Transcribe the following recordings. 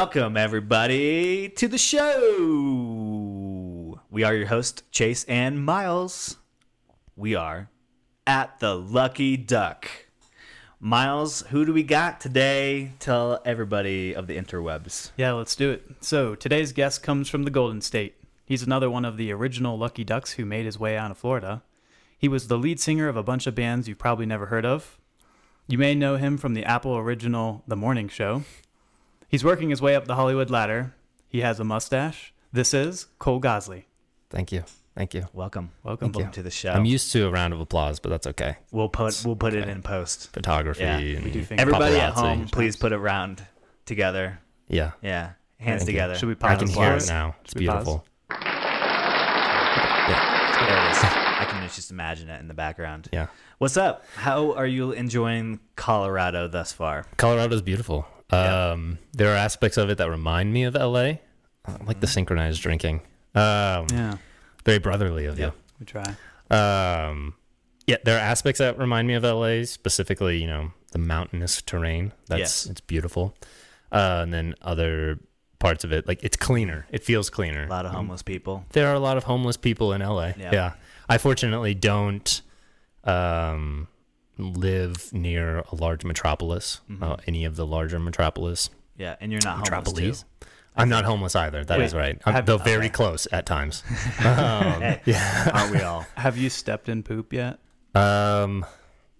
Welcome, everybody, to the show. We are your host, Chase and Miles. We are at the Lucky Duck. Miles, who do we got today? Tell everybody of the interwebs. Yeah, let's do it. So, today's guest comes from the Golden State. He's another one of the original Lucky Ducks who made his way out of Florida. He was the lead singer of a bunch of bands you've probably never heard of. You may know him from the Apple original The Morning Show. He's working his way up the Hollywood ladder. He has a mustache. This is Cole Gosley. Thank you. Thank you. Welcome. Welcome. Thank you. Welcome to the show. I'm used to a round of applause, but that's okay. we'll put we'll put it in post. Photography. Yeah, and we do finger Everybody at home, please put a round together. Yeah. Yeah, hands Thank you. together. Should we pause? I pause can and hear it now. It's Should we pause? beautiful. There it is. I can just imagine it in the background. Yeah. What's up? How are you enjoying Colorado thus far? Colorado's beautiful. Um, there are aspects of it that remind me of LA, uh, like the synchronized drinking. Um, Yeah, Very brotherly of Yep. we try. Um, yeah, there are aspects that remind me of LA, specifically, you know, the mountainous terrain. That's Yes. it's beautiful. Uh, and then other parts of it, like it's cleaner. It feels cleaner. A lot of homeless people. there are a lot of homeless people in LA. Yeah. Yeah. I fortunately don't um, live near a large metropolis, Mm-hmm. uh, any of the larger metropolis. Yeah, and you're not homeless Metropolis. too. I'm not homeless either. That is Wait, right. I'm, have- though very okay. close at times. um, Hey, aren't we all? Have you stepped in poop yet? um,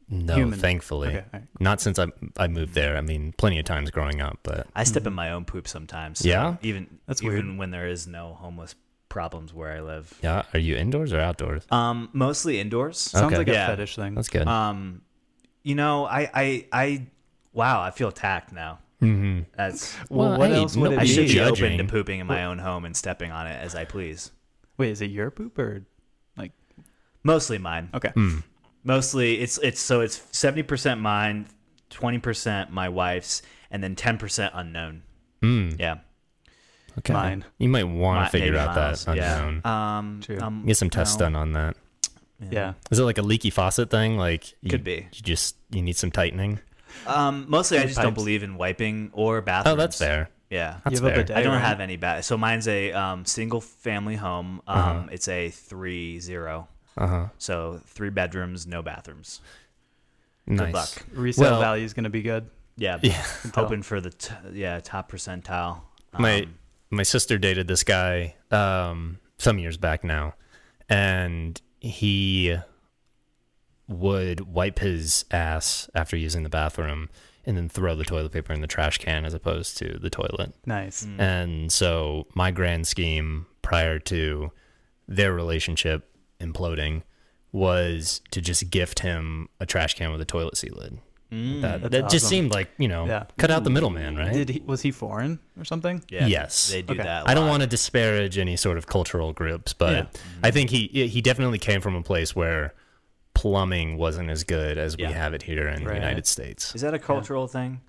no, Human. thankfully. Okay, all right. Not since I I moved there. I mean, plenty of times growing up, but I step in my own poop sometimes. so Yeah? even That's even weird. when there is no homeless problems where I live. yeah. Are you indoors or outdoors? Um, mostly indoors. Sounds Okay. like a fetish thing. That's good. Um, you know, I I I wow, I feel attacked now. mm-hmm. That's Well, Well, what hey, else would no- it I be? should be judging. open to pooping in my own home and stepping on it as I please. Wait, is it your poop or like? Mostly mine. Okay. Mm. Mostly it's it's so it's seventy percent mine, twenty percent my wife's, and then ten percent unknown. Mm. Yeah, Okay. Mine. You might want to figure out miles. that unknown. Yeah. Um, True. um, Get some tests no. done on that. Yeah. Is it like a leaky faucet thing? Like you, Could be. You just you need some tightening. Um, mostly I Good just don't believe in wiping or bathrooms. Oh, that's fair. Yeah. That's You have a fair. bidet, I don't right? have any bad. So mine's a um, single family home. Um, Uh-huh. It's a three zero. Uh huh. So three bedrooms, no bathrooms. Nice. Good luck. Resale Well- value is going to be good. Yeah. Yeah. Hoping for the t- yeah top percentile. My Um, my sister dated this guy um, some years back now, and he would wipe his ass after using the bathroom and then throw the toilet paper in the trash can as opposed to the toilet. Nice. Mm. And so my grand scheme prior to their relationship imploding was to just gift him a trash can with a toilet seat lid. Mm, That, That's that just seemed like, you know, Yeah. cut out the middleman, right? Did he was he foreign or something? yeah, yes. They do Okay. that. I don't want to disparage any sort of cultural groups, but Yeah. I think he he definitely came from a place where plumbing wasn't as good as Yeah. we have it here in Right. the United States. Is that a cultural thing?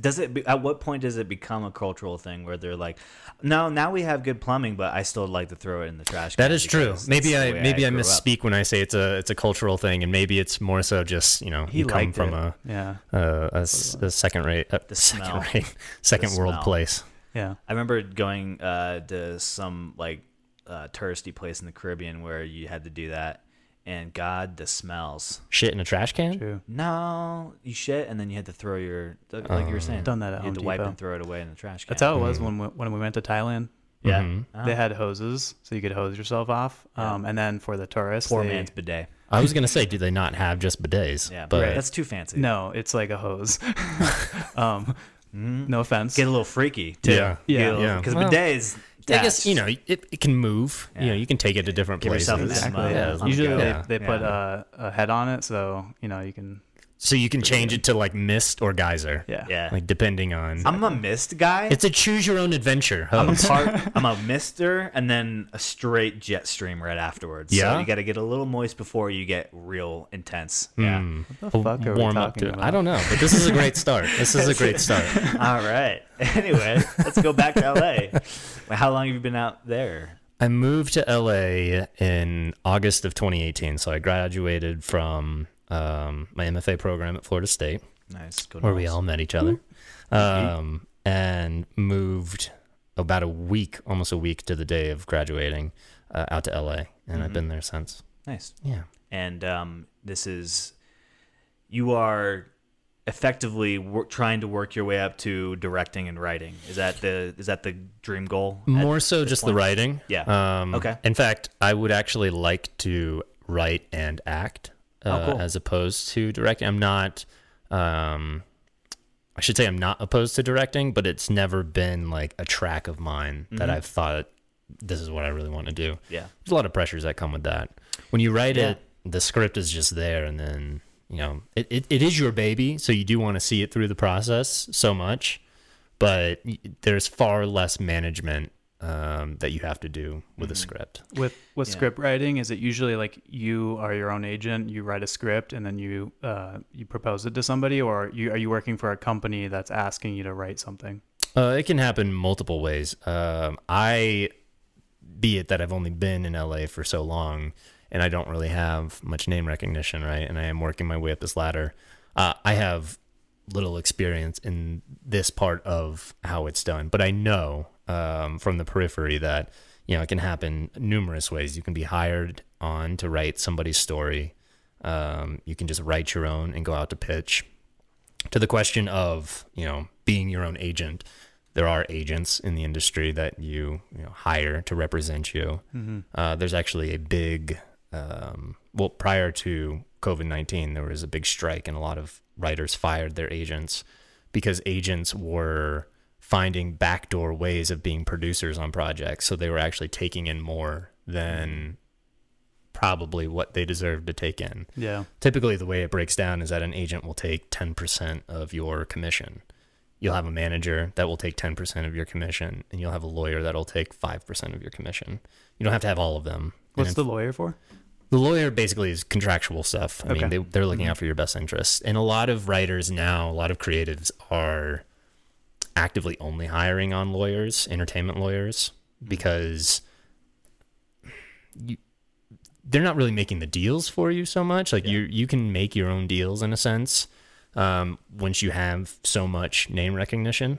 Does it? be- At what point does it become a cultural thing where they're like, no, now we have good plumbing, but I still like to throw it in the trash. That is true. Maybe I maybe I, up." misspeak when I say it's a it's a cultural thing, and maybe it's more so just you know He you come from it. a Yeah. a, a a second rate a The second smell. rate second world smell. place. Yeah. I remember going uh, to some like uh, touristy place in the Caribbean where you had to do that, and God, the smells. Shit in a trash can. True. No, you shit, and then you had to throw your like you were saying. Done that at You had Home to wipe Depot. and throw it away in the trash can. That's how it was when we, when we went to Thailand. Yeah. Mhm. Oh. They had hoses, so you could hose yourself off. Yeah. Um, and then for the tourists, poor they, man's bidet. I was gonna say, do they not have just bidets? Yeah, but that's too fancy. no, it's like a hose. um, Mhm. no offense. Get a little freaky too. Yeah. Yeah. Yeah. Because Well, bidets. I guess you know it, it can move. You know, you can take it to different Give places. yourself exactly. Yeah. Usually they, Yeah. they put Yeah. a, a head on it, so you know you can. So you can change it to like mist or geyser. Yeah. Yeah. Like depending on. I'm a mist guy. it's a choose your own adventure. I'm a hose. part. I'm a mister, and then a straight jet stream right afterwards. Yeah? so you got to get a little moist before you get real intense. Yeah. Hmm. What the fuck are we warm up talking to it. about? I don't know, but this is a great start. This is a great start. All right. Anyway, let's go back to LA. Well, How long have you been out there? I moved to LA in August of 2018. So I graduated from um, my MFA program at Florida State, Nice. Go where we all met each other. Um, and moved about a week, almost a week to the day of graduating, uh, out to LA, and I've Mhm. been there since. Nice. Yeah. And um, this is you are effectively trying to work your way up to directing and writing. Is that the is that the dream goal? More so just the writing. Yeah. Um, Okay. In fact, I would actually like to write and act Oh, uh, cool. as opposed to directing. I'm not. Um, I should say I'm not opposed to directing, but it's never been like a track of mine that Mhm. I've thought this is what I really want to do. Yeah. There's a lot of pressures that come with that. When you write Yeah. it, the script is just there, and then you know it, it, it is your baby, so you do want to see it through the process so much, but there's far less management um, that you have to do with a Mhm. script. With with Yeah. script writing, is it usually like you are your own agent, you write a script, and then you uh, you propose it to somebody, or you, are you working for a company that's asking you to write something? Uh, it can happen multiple ways. Um, I, be it that I've only been in LA for so long, and I don't really have much name recognition, right? And I am working my way up this ladder. Uh, I have little experience in this part of how it's done, but I know um, from the periphery that you know it can happen numerous ways. You can be hired on to write somebody's story. Um, you can just write your own and go out to pitch. To the question of you know being your own agent, there are agents in the industry that you, you know, hire to represent you. Mm-hmm. Uh, there's actually a big, um, well, prior to COVID 19, there was a big strike, and a lot of writers fired their agents because agents were finding backdoor ways of being producers on projects. So they were actually taking in more than probably what they deserved to take in. Yeah. Typically, the way it breaks down is that an agent will take 10% of your commission. You'll have a manager that will take 10% of your commission, and you'll have a lawyer that'll take 5% of your commission. You don't have to have all of them. What's the lawyer for? the lawyer basically is contractual stuff. I Okay. mean, they, they're looking out for your best interests. And a lot of writers now, a lot of creatives are actively only hiring on lawyers, entertainment lawyers, because you, they're not really making the deals for you so much. Like Yeah. you, you can make your own deals in a sense. Um, once you have so much name recognition,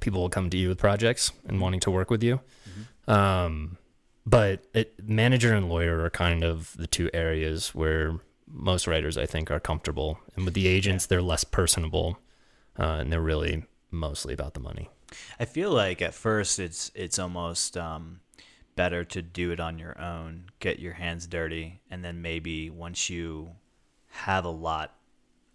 people will come to you with projects and wanting to work with you. Um, but it, manager and lawyer are kind of the two areas where most writers I think are comfortable, and with the agents they're less personable, uh, and they're really mostly about the money. I feel like at first it's it's almost um, better to do it on your own, get your hands dirty, and then maybe once you have a lot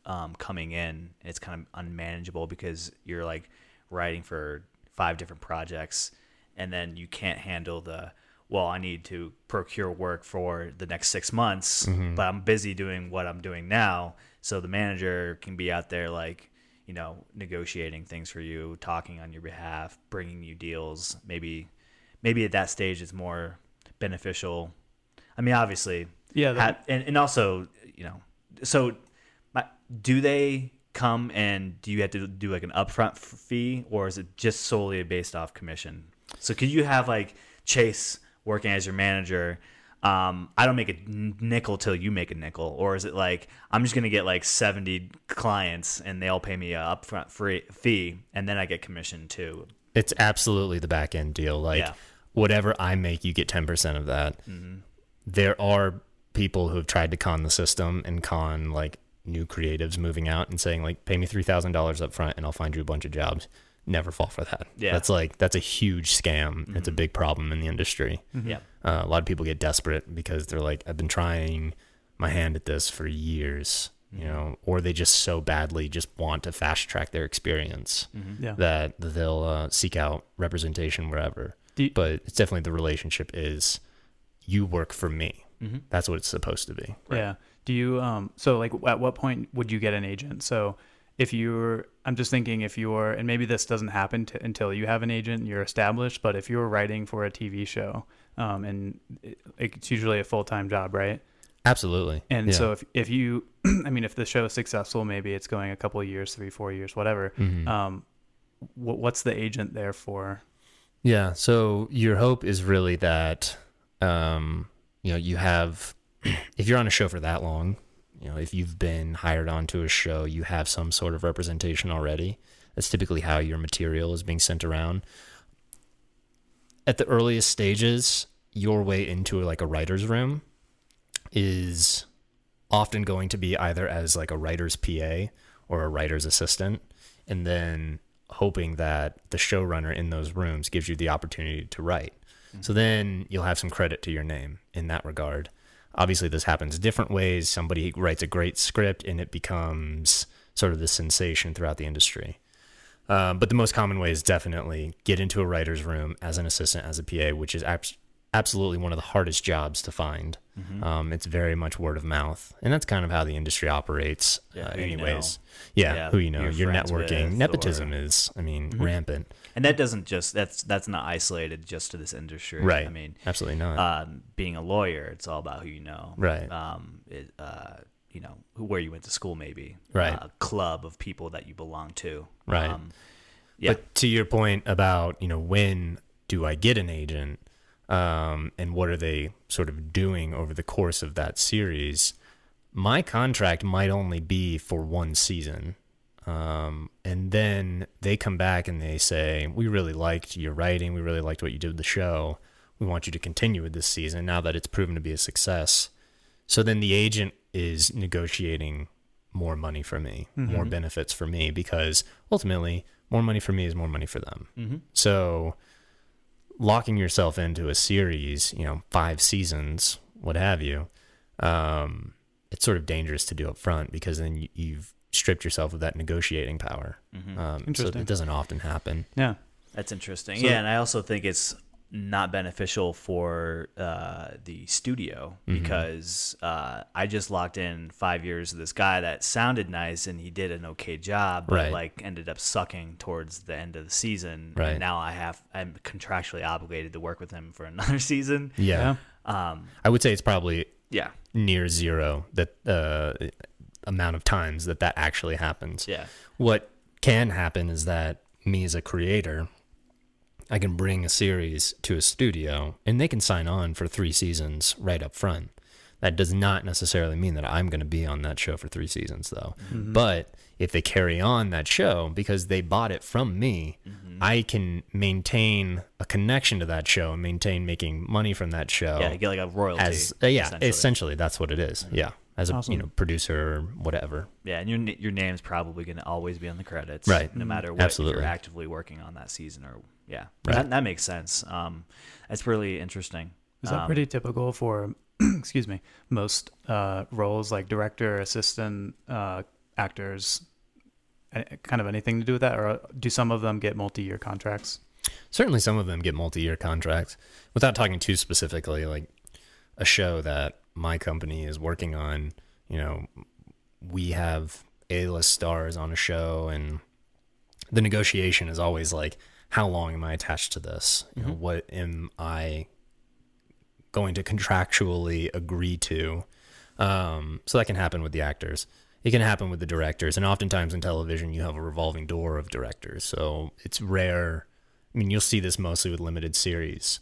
um, coming in, it's kind of unmanageable because you're like writing for five different projects, and then you can't handle the well. I need to procure work for the next six months, but I'm busy doing what I'm doing now. So the manager can be out there like you know, negotiating things for you, talking on your behalf, bringing you deals. Maybe, maybe at that stage it's more beneficial. I mean, obviously, Yeah. ha- and and also, you know, so my, do they come and do you have to do like an upfront fee, or is it just solely based off commission? So could you have like Chase working as your manager? Um, I don't make a nickel till you make a nickel, or is it like I'm just gonna get like 70 clients and they all pay me a upfront free fee, and then I get commission too? It's absolutely the back end deal. Like Yeah. whatever I make, you get ten percent of that. There are people who have tried to con the system and con like new creatives moving out and saying like, pay me three thousand dollars upfront and I'll find you a bunch of jobs. Never fall for that. Yeah. That's like that's a huge scam. It's a big problem in the industry. Yeah, Uh, a lot of people get desperate because they're like, I've been trying my hand at this for years, you know, or they just so badly just want to fast track their experience yeah. that they'll uh, seek out representation wherever. You- but it's definitely the relationship is you work for me. Mhm. That's what it's supposed to be. Yeah. Do you um so like at what point would you get an agent? So if you're I'm just thinking if you're and maybe this doesn't happen to, until you have an agent and you're established, but if you're writing for a TV show um and it, it's usually a full-time job, right? Absolutely. And Yeah. so if if you I mean if the show is successful, maybe it's going a couple of years, 3 4 years, whatever. Mhm. Um wh- what's the agent there for? Yeah. So your hope is really that, um, you know, you have, if you're on a show for that long, you know, if you've been hired onto a show, you have some sort of representation already. That's typically how your material is being sent around. At the earliest stages, your way into like a writer's room is often going to be either as like a writer's PA or a writer's assistant, and then hoping that the showrunner in those rooms gives you the opportunity to write. Mm-hmm. So then you'll have some credit to your name in that regard. Obviously, this happens different ways. Somebody writes a great script and it becomes sort of the sensation throughout the industry. Um, but the most common way is definitely get into a writer's room as an assistant, as a PA, which is abs- absolutely one of the hardest jobs to find. Mm-hmm. Um, it's very much word of mouth, and that's kind of how the industry operates, Yeah, uh, who you anyways. Yeah, Yeah, who you know, you're your networking, nepotism or- is, I mean, Mm-hmm. rampant. And that doesn't just that's that's not isolated just to this industry. Right. I mean, Absolutely not. um, being a lawyer, it's all about who you know. Right. Um, it, uh, you know, who, where you went to school, maybe. Right. A club of people that you belong to. Right. Um, yeah. But to your point about, you know, when do I get an agent um, and what are they sort of doing over the course of that series? My contract might only be for one season. Um, and then they come back and they say, We really liked your writing. We really liked what you did with the show. We want you to continue with this season now that it's proven to be a success. So then the agent is negotiating more money for me, more benefits for me, because ultimately, more money for me is more money for them. So locking yourself into a series, you know, five seasons, what have you, um, it's sort of dangerous to do up front because then you've stripped yourself of that negotiating power. Um, so it doesn't often happen. Yeah. That's interesting. So- yeah, and I also think it's not beneficial for uh, the studio Mm-hmm. because uh, I just locked in five years of this guy that sounded nice and he did an okay job, but Right. like ended up sucking towards the end of the season. Right. And now I have I'm contractually obligated to work with him for another season. Yeah. Um, I would say it's probably yeah. near zero that uh, amount of times that that actually happens. Yeah. What can happen is that me as a creator, I can bring a series to a studio and they can sign on for three seasons right up front. That does not necessarily mean that I'm going to be on that show for three seasons, though. Mm-hmm. But if they carry on that show because they bought it from me, mm-hmm. I can maintain a connection to that show and maintain making money from that show Yeah, get like a royalty. as uh, yeah, essentially. essentially. that's what it is. Mm-hmm. Yeah, as a you know producer or whatever. Yeah, and your n- your name's probably going to always be on the credits, Right. No matter what Absolutely. you're actively working on that season, or yeah, Right. that, that makes sense. Um, that's really interesting. Is that Um, pretty typical for, excuse me, most uh, roles like director, assistant, uh, actors? Kind of anything to do with that, or do some of them get multi-year contracts? Certainly, some of them get multi-year contracts. Without talking too specifically, like a show that my company is working on, you know, we have A-list stars on a show, and the negotiation is always like, how long am I attached to this? You know, what am I going to contractually agree to? Um, so that can happen with the actors. It can happen with the directors, and oftentimes in television, you have a revolving door of directors. So it's rare. I mean, you'll see this mostly with limited series,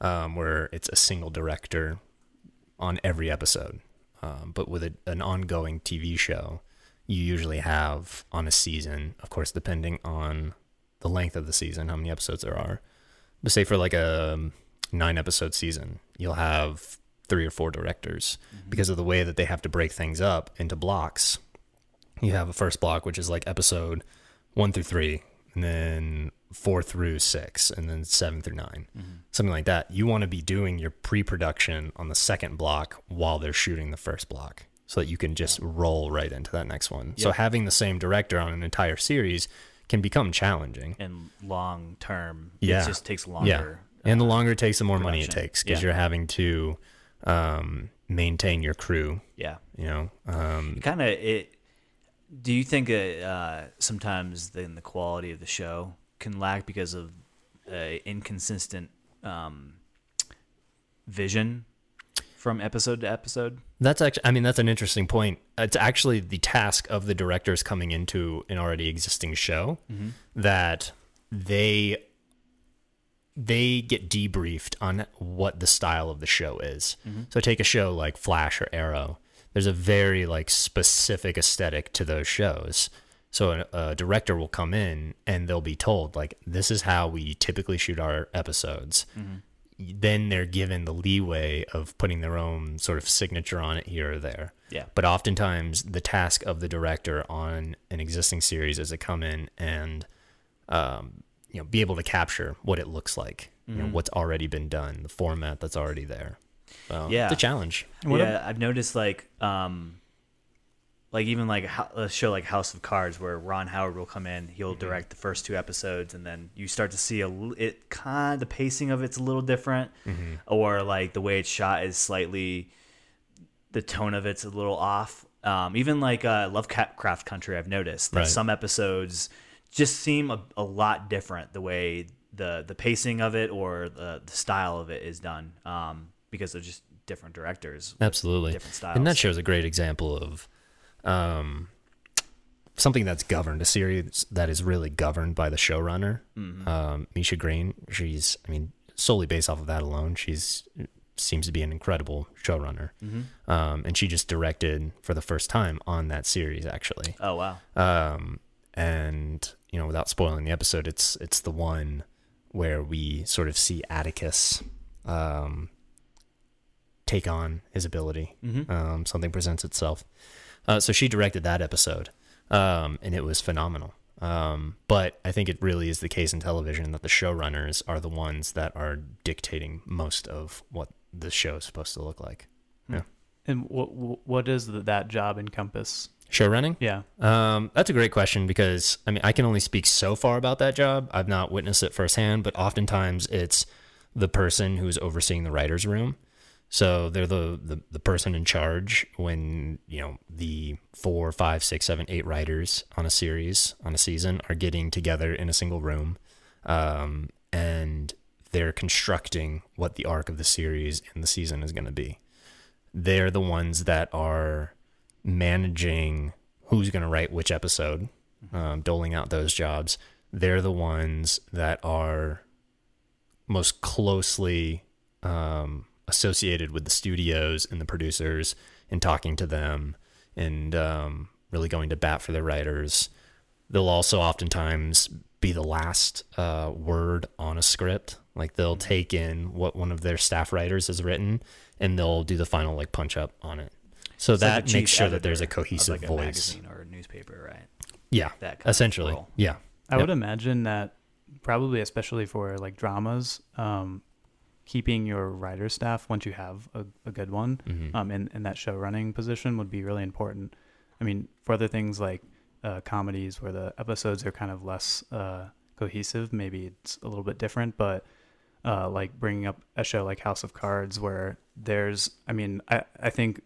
um, where it's a single director on every episode. Um, but with a, an ongoing TV show, you usually have on a season, of course, depending on the length of the season, how many episodes there are. But say for like a um, nine episode season, you'll have three or four directors because of the way that they have to break things up into blocks. You have a first block, which is like episode one through three, and then four through six, and then seven through 9 something like that. You want to be doing your pre production on the second block while they're shooting the first block so that you can just roll right into that next one. So having the same director on an entire series can become challenging. and long term, Yeah. it just takes longer. Yeah. And the longer it takes, the more money it takes because Yeah. you're having to um, maintain your crew, Yeah, you know? Um, kind of it. Do you think uh, uh, sometimes then the quality of the show can lack because of uh, inconsistent um, vision from episode to episode? That's actually, I mean, that's an interesting point. It's actually the task of the directors coming into an already existing show that they they get debriefed on what the style of the show is. So take a show like Flash or Arrow. There's a very like specific aesthetic to those shows. So a, a director will come in and they'll be told like this is how we typically shoot our episodes. Then they're given the leeway of putting their own sort of signature on it here or there. Yeah. But oftentimes the task of the director on an existing series is to come in and um, you know be able to capture what it looks like, you know what's already been done, the format that's already there. So Yeah. it's a challenge. What yeah, I've noticed like um like even like a show like House of Cards where Ron Howard will come in, he'll direct the first two episodes and then you start to see a it kind of, the pacing of it's a little different or like the way it's shot is slightly the tone of it's a little off. Um, even like uh, Lovecraft Country, I've noticed that Right. some episodes just seem a, a lot different the way the the pacing of it or the, the style of it is done um, because they're just different directors. Absolutely. different styles. And that shows a great example of um, something that's governed, a series that is really governed by the showrunner, Mm-hmm. um, Misha Green. She's, I mean, solely based off of that alone, she's seems to be an incredible showrunner. Mm-hmm. Um, and she just directed for the first time on that series, actually. Oh wow. Um, and you know, without spoiling the episode, it's it's the one where we sort of see Atticus um, take on his ability. Um, something presents itself. Uh, so she directed that episode, um, and it was phenomenal. Um, but I think it really is the case in television that the showrunners are the ones that are dictating most of what the show is supposed to look like. Yeah. And what what does that job encompass? Show running? Yeah. Um, that's a great question because I mean I can only speak so far about that job. I've not witnessed it firsthand, but oftentimes it's the person who's overseeing the writers' room. So they're the, the the person in charge when you know the four, five, six, seven, eight writers on a series on a season are getting together in a single room, um, and they're constructing what the arc of the series and the season is going to be. They're the ones that are managing who's going to write which episode, um, doling out those jobs. They're the ones that are most closely um, associated with the studios and the producers and talking to them and um, really going to bat for their writers. They'll also oftentimes be the last uh, word on a script. Like they'll take in what one of their staff writers has written and they'll do the final like punch up on it. So It's that the makes sure that there's a cohesive like, voice. magazine or a newspaper, right? Yeah, that kind essentially. role. Yeah. I Yep. would imagine that probably especially for like dramas, um, keeping your writer staff once you have a, a good one Mhm. um, in, in that show running position would be really important. I mean, for other things like uh, comedies where the episodes are kind of less uh, cohesive, maybe it's a little bit different, but uh, like bringing up a show like House of Cards where there's, I mean, I, I think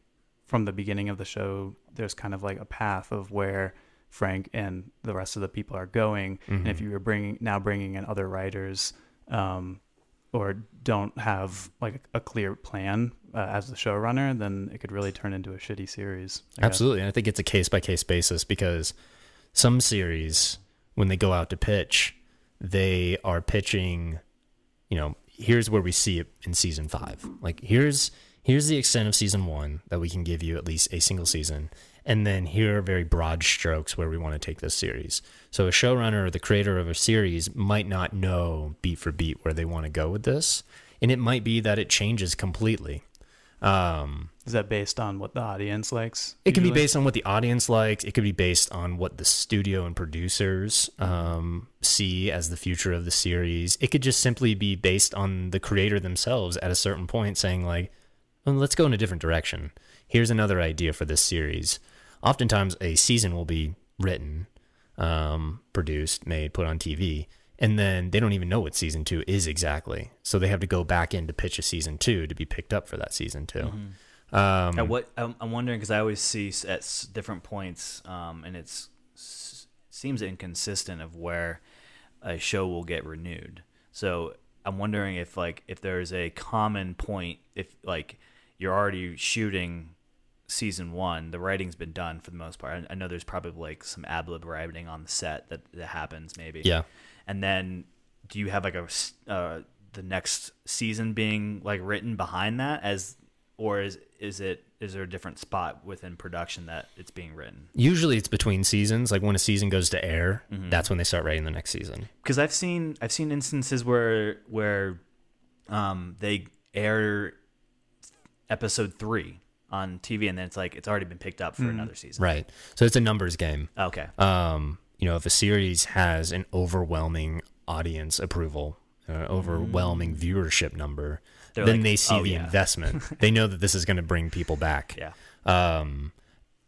from the beginning of the show, there's kind of like a path of where Frank and the rest of the people are going. And if Mhm. you were bringing now bringing in other writers, um, or don't have like a clear plan uh, as the showrunner, then it could really turn into a shitty series. I guess. Absolutely. And I think it's a case by case basis because some series, when they go out to pitch, they are pitching, you know, here's where we see it in season five. Like here's here's the extent of season one that we can give you at least a single season. And then here are very broad strokes where we want to take this series. So a showrunner or the creator of a series might not know beat for beat where they want to go with this. And it might be that it changes completely. Um, Is that based on what the audience likes? it can be based on what the audience likes. It could be based on what the studio and producers um, see as the future of the series. It could just simply be based on the creator themselves at a certain point saying, like, well, let's go in a different direction. Here's another idea for this series. Oftentimes, a season will be written, um, produced, made, put on TV, and then they don't even know what season two is exactly. So they have to go back in to pitch a season two to be picked up for that season 2 Um, At what I'm, I'm wondering because I always see at different points, um, and it's s- seems inconsistent of where a show will get renewed. So I'm wondering if like if there's a common point, if like you're already shooting season one, the writing's been done for the most part. I, I know there's probably like some ad lib writing on the set that that happens maybe. Yeah. And then do you have like a, uh, the next season being like written behind that as or is is it is there a different spot within production that it's being written? Usually it's between seasons. Like when a season goes to air, that's when they start writing the next season. Because I've seen I've seen instances where where um, they air episode three on TV, and then it's like it's already been picked up for another season. Right. So it's a numbers game. Okay. um, you know, if a series has an overwhelming audience approval, uh, overwhelming viewership number, Mm. They're then like, they see "Oh, the yeah." investment. they know that this is going to bring people back. Yeah. Um,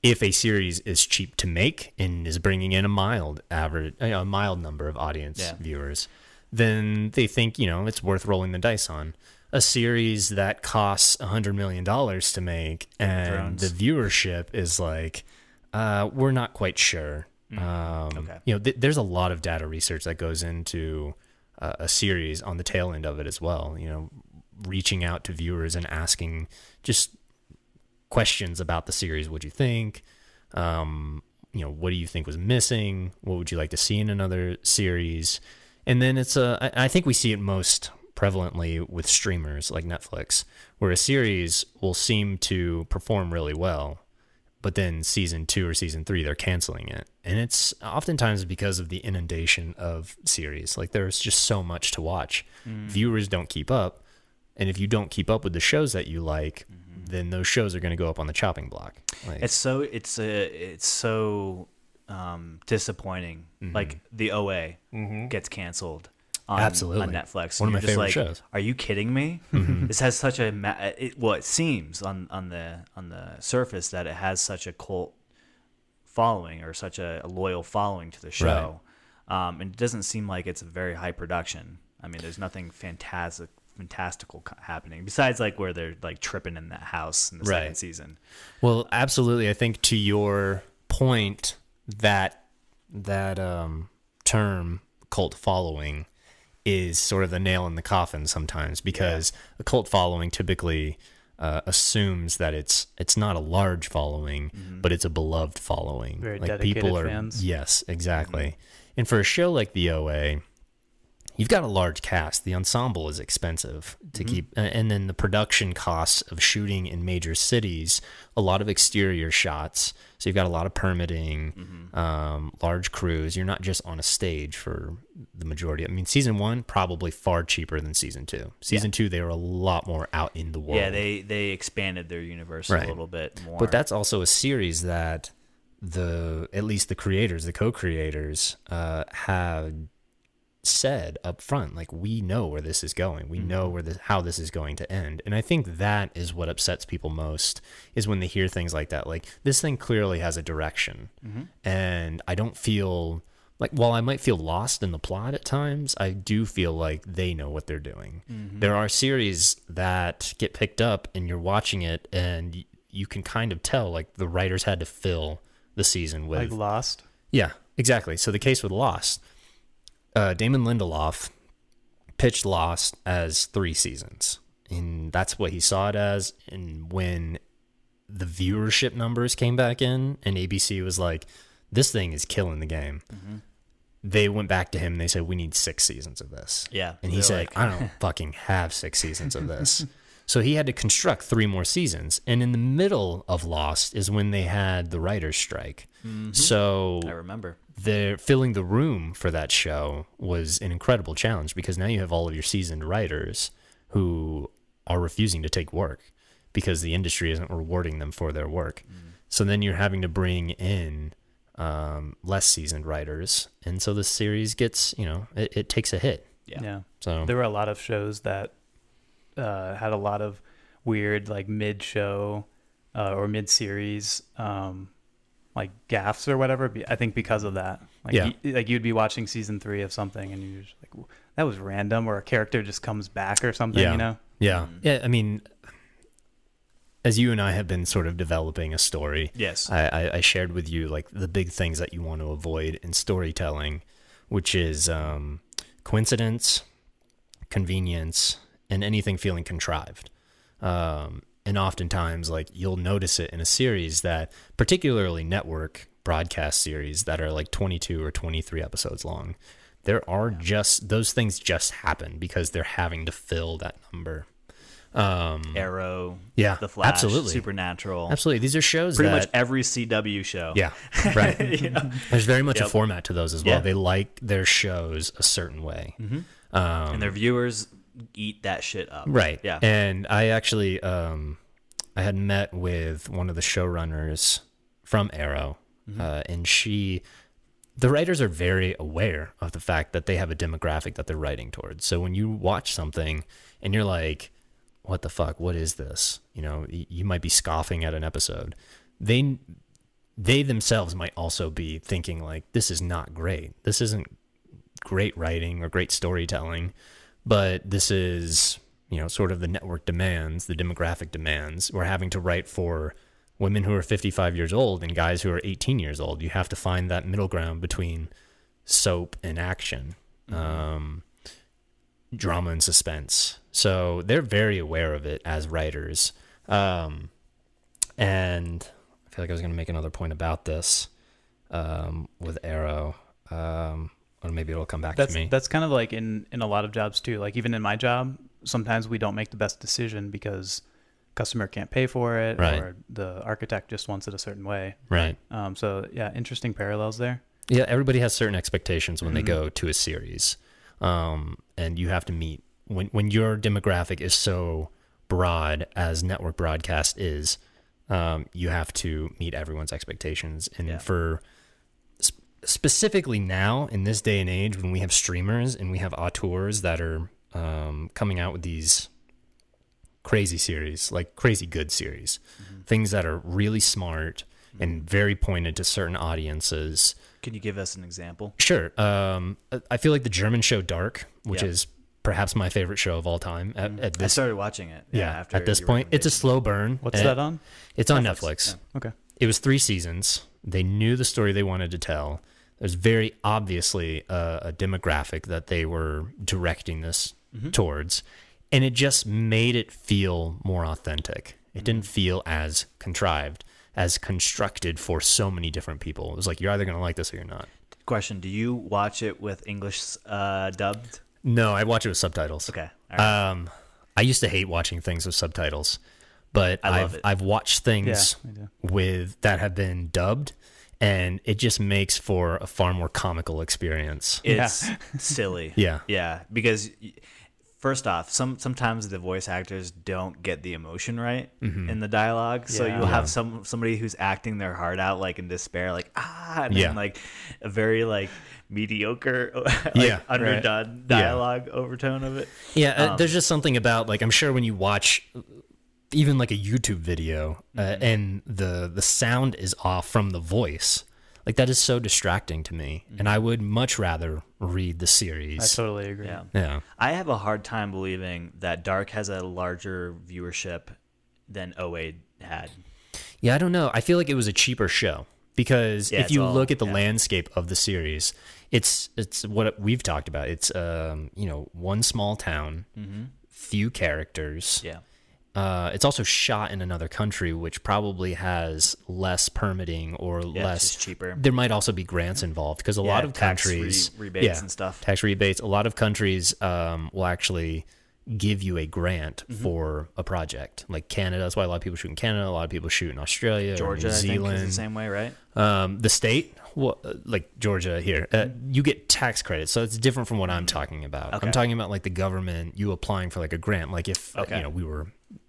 if a series is cheap to make and is bringing in a mild average, you know, a mild number of audience Yeah. viewers, then they think you know it's worth rolling the dice on. A series that costs a hundred million dollars to make and the viewership is like, uh, we're not quite sure. Um, Mm. Okay. You know, th- there's a lot of data research that goes into uh, a series on the tail end of it as well. You know, reaching out to viewers and asking just questions about the series. What'd you think? Um, you know, what do you think was missing? What would you like to see in another series? And then it's a, I I think we see it most prevalently with streamers like Netflix, where a series will seem to perform really well, but then season two or season three, they're canceling it. And it's oftentimes because of the inundation of series. Like there's just so much to watch. Mm. Viewers don't keep up. And if you don't keep up with the shows that you like, mm-hmm. then those shows are going to go up on the chopping block. Like, It's so it's a it's so um, disappointing. Mm-hmm. Like the OA mm-hmm. gets canceled on, Absolutely. on Netflix. One of my just favorite like, shows. Are you kidding me? This has such a ma- it, well, it seems on on the on the surface that it has such a cult following or such a, a loyal following to the show, um, and it doesn't seem like it's a very high production. I mean, there's nothing fantastic fantastical happening besides like where they're like tripping in that house in the second season. Well, absolutely. I think to your point that that um, term cult following is sort of the nail in the coffin sometimes because a cult following typically uh, assumes that it's it's not a large following, but it's a beloved following. Very like dedicated people are fans. yes, exactly. And for a show like the OA, you've got a large cast. The ensemble is expensive to keep, uh, and then the production costs of shooting in major cities, a lot of exterior shots. So you've got a lot of permitting, um, large crews. You're not just on a stage for the majority. I mean, season one probably far cheaper than season two. Season two, they were a lot more out in the world. Yeah, they they expanded their universe Right. a little bit more. But that's also a series that the at least the creators, the co-creators, uh, had said up front, like we know where this is going. We know mm-hmm. where this how this is going to end. And I think that is what upsets people most is when they hear things like that. Like this thing clearly has a direction, mm-hmm. and I don't feel like while I might feel lost in the plot at times, I do feel like they know what they're doing. Mm-hmm. There are series that get picked up and you're watching it and you can kind of tell like the writers had to fill the season with Like Lost. yeah, exactly. So the case with Lost, uh, Damon Lindelof pitched Lost as three seasons, and that's what he saw it as. And when the viewership numbers came back in, and ABC was like, "This thing is killing the game," they went back to him and they said, "We need six seasons of this." Yeah, and he said, like- "I don't fucking have six seasons of this." So he had to construct three more seasons. And in the middle of Lost is when they had the writer's strike. So I remember. The filling the room for that show was an incredible challenge because now you have all of your seasoned writers who are refusing to take work because the industry isn't rewarding them for their work. So then you're having to bring in um, less seasoned writers, and so the series gets you know it, it takes a hit. Yeah. Yeah. So There were a lot of shows that uh, had a lot of weird, like mid show uh, or mid series, um, like gaffs or whatever. I think because of that. Like, Yeah. you, like you'd be watching season three of something and you're just like, that was random, or a character just comes back or something, Yeah. you know? yeah, yeah. I mean, as you and I have been sort of developing a story, Yes. I, I, I shared with you like the big things that you want to avoid in storytelling, which is um, coincidence, convenience, and anything feeling contrived. Um, and oftentimes, like you'll notice it in a series that, particularly network broadcast series that are like 22 or 23 episodes long, there are just those things just happen because they're having to fill that number. Um, Arrow, Yeah, The Flash, absolutely. Supernatural, absolutely, these are shows that pretty that much every CW show. yeah, right. There's very much a format to those as well. Yeah. They like their shows a certain way. Um, and their viewers eat that shit up. Right. Yeah. And I actually um I had met with one of the showrunners from Arrow, Mm-hmm. uh, and she the writers are very aware of the fact that they have a demographic that they're writing towards. So when you watch something and you're like, what the fuck? What is this? You know, you might be scoffing at an episode. They they themselves might also be thinking like this is not great. This isn't great writing or great storytelling, but this is, you know, sort of the network demands, the demographic demands. We're having to write for women who are 55 years old and guys who are 18 years old. You have to find that middle ground between soap and action, um, drama and suspense. So they're very aware of it as writers. Um, and I feel like I was going to make another point about this um, with Arrow. Um, or maybe it'll come back That's to me. that's kind of like in in a lot of jobs too. Like even in my job, sometimes we don't make the best decision because customer can't pay for it Right. or the architect just wants it a certain way. right. Um, so yeah, interesting parallels there. Yeah, everybody has certain expectations when they Mhm. go to a series, um, and you have to meet when when your demographic is so broad as network broadcast is. Um, you have to meet everyone's expectations, and Yeah. for specifically now in this day and age when we have streamers and we have auteurs that are um, coming out with these crazy series, like crazy good series, things that are really smart and very pointed to certain audiences. Can you give us an example? Sure. Um, I feel like the German show Dark, which Yeah. is perhaps my favorite show of all time at, at I started watching it. yeah, after at this point, it's a slow burn. What's that on? It's on Netflix, Netflix. Okay. It was three seasons. They knew the story they wanted to tell. There's very obviously a, a demographic that they were directing this Mm-hmm. towards, and it just made it feel more authentic. It didn't Mm-hmm. feel as contrived, as constructed for so many different people. It was like you're either going to like this or you're not. Question: Do you watch it with English uh, dubbed? No, I watch it with subtitles. Okay. Right. Um, I used to hate watching things with subtitles, but I have. I've watched things do. with that have been dubbed, and it just makes for a far more comical experience. it's silly. Yeah. Yeah, because first off, some sometimes the voice actors don't get the emotion right Mm-hmm. in the dialogue. So Yeah. you'll Yeah. have some somebody who's acting their heart out like in despair, like ah, and Yeah. then like a very like mediocre, like, Yeah. underdone Yeah. dialogue overtone of it. Yeah, uh, Um, there's just something about like I'm sure when you watch even like a YouTube video uh, Mm-hmm. and the the sound is off from the voice. Like that is so distracting to me, Mm-hmm. and I would much rather read the series. I totally agree. Yeah. yeah, I have a hard time believing that Dark has a larger viewership than OA had. Yeah, I don't know. I feel like it was a cheaper show because Yeah, if you all- look at the yeah. landscape of the series, it's it's what we've talked about. It's um, you know, one small town, few characters. Yeah. Uh, it's also shot in another country, which probably has less permitting or Yeah, less. cheaper. There might also be grants involved because a Yeah, lot of tax re- countries rebates yeah, and stuff. Tax rebates. A lot of countries um, will actually give you a grant Mm-hmm. for a project. Like Canada, that's why a lot of people shoot in Canada. A lot of people shoot in Australia, or Georgia, New I think, Zealand. the same way, right? Um, the state, well, like Georgia here, uh, you get tax credits, so it's different from what I'm talking about. Okay. I'm talking about like the government, you applying for like a grant. Like if Okay. you know we were,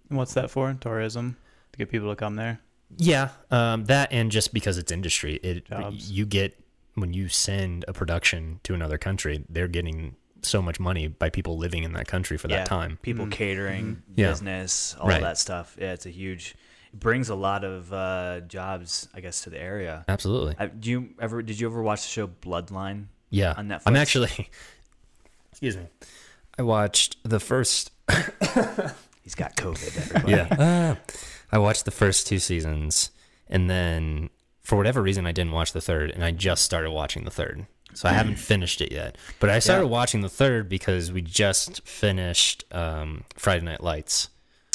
What's that for? Tourism to get people to come there. yeah, um, that and just because it's industry, it Jobs. you get when you send a production to another country, they're getting so much money by people living in that country for that time. People Mhm. catering, Mm-hmm. Yeah. business, all Right. that stuff. Yeah, it's a huge. It brings a lot of uh, jobs, I guess, to the area. Absolutely, I, do you ever? Did you ever watch the show Bloodline? yeah. on Netflix. I'm actually, excuse me, I watched the first He's got COVID. Everybody. yeah. I watched the first two seasons, and then for whatever reason, I didn't watch the third, and I just started watching the third. So I haven't finished it yet. But I started Yeah. watching the third because we just finished um, Friday Night Lights,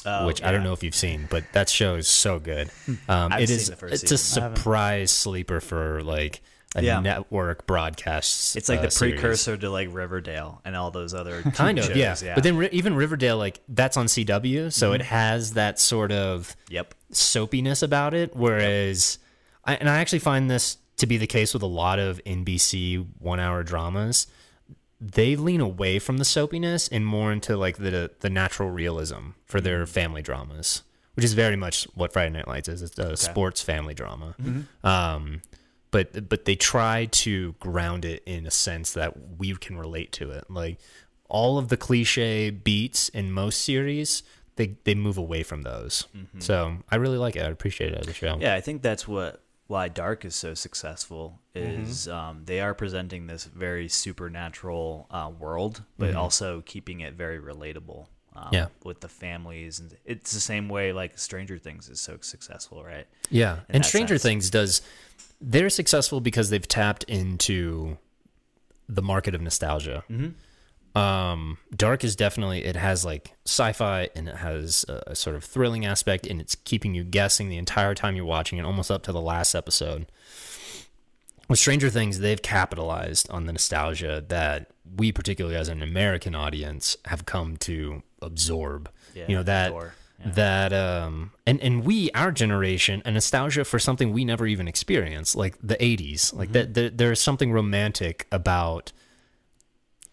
Oh, which I don't know if you've seen, but that show is so good. Um, I've it the first it's a season. I haven't. surprise sleeper for like a Yeah. network broadcasts. It's like uh, the series. precursor to like Riverdale and all those other kind of shows, yeah. But then even Riverdale, like that's on CW, so Mm-hmm. it has that sort of yep, soapiness about it. Whereas, I, and I actually find this to be the case with a lot of NBC one-hour dramas. They lean away from the soapiness and more into like the the natural realism for Mm-hmm. their family dramas, which is very much what Friday Night Lights is. It's a sports family drama. Um, but but they try to ground it in a sense that we can relate to it. Like all of the cliche beats in most series, they they move away from those. So I really like it. I appreciate it as a show. yeah. I think that's what why Dark is so successful is Mm-hmm. um, they are presenting this very supernatural uh, world, but also keeping it very relatable. Um, Mm-hmm. Yeah. with the families, and it's the same way like Stranger Things is so successful, right? Yeah. in And Stranger sense. Things does they're successful because they've tapped into the market of nostalgia. Um, Dark is definitely it has like sci-fi and it has a, a sort of thrilling aspect and it's keeping you guessing the entire time you're watching it, almost up to the last episode. With Stranger Things, they've capitalized on the nostalgia that we, particularly as an American audience, have come to absorb. Yeah, you know that adore. Yeah. that um and and we our generation a nostalgia for something we never even experienced like the 80s like Mm-hmm. that there, there's something romantic about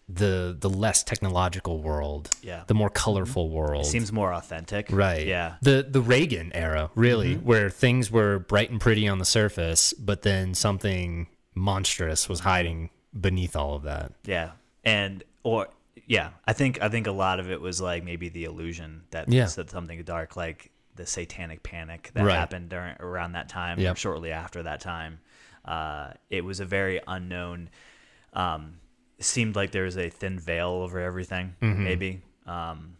the the less technological world Yeah. the more colorful world Seems more authentic, right Yeah, the the reagan era really Mm-hmm. where things were bright and pretty on the surface but then something monstrous was hiding beneath all of that Yeah, and or yeah, I think I think a lot of it was like maybe the illusion that Yeah. said something dark, like the satanic panic that Right. happened during around that time, Yep. shortly after that time. Uh, it was a very unknown. Um, seemed like there was a thin veil over everything. Mm-hmm. Maybe. Um,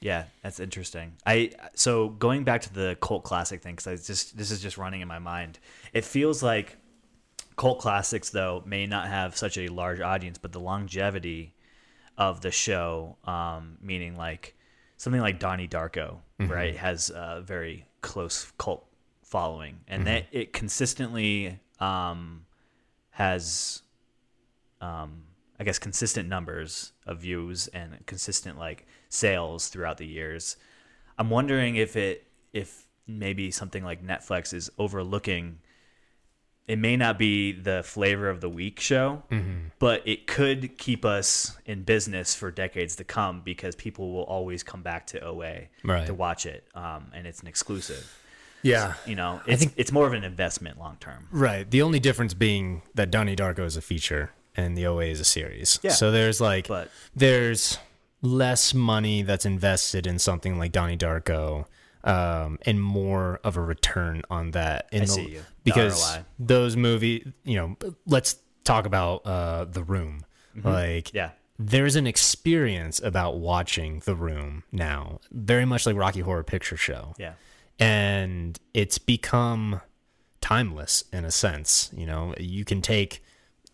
yeah, that's interesting. I so going back to the cult classic thing because I just this is just running in my mind. It feels like cult classics though may not have such a large audience but the longevity of the show um, meaning like something like donnie darko right has a very close cult following. And that it consistently um, has um, i guess consistent numbers of views and consistent like sales throughout the years. I'm wondering if it if maybe something like netflix is overlooking it may not be the flavor of the week show, Mm-hmm. but it could keep us in business for decades to come because people will always come back to OA Right. to watch it, um, and it's an exclusive. yeah You know, it's think- it's more of an investment long term. Right. The only difference being that Donnie Darko is a feature and the OA is a series. Yeah. So there's like But- there's less money that's invested in something like Donnie Darko, um, and more of a return on that. In I the, see you. Because ROI. those movie, you know, let's talk about uh, the Room. Like Mm-hmm. Yeah, there's an experience about watching The Room now, very much like Rocky Horror Picture Show yeah, and it's become timeless in a sense you know you can take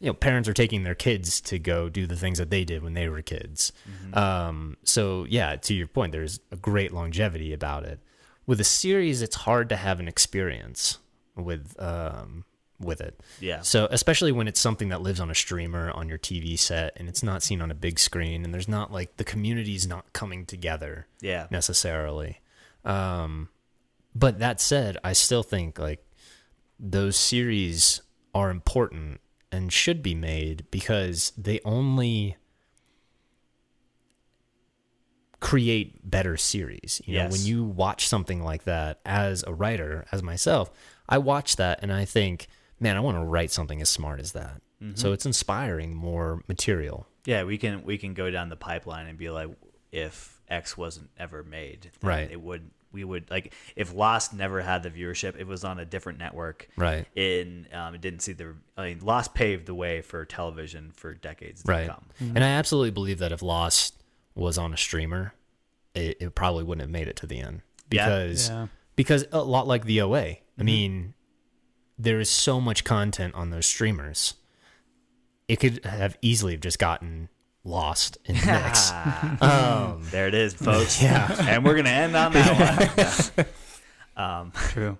you know parents are taking their kids to go do the things that they did when they were kids um so yeah to your point there's a great longevity about it with a series it's hard to have an experience with um with it Yeah. so especially when it's something that lives on a streamer on your tv set and it's not seen on a big screen and there's not like the community's not coming together yeah, necessarily. Um, but that said, I still think like those series are important and should be made because they only create better series. You know, when you watch something like that as a writer, as myself, I watch that and I think, man, I want to write something as smart as that. So it's inspiring more material. yeah. We can we can go down the pipeline and be like, if X wasn't ever made, then Right. It would we would like if Lost never had the viewership, it was on a different network, Right. in um, it didn't see the I mean Lost paved the way for television for decades to right come. and i absolutely believe that if lost was on a streamer it, it probably wouldn't have made it to the end because Yeah. because a lot like the oa i mean there is so much content on those streamers it could have easily have just gotten lost in the mix um, There it is, folks. Yeah. and we're gonna end on that one. um, True.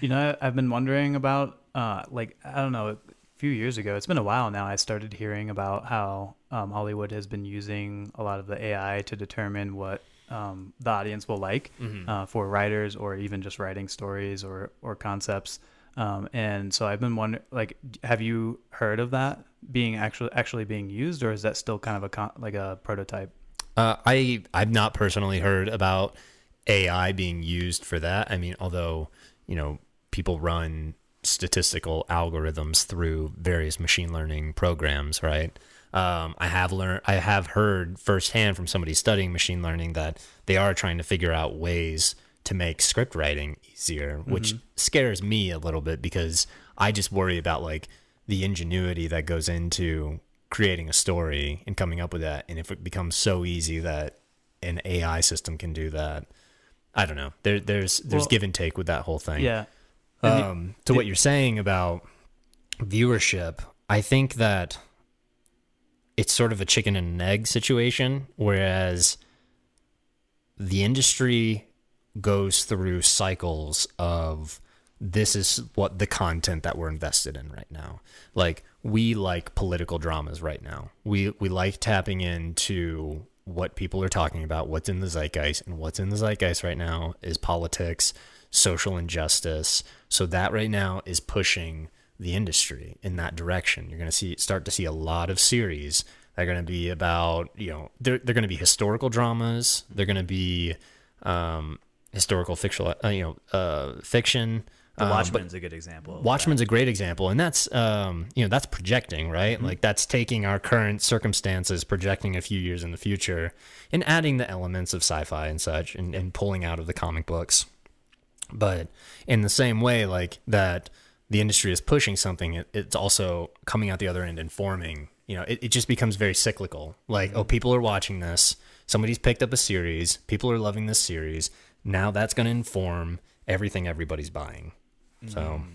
You know, I- I've been wondering about, uh, like, I don't know, a few years ago, it's been a while now. I started hearing about how um, Hollywood has been using a lot of the AI to determine what um, the audience will like uh, for writers or even just writing stories or or concepts. Um, and so I've been wondering, like, have you heard of that being actually actually being used, or is that still kind of a con- like a prototype? Uh, I I've not personally heard about AI being used for that. I mean, although you know people run statistical algorithms through various machine learning programs, right? Um, I have learned, I have heard firsthand from somebody studying machine learning that they are trying to figure out ways to make script writing easier, which scares me a little bit because I just worry about like the ingenuity that goes into creating a story and coming up with that. And if it becomes so easy that an AI system can do that, I don't know. There, there's there's Well, give and take with that whole thing. Yeah. And the- Um, to what you're saying about viewership, I think that it's sort of a chicken and egg situation, whereas the industry goes through cycles of this is what the content that we're invested in right now. Like we like political dramas right now. We we like tapping into what people are talking about, what's in the zeitgeist, and what's in the zeitgeist right now is politics, social injustice. So that right now is pushing the industry in that direction. You're going to see start to see a lot of series that are going to be about, you know, they're they're going to be historical dramas, they're going to be um historical fictional, uh, you know, uh fiction. The um, Watchmen's a good example. Watchmen's a great example, and that's um, you know that's projecting, right? Like that's taking our current circumstances, projecting a few years in the future, and adding the elements of sci-fi and such, and, and pulling out of the comic books. But in the same way, like that, the industry is pushing something. It, it's also coming out the other end and forming. You know, it, it just becomes very cyclical. Like, oh, mm-hmm. people are watching this. Somebody's picked up a series. People are loving this series. Now that's going to inform everything everybody's buying. So, mm,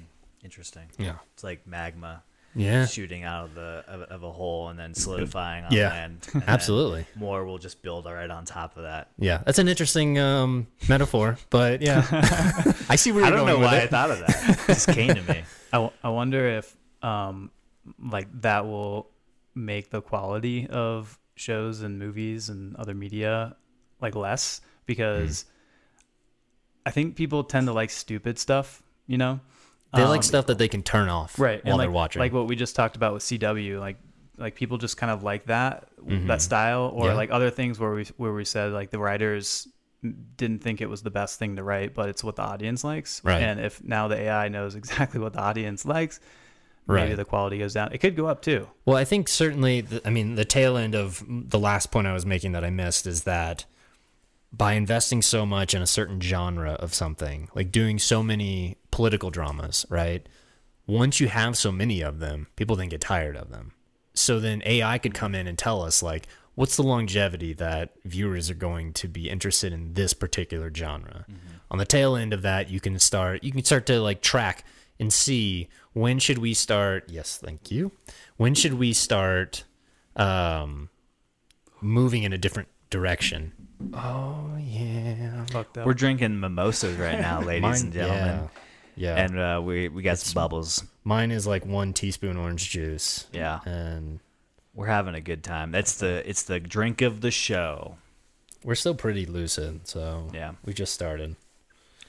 Interesting. yeah. It's like magma Yeah. shooting out of the of, of a hole and then solidifying on Yeah. land. and Absolutely. More will just build right on top of that. Yeah. That's an interesting um, metaphor, but yeah. I see where you're I don't going know with why I thought of that. It just came to me. I, w- I wonder if um like that will make the quality of shows and movies and other media like less because I think people tend to like stupid stuff, you know. They Um, like stuff that they can turn off right while and they're like, watching. like what we just talked about with CW like like people just kind of like that Mhm. that style or Yeah. like other things where we where we said like the writers didn't think it was the best thing to write but it's what the audience likes Right. and if now the AI knows exactly what the audience likes maybe the quality goes down it could go up too Well, I think certainly, the, I mean, the tail end of the last point I was making that I missed is that by investing so much in a certain genre of something, like doing so many political dramas, right? Once you have so many of them, people then get tired of them. So then AI could come in and tell us, like, what's the longevity that viewers are going to be interested in this particular genre. On the tail end of that, you can start you can start to like track and see when should we start yes, thank you. When should we start um moving in a different direction? Oh yeah. fucked up We're drinking mimosas right now, ladies Mine- and gentlemen. Yeah. Yeah. And uh, we we got some bubbles. Mine is like one teaspoon orange juice. Yeah, And we're having a good time. That's the it's the drink of the show. we're still pretty lucid, so Yeah. we just started.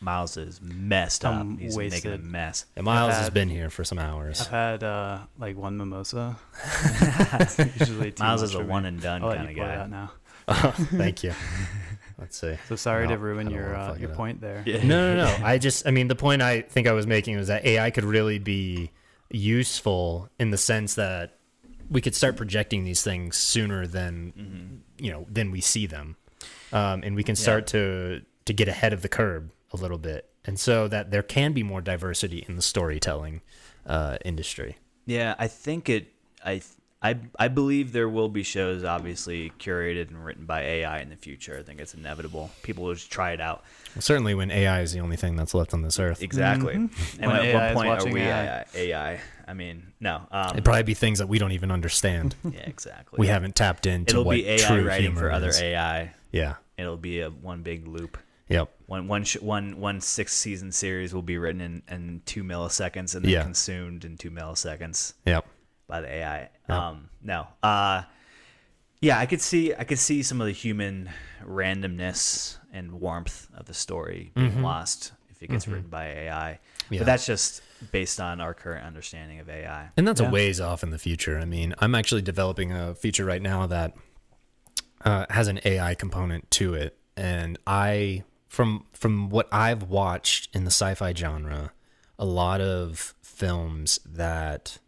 Miles is messed up. I'm He's making a mess. And Miles has been here for some hours. I've had uh like one mimosa usually Miles is a one and done I'll kind of guy. out now Thank you. Let's see. so sorry No, to ruin your uh, your it up. point there Yeah. No, no, no. I just, I mean, the point I think I was making was that AI could really be useful in the sense that we could start projecting these things sooner than, Mm-hmm. you know, than we see them, um, and we can start to to get ahead of the curve a little bit, and so that there can be more diversity in the storytelling uh, industry. Yeah, I think it. I I I believe there will be shows obviously curated and written by AI in the future. I think it's inevitable. People will just try it out. Certainly, when AI is the only thing that's left on this earth, Exactly. And When at AI what is point are we AI. AI? AI? I mean, no. Um, it'd probably be things that we don't even understand. yeah, exactly. we haven't tapped into It'll what be AI true writing humor for other is. AI. Yeah. It'll be a one big loop. Yep. One one sh- one one six season series will be written in, in two milliseconds and then Yeah. consumed in two milliseconds Yep. By the AI. Um, no. Uh, yeah, I could see I could see some of the human randomness and warmth of the story being lost if it gets written by AI. Mm-hmm. Yeah. But that's just based on our current understanding of AI. And that's Yeah. a ways off in the future. I mean, I'm actually developing a feature right now that uh, has an AI component to it, and I, from from what I've watched in the sci-fi genre, a lot of films that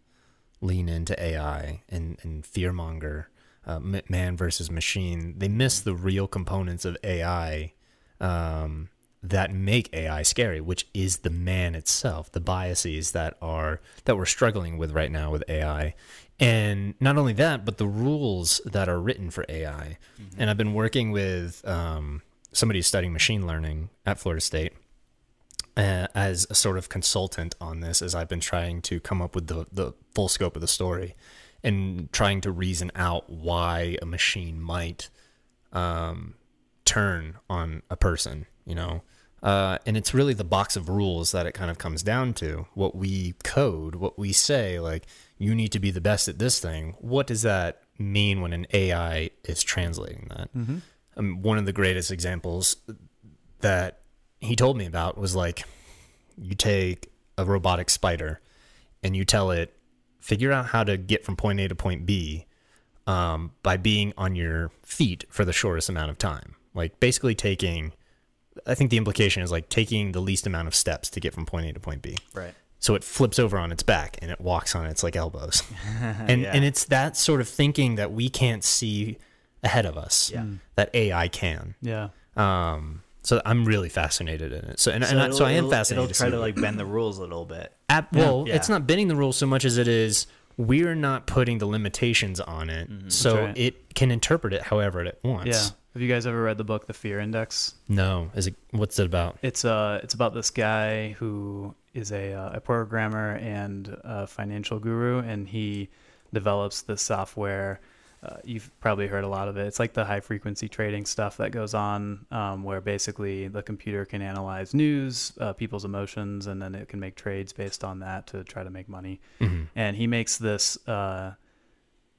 lean into AI and and fearmonger, uh, man versus machine, they miss the real components of AI. Um, that make AI scary, which is the man itself, the biases that are that we're struggling with right now with AI. And not only that, but the rules that are written for AI. And I've been working with um, somebody who's studying machine learning at Florida State uh, as a sort of consultant on this as I've been trying to come up with the, the full scope of the story and trying to reason out why a machine might um, turn on a person, you know. Uh, and it's really the box of rules that it kind of comes down to. What we code, what we say, like, you need to be the best at this thing. What does that mean when an AI is translating that? Um, one of the greatest examples that he told me about was like, you take a robotic spider and you tell it, figure out how to get from point A to point B um, by being on your feet for the shortest amount of time. Like basically taking, I think the implication is like taking the least amount of steps to get from point A to point B. Right. So it flips over on its back and it walks on its like elbows. and Yeah. and it's that sort of thinking that we can't see ahead of us Yeah. that AI can. Yeah. Um, so I'm really fascinated in it. So and, and I, so I am it'll- fascinated. It'll try see to like bend the rules a little bit. At, well, Yeah. it's not bending the rules so much as it is we're not putting the limitations on it, so right. it can interpret it however it wants. Yeah. Have you guys ever read the book The Fear Index? No, is it? What's it about? It's uh it's about this guy who is a uh, a programmer and a financial guru, and he develops this software. Uh, you've probably heard a lot of it. It's like the high frequency trading stuff that goes on, um, where basically the computer can analyze news, uh, people's emotions, and then it can make trades based on that to try to make money. And he makes this uh,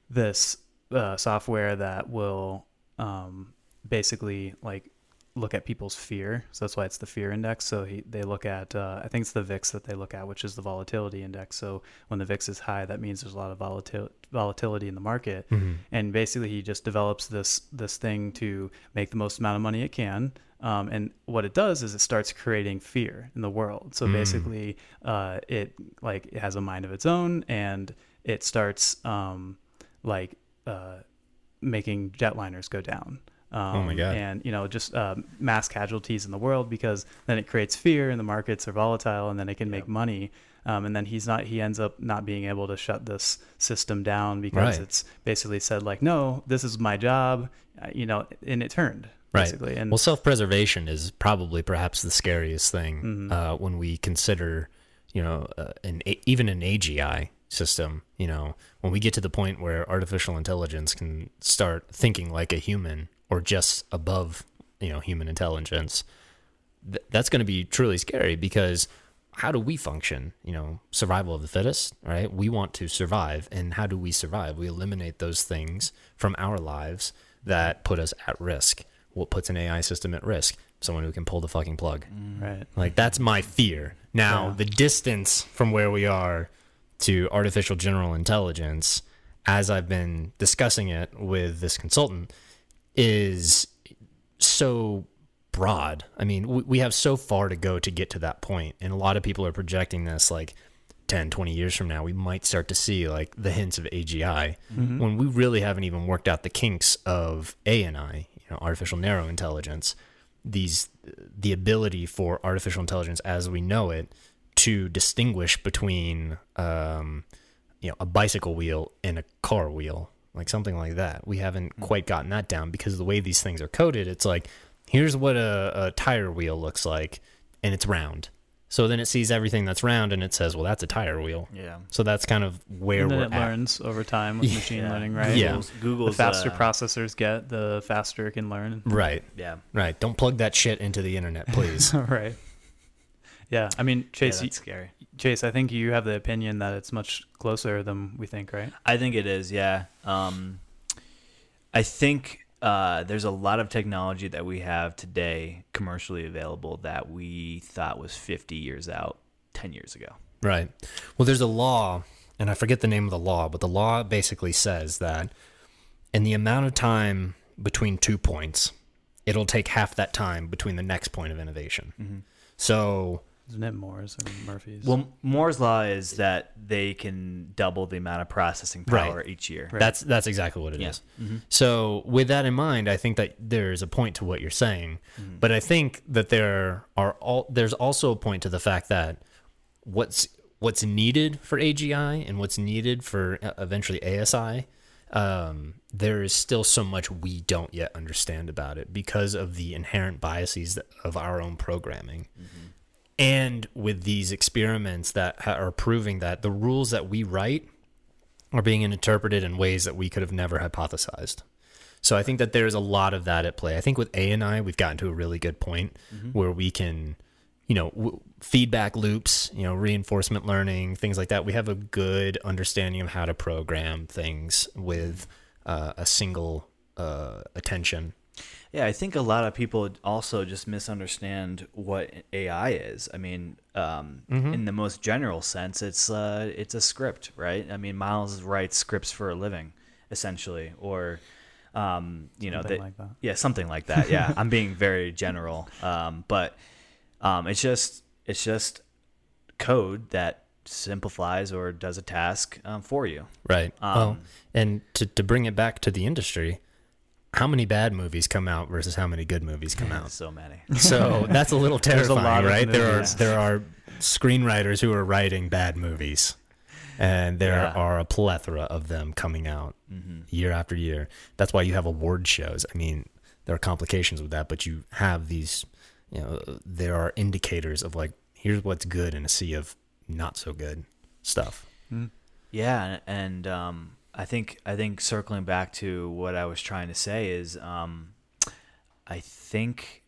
this uh, software that will um, basically like look at people's fear. So that's why it's the fear index. So he, they look at, uh, I think it's the VIX that they look at, which is the volatility index. So when the VIX is high, that means there's a lot of volatil- volatility in the market. And basically, he just develops this this thing to make the most amount of money it can. Um, and what it does is it starts creating fear in the world. So basically, uh, it like it has a mind of its own, and it starts um, like uh, making jetliners go down. Um, Oh my God. And you know, just uh, mass casualties in the world because then it creates fear, and the markets are volatile, and then it can make money. Um, and then he's not. He ends up not being able to shut this system down because Right. it's basically said like, no, this is my job. uh, You know, and it turned Right. basically. And well, self-preservation is probably perhaps the scariest thing Mm-hmm. uh, when we consider, you know, uh, an A- even an AGI system. You know, when we get to the point where artificial intelligence can start thinking like a human or just above, you know, human intelligence, th- that's going to be truly scary because how do we function? You know, survival of the fittest, right? We want to survive. And how do we survive? We eliminate those things from our lives that put us at risk. What puts an AI system at risk? Someone who can pull the fucking plug. Mm. right. Like, that's my fear. Now, Yeah. the distance from where we are to artificial general intelligence, as I've been discussing it with this consultant, is so broad. I mean, we, we have so far to go to get to that point, and a lot of people are projecting this like 10, 20 years from now, we might start to see like the hints of AGI when we really haven't even worked out the kinks of ANI, you know, artificial narrow intelligence. These the ability for artificial intelligence as we know it to distinguish between um, you know a bicycle wheel and a car wheel like something like that we haven't quite gotten that down because the way these things are coded it's like here's what a, a tire wheel looks like and it's round So then it sees everything that's round and it says, well, that's a tire wheel. Yeah. So that's kind of where and then we're it at. learns over time with machine Yeah. learning, right? Yeah. Google's, The faster uh, processors get, the faster it can learn. Right, Yeah. right. Don't plug that shit into the internet, please. right. Yeah, I mean, Yeah, Chase, that's scary. Chase, I think you have the opinion that it's much closer than we think, right? I think it is, yeah. Um, I think uh, there's a lot of technology that we have today commercially available that we thought was 50 years out 10 years ago. Right. Well, there's a law, and I forget the name of the law, but the law basically says that in the amount of time between two points, it'll take half that time between the next point of innovation. So, Isn't it Moore's or Murphy's? Well, Moore's law is that they can double the amount of processing Right. power each year. Right. that's that's exactly what it is. Yeah. So, with that in mind, I think that there's a point to what you're saying, Mm-hmm. but I think that there are all there's also a point to the fact that what's what's needed for AGI and what's needed for uh, eventually ASI, um, there is still so much we don't yet understand about it because of the inherent biases of our own programming. And with these experiments that are proving that the rules that we write are being interpreted in ways that we could have never hypothesized. So I think that there's a lot of that at play. I think with ANI, we've gotten to a really good point where we can, you know, w- feedback loops, you know, reinforcement learning, things like that. We have a good understanding of how to program things with uh, a single uh, attention. Yeah, I think a lot of people also just misunderstand what AI is. I mean, um, in the most general sense, it's uh, it's a script, right? I mean, Miles writes scripts for a living, essentially, or um, you know, Something they- like that. yeah, something like that. Yeah, I'm being very general, um, but um, it's just it's just code that simplifies or does a task um, for you. Right. well, Um, and to, to bring it back to the industry, how many bad movies come out versus how many good movies come out? So many. So that's a little There's a terrifying, lot right? There are movies. there are screenwriters who are writing bad movies, and there Yeah. are a plethora of them coming out year after year. That's why you have award shows. I mean, there are complications with that, but you have these. You know, there are indicators of like here's what's good in a sea of not so good stuff. Yeah, and um, I think I think circling back to what I was trying to say is, um, I think,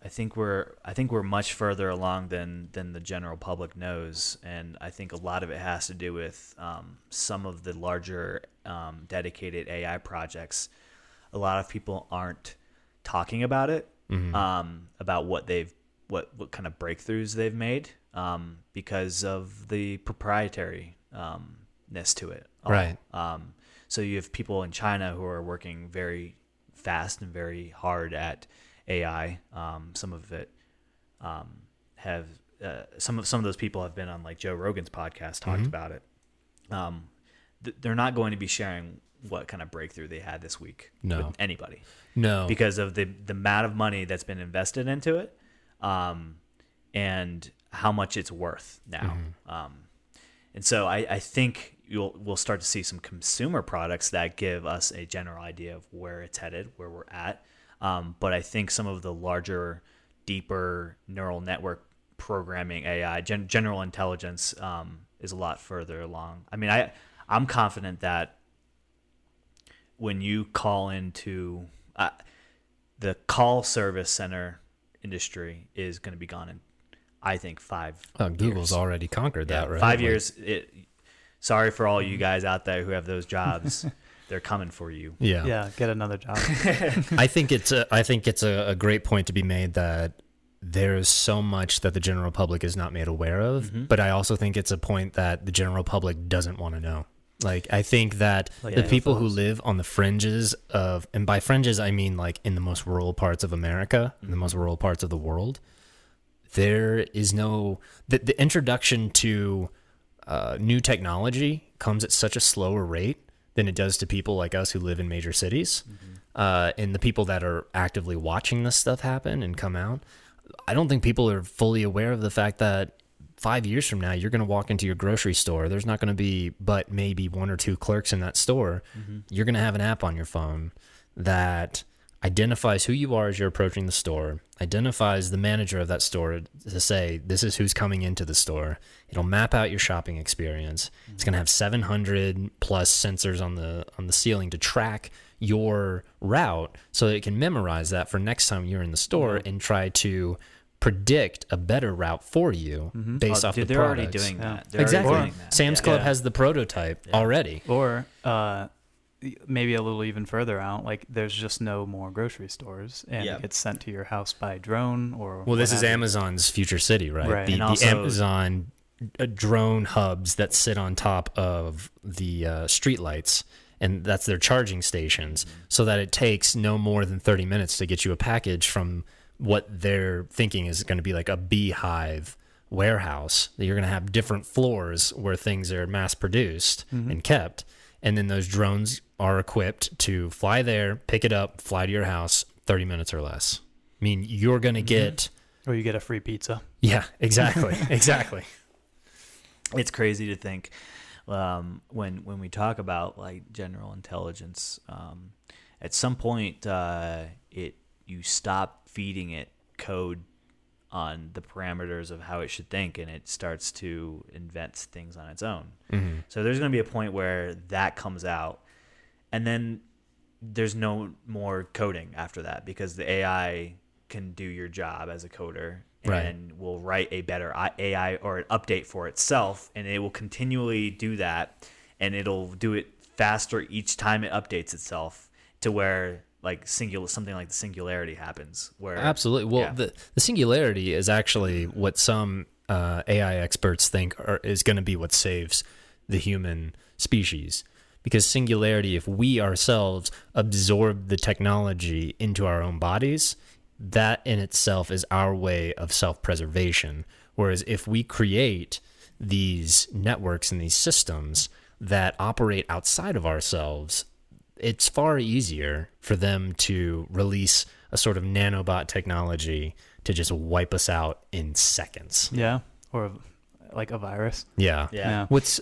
I think we're I think we're much further along than than the general public knows, and I think a lot of it has to do with um, some of the larger um, dedicated AI projects. A lot of people aren't talking about it, um, about what they've what what kind of breakthroughs they've made um, because of the proprietary um, to it. Right. Um, so you have people in China who are working very fast and very hard at AI. Um, some of it um, have uh, some of some of those people have been on like Joe Rogan's podcast talked about it. Um, th- they're not going to be sharing what kind of breakthrough they had this week No. with anybody No, because of the the amount of money that's been invested into it, um, and how much it's worth now. Um, and so I, I think you'll we'll start to see some consumer products that give us a general idea of where it's headed, where we're at. Um, but I think some of the larger, deeper neural network programming AI, gen- general intelligence, um, is a lot further along. I mean, I I'm confident that when you call into uh, the call service center industry is going to be gone in I think five. Uh, Google's years. already conquered that, Yeah, right? Five Like- years. It, sorry for all you guys out there who have those jobs. They're coming for you. yeah. Yeah, get another job. I think it's a, I think it's a, a great point to be made that there is so much that the general public is not made aware of, Mm-hmm. but I also think it's a point that the general public doesn't want to know. Like I think that Like the people who live on the fringes of and by fringes I mean like in the most rural parts of America, in the most rural parts of the world, there is no the, the introduction to uh, new technology comes at such a slower rate than it does to people like us who live in major cities. Uh, and the people that are actively watching this stuff happen and come out, I don't think people are fully aware of the fact that five years from now, you're going to walk into your grocery store. There's not going to be but maybe one or two clerks in that store. You're going to have an app on your phone that identifies who you are as you're approaching the store, identifies the manager of that store to say, this is who's coming into the store. It'll map out your shopping experience. It's going to have 700 plus sensors on the on the ceiling to track your route so that it can memorize that for next time you're in the store and try to predict a better route for you based Oh, off dude, the they're already doing that. They're Exactly. Doing that. Sam's Yeah. Club Yeah. has the prototype already. Or uh, maybe a little even further out, like there's just no more grocery stores, and Yeah. it gets sent to your house by drone or. Well, this is have you. Amazon's future city, right? Right. The, And the also- Amazon uh, drone hubs that sit on top of the uh, streetlights, and that's their charging stations, so that it takes no more than 30 minutes to get you a package from what they're thinking is going to be like a beehive warehouse. That you're going to have different floors where things are mass produced and kept. And then those drones are equipped to fly there, pick it up, fly to your house 30 minutes or less. I mean, you're going to get. Or you get a free pizza. Yeah, exactly. exactly. it's crazy to think um, when when we talk about like general intelligence um, at some point uh, it you stop feeding it code on the parameters of how it should think and it starts to invent things on its own so there's going to be a point where that comes out and then there's no more coding after that because the AI can do your job as a coder Right. and will write a better AI or an update for itself, and it will continually do that, and it'll do it faster each time it updates itself to where like singular something like the singularity happens where Absolutely. Well, Yeah. the, the singularity is actually what some uh, AI experts think are, is going to be what saves the human species. Because singularity, if we ourselves absorb the technology into our own bodies, that in itself is our way of self preservation. Whereas if we create these networks and these systems that operate outside of ourselves, it's far easier for them to release a sort of nanobot technology to just wipe us out in seconds. Yeah. Or like a virus. Yeah. yeah, Yeah. What's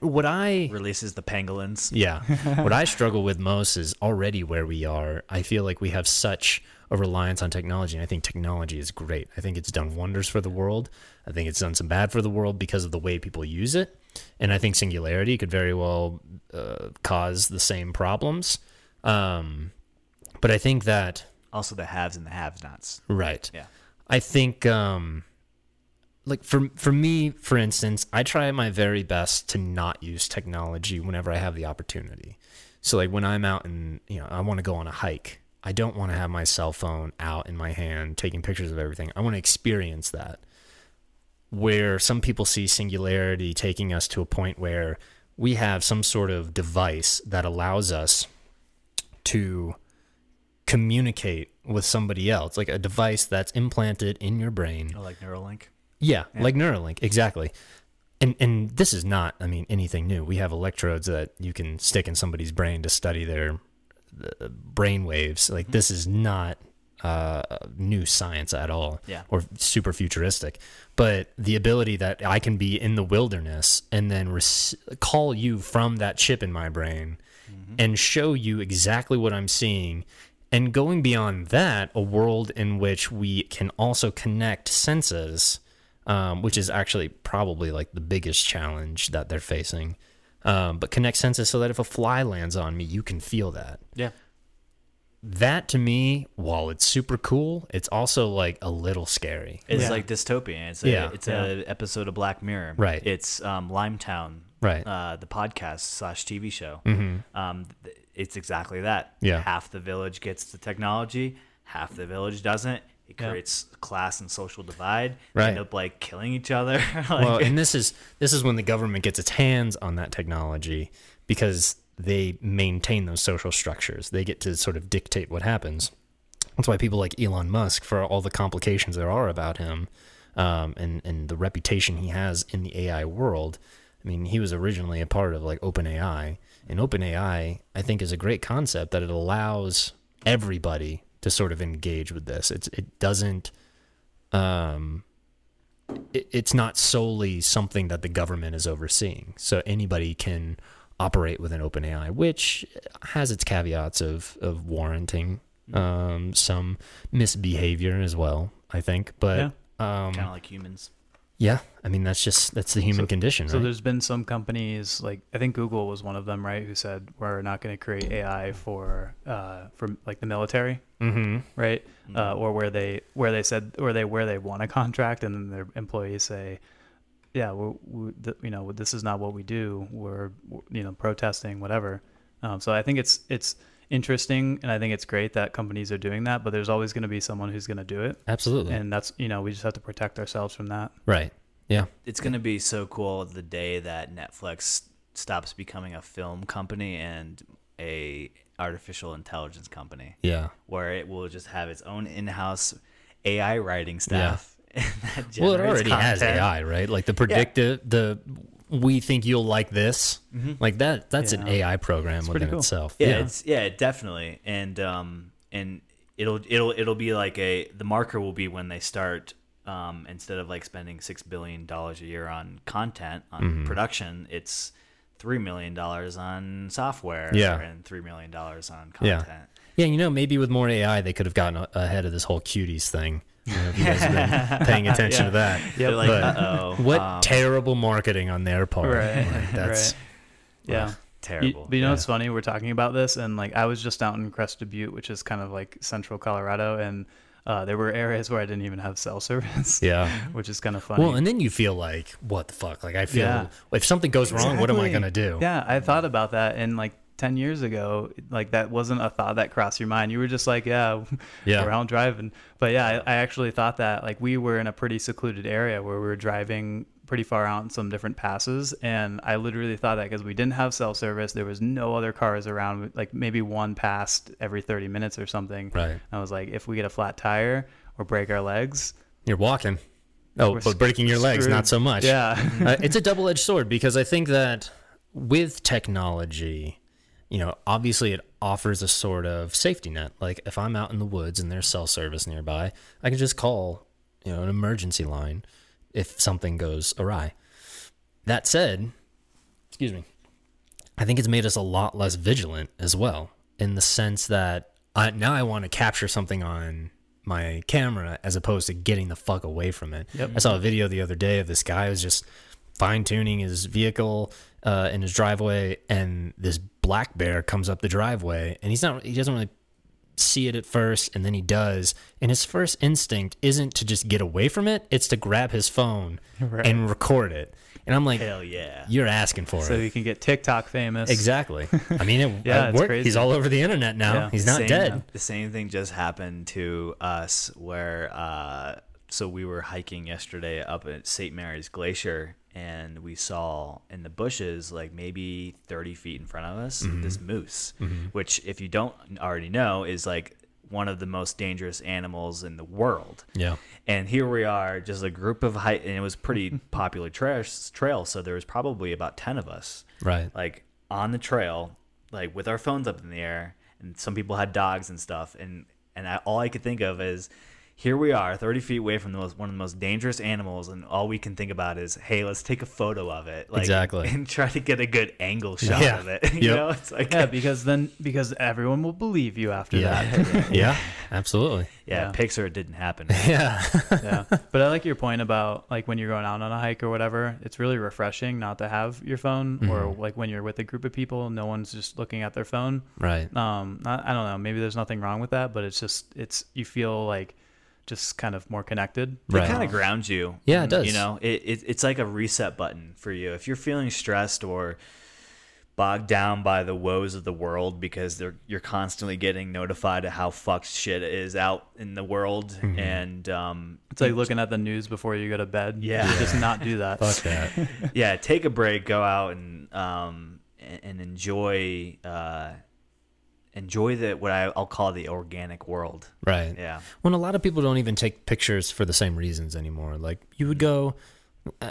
what I releases the pangolins yeah. what I struggle with most is already where we are. I feel like we have such a reliance on technology. And I think technology is great. I think it's done wonders for the world. I think it's done some bad for the world because of the way people use it. And I think singularity could very well uh, cause the same problems. Um, but I think that, also the haves and the have-nots right. yeah I think um like for for me, for instance, I try my very best to not use technology whenever I have the opportunity. So like when I'm out and you know, I want to go on a hike, I don't want to have my cell phone out in my hand taking pictures of everything. I want to experience that. Where some people see singularity taking us to a point where we have some sort of device that allows us to communicate with somebody else, like a device that's implanted in your brain. like Neuralink Yeah, like Neuralink, exactly. And and this is not, I mean, anything new. We have electrodes that you can stick in somebody's brain to study their uh, brain waves. Like this is not uh, new science at all, Yeah. or super futuristic. But the ability that I can be in the wilderness and then rec- call you from that chip in my brain and show you exactly what I'm seeing. And going beyond that, a world in which we can also connect senses, um, which is actually probably like the biggest challenge that they're facing. Um, but connect senses so that if a fly lands on me, you can feel that. yeah That to me, while it's super cool, it's also like a little scary. It's Yeah. like dystopian. It's a Yeah. it's a episode of Black Mirror. Right. It's um, Limetown. Right. Uh, the podcast slash TV show. Mm-hmm. Um, it's exactly that. Yeah. Half the village gets the technology. Half the village doesn't. It creates a class and social divide. They Right. end up like killing each other. like, well, and this is this is when the government gets its hands on that technology because they maintain those social structures. They get to sort of dictate what happens. That's why people like Elon Musk, for all the complications there are about him, um, and and the reputation he has in the AI world. I mean, he was originally a part of like OpenAI, and OpenAI, I think, is a great concept that it allows everybody to sort of engage with this. It's it doesn't. Um, it, it's not solely something that the government is overseeing. So anybody can operate with an OpenAI, which has its caveats of of warranting um, some misbehavior as well. I think, but Yeah. um, Kind of like humans. Yeah, I mean that's just that's the human So- condition, So there's been some companies like I think Google was one of them, right? Who said we're not going to create AI for uh, for like the military, mm-hmm. right? Mm. Uh, or where they where they said or they where they want a contract, and then their employees say, yeah, we we, th- you know this is not what we do. We're you know protesting whatever. Um, so I think it's it's interesting, and I think it's great that companies are doing that. But there's always going to be someone who's going to do it, Absolutely, and that's you know we just have to protect ourselves from that. right. Yeah, It's going to be so cool the day that Netflix stops becoming a film company and a artificial intelligence company, yeah. where it will just have its own in-house AI writing staff. that Well, it generates already has. AI, right? Like the predictive, the we think you'll like this, like that. That's an AI program It's within cool. itself. Yeah, it's yeah, definitely, and um, and it'll it'll it'll be like a the marker will be when they start um, instead of like spending six billion dollars a year on content on Mm-hmm. production, it's three million dollars on software, Yeah. and three million dollars on Yeah. content. Yeah, yeah, you know, maybe with more AI, they could have gotten ahead of this whole cuties thing. You know, if you guys have been paying attention to that. They're like, But uh oh, What terrible marketing on their part. Right, Like, that's right. Yeah. You- terrible. but you know yeah. what's funny? We're talking about this, and like I was just out in Crested Butte, which is kind of like central Colorado, and uh, there were areas where I didn't even have cell service. yeah. which is kind of funny. Well, and then you feel like, what the fuck? Like I feel Yeah. if something goes wrong, what am I gonna do? Yeah, I thought about that, and like ten years ago, like that wasn't a thought that crossed your mind. You were just like, yeah, Yeah. out driving. But yeah, I, I actually thought that like we were in a pretty secluded area where we were driving pretty far out in some different passes, and I literally thought that because we didn't have cell service, there was no other cars around, like maybe one passed every thirty minutes or something. Right. I was like, if we get a flat tire or break our legs, You're walking. Oh, but breaking your legs, not so much. yeah, uh, it's a double edged sword because I think that with technology, you know, obviously it offers a sort of safety net. Like if I'm out in the woods and there's cell service nearby, I can just call, you know, an emergency line if something goes awry. That said, excuse me, I think it's made us a lot less vigilant as well in the sense that I, now I want to capture something on my camera as opposed to getting the fuck away from it. Yep. I saw a video the other day of this guy who's just fine tuning his vehicle uh, in his driveway, and this black bear comes up the driveway, and he's not he doesn't really see it at first, and then he does, and his first instinct isn't to just get away from it; it's to grab his phone Right. and record it. And I'm like, Hell yeah. you're asking for so it. So you can get TikTok famous. Exactly. I mean, it, Yeah, it worked. crazy. He's all over the internet now. Yeah. He's not Same- dead. The same thing just happened to us where uh, so we were hiking yesterday up at St. Mary's Glacier and we saw in the bushes like maybe 30 feet in front of us Mm-hmm. this moose, which if you don't already know is like one of the most dangerous animals in the world. Yeah. And here we are, just a group of hike, and it was pretty popular tra- trail, so there was probably about 10 of us Right. like on the trail, like with our phones up in the air, and some people had dogs and stuff, and and I, all I could think of is, here we are, thirty feet away from the most, one of the most dangerous animals, and all we can think about is, hey, let's take a photo of it, like, Exactly. and try to get a good angle shot Yeah. of it. you know, it's like, Yeah, yeah, because then because everyone will believe you after Yeah. that. yeah. Absolutely. Yeah. Pics or, it didn't happen. Yeah. yeah. But I like your point about like when you're going out on a hike or whatever, it's really refreshing not to have your phone or Mm-hmm. like when you're with a group of people, no one's just looking at their phone. right. Um, I, I don't know, maybe there's nothing wrong with that, but it's just it's you feel like just kind of more connected. It kind of grounds you. Yeah, it does. You know, it, it it's like a reset button for you. If you're feeling stressed or bogged down by the woes of the world because they're you're constantly getting notified of how fucked shit is out in the world, Mm-hmm. and um, It's like looking at the news before you go to bed. Yeah. Just not do that. Fuck that. yeah, take a break, go out and um and, and enjoy uh enjoy the what I, I'll call the organic world. Right. Yeah. When a lot of people don't even take pictures for the same reasons anymore. Like you would go, uh,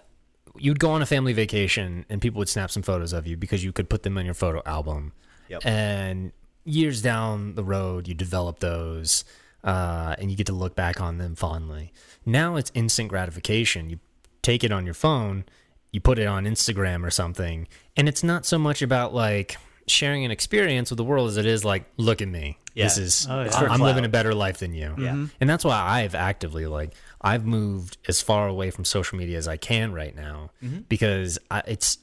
you would go on a family vacation and people would snap some photos of you because you could put them in your photo album. Yep. And years down the road, you develop those, uh, and you get to look back on them fondly. Now it's instant gratification. You take it on your phone, you put it on Instagram or something, and it's not so much about like sharing an experience with the world as it is like, look at me. This is Oh, yeah. I'm living a better life than you. Yeah. And that's why I've actively like I've moved as far away from social media as I can right now Mm-hmm. because I, it's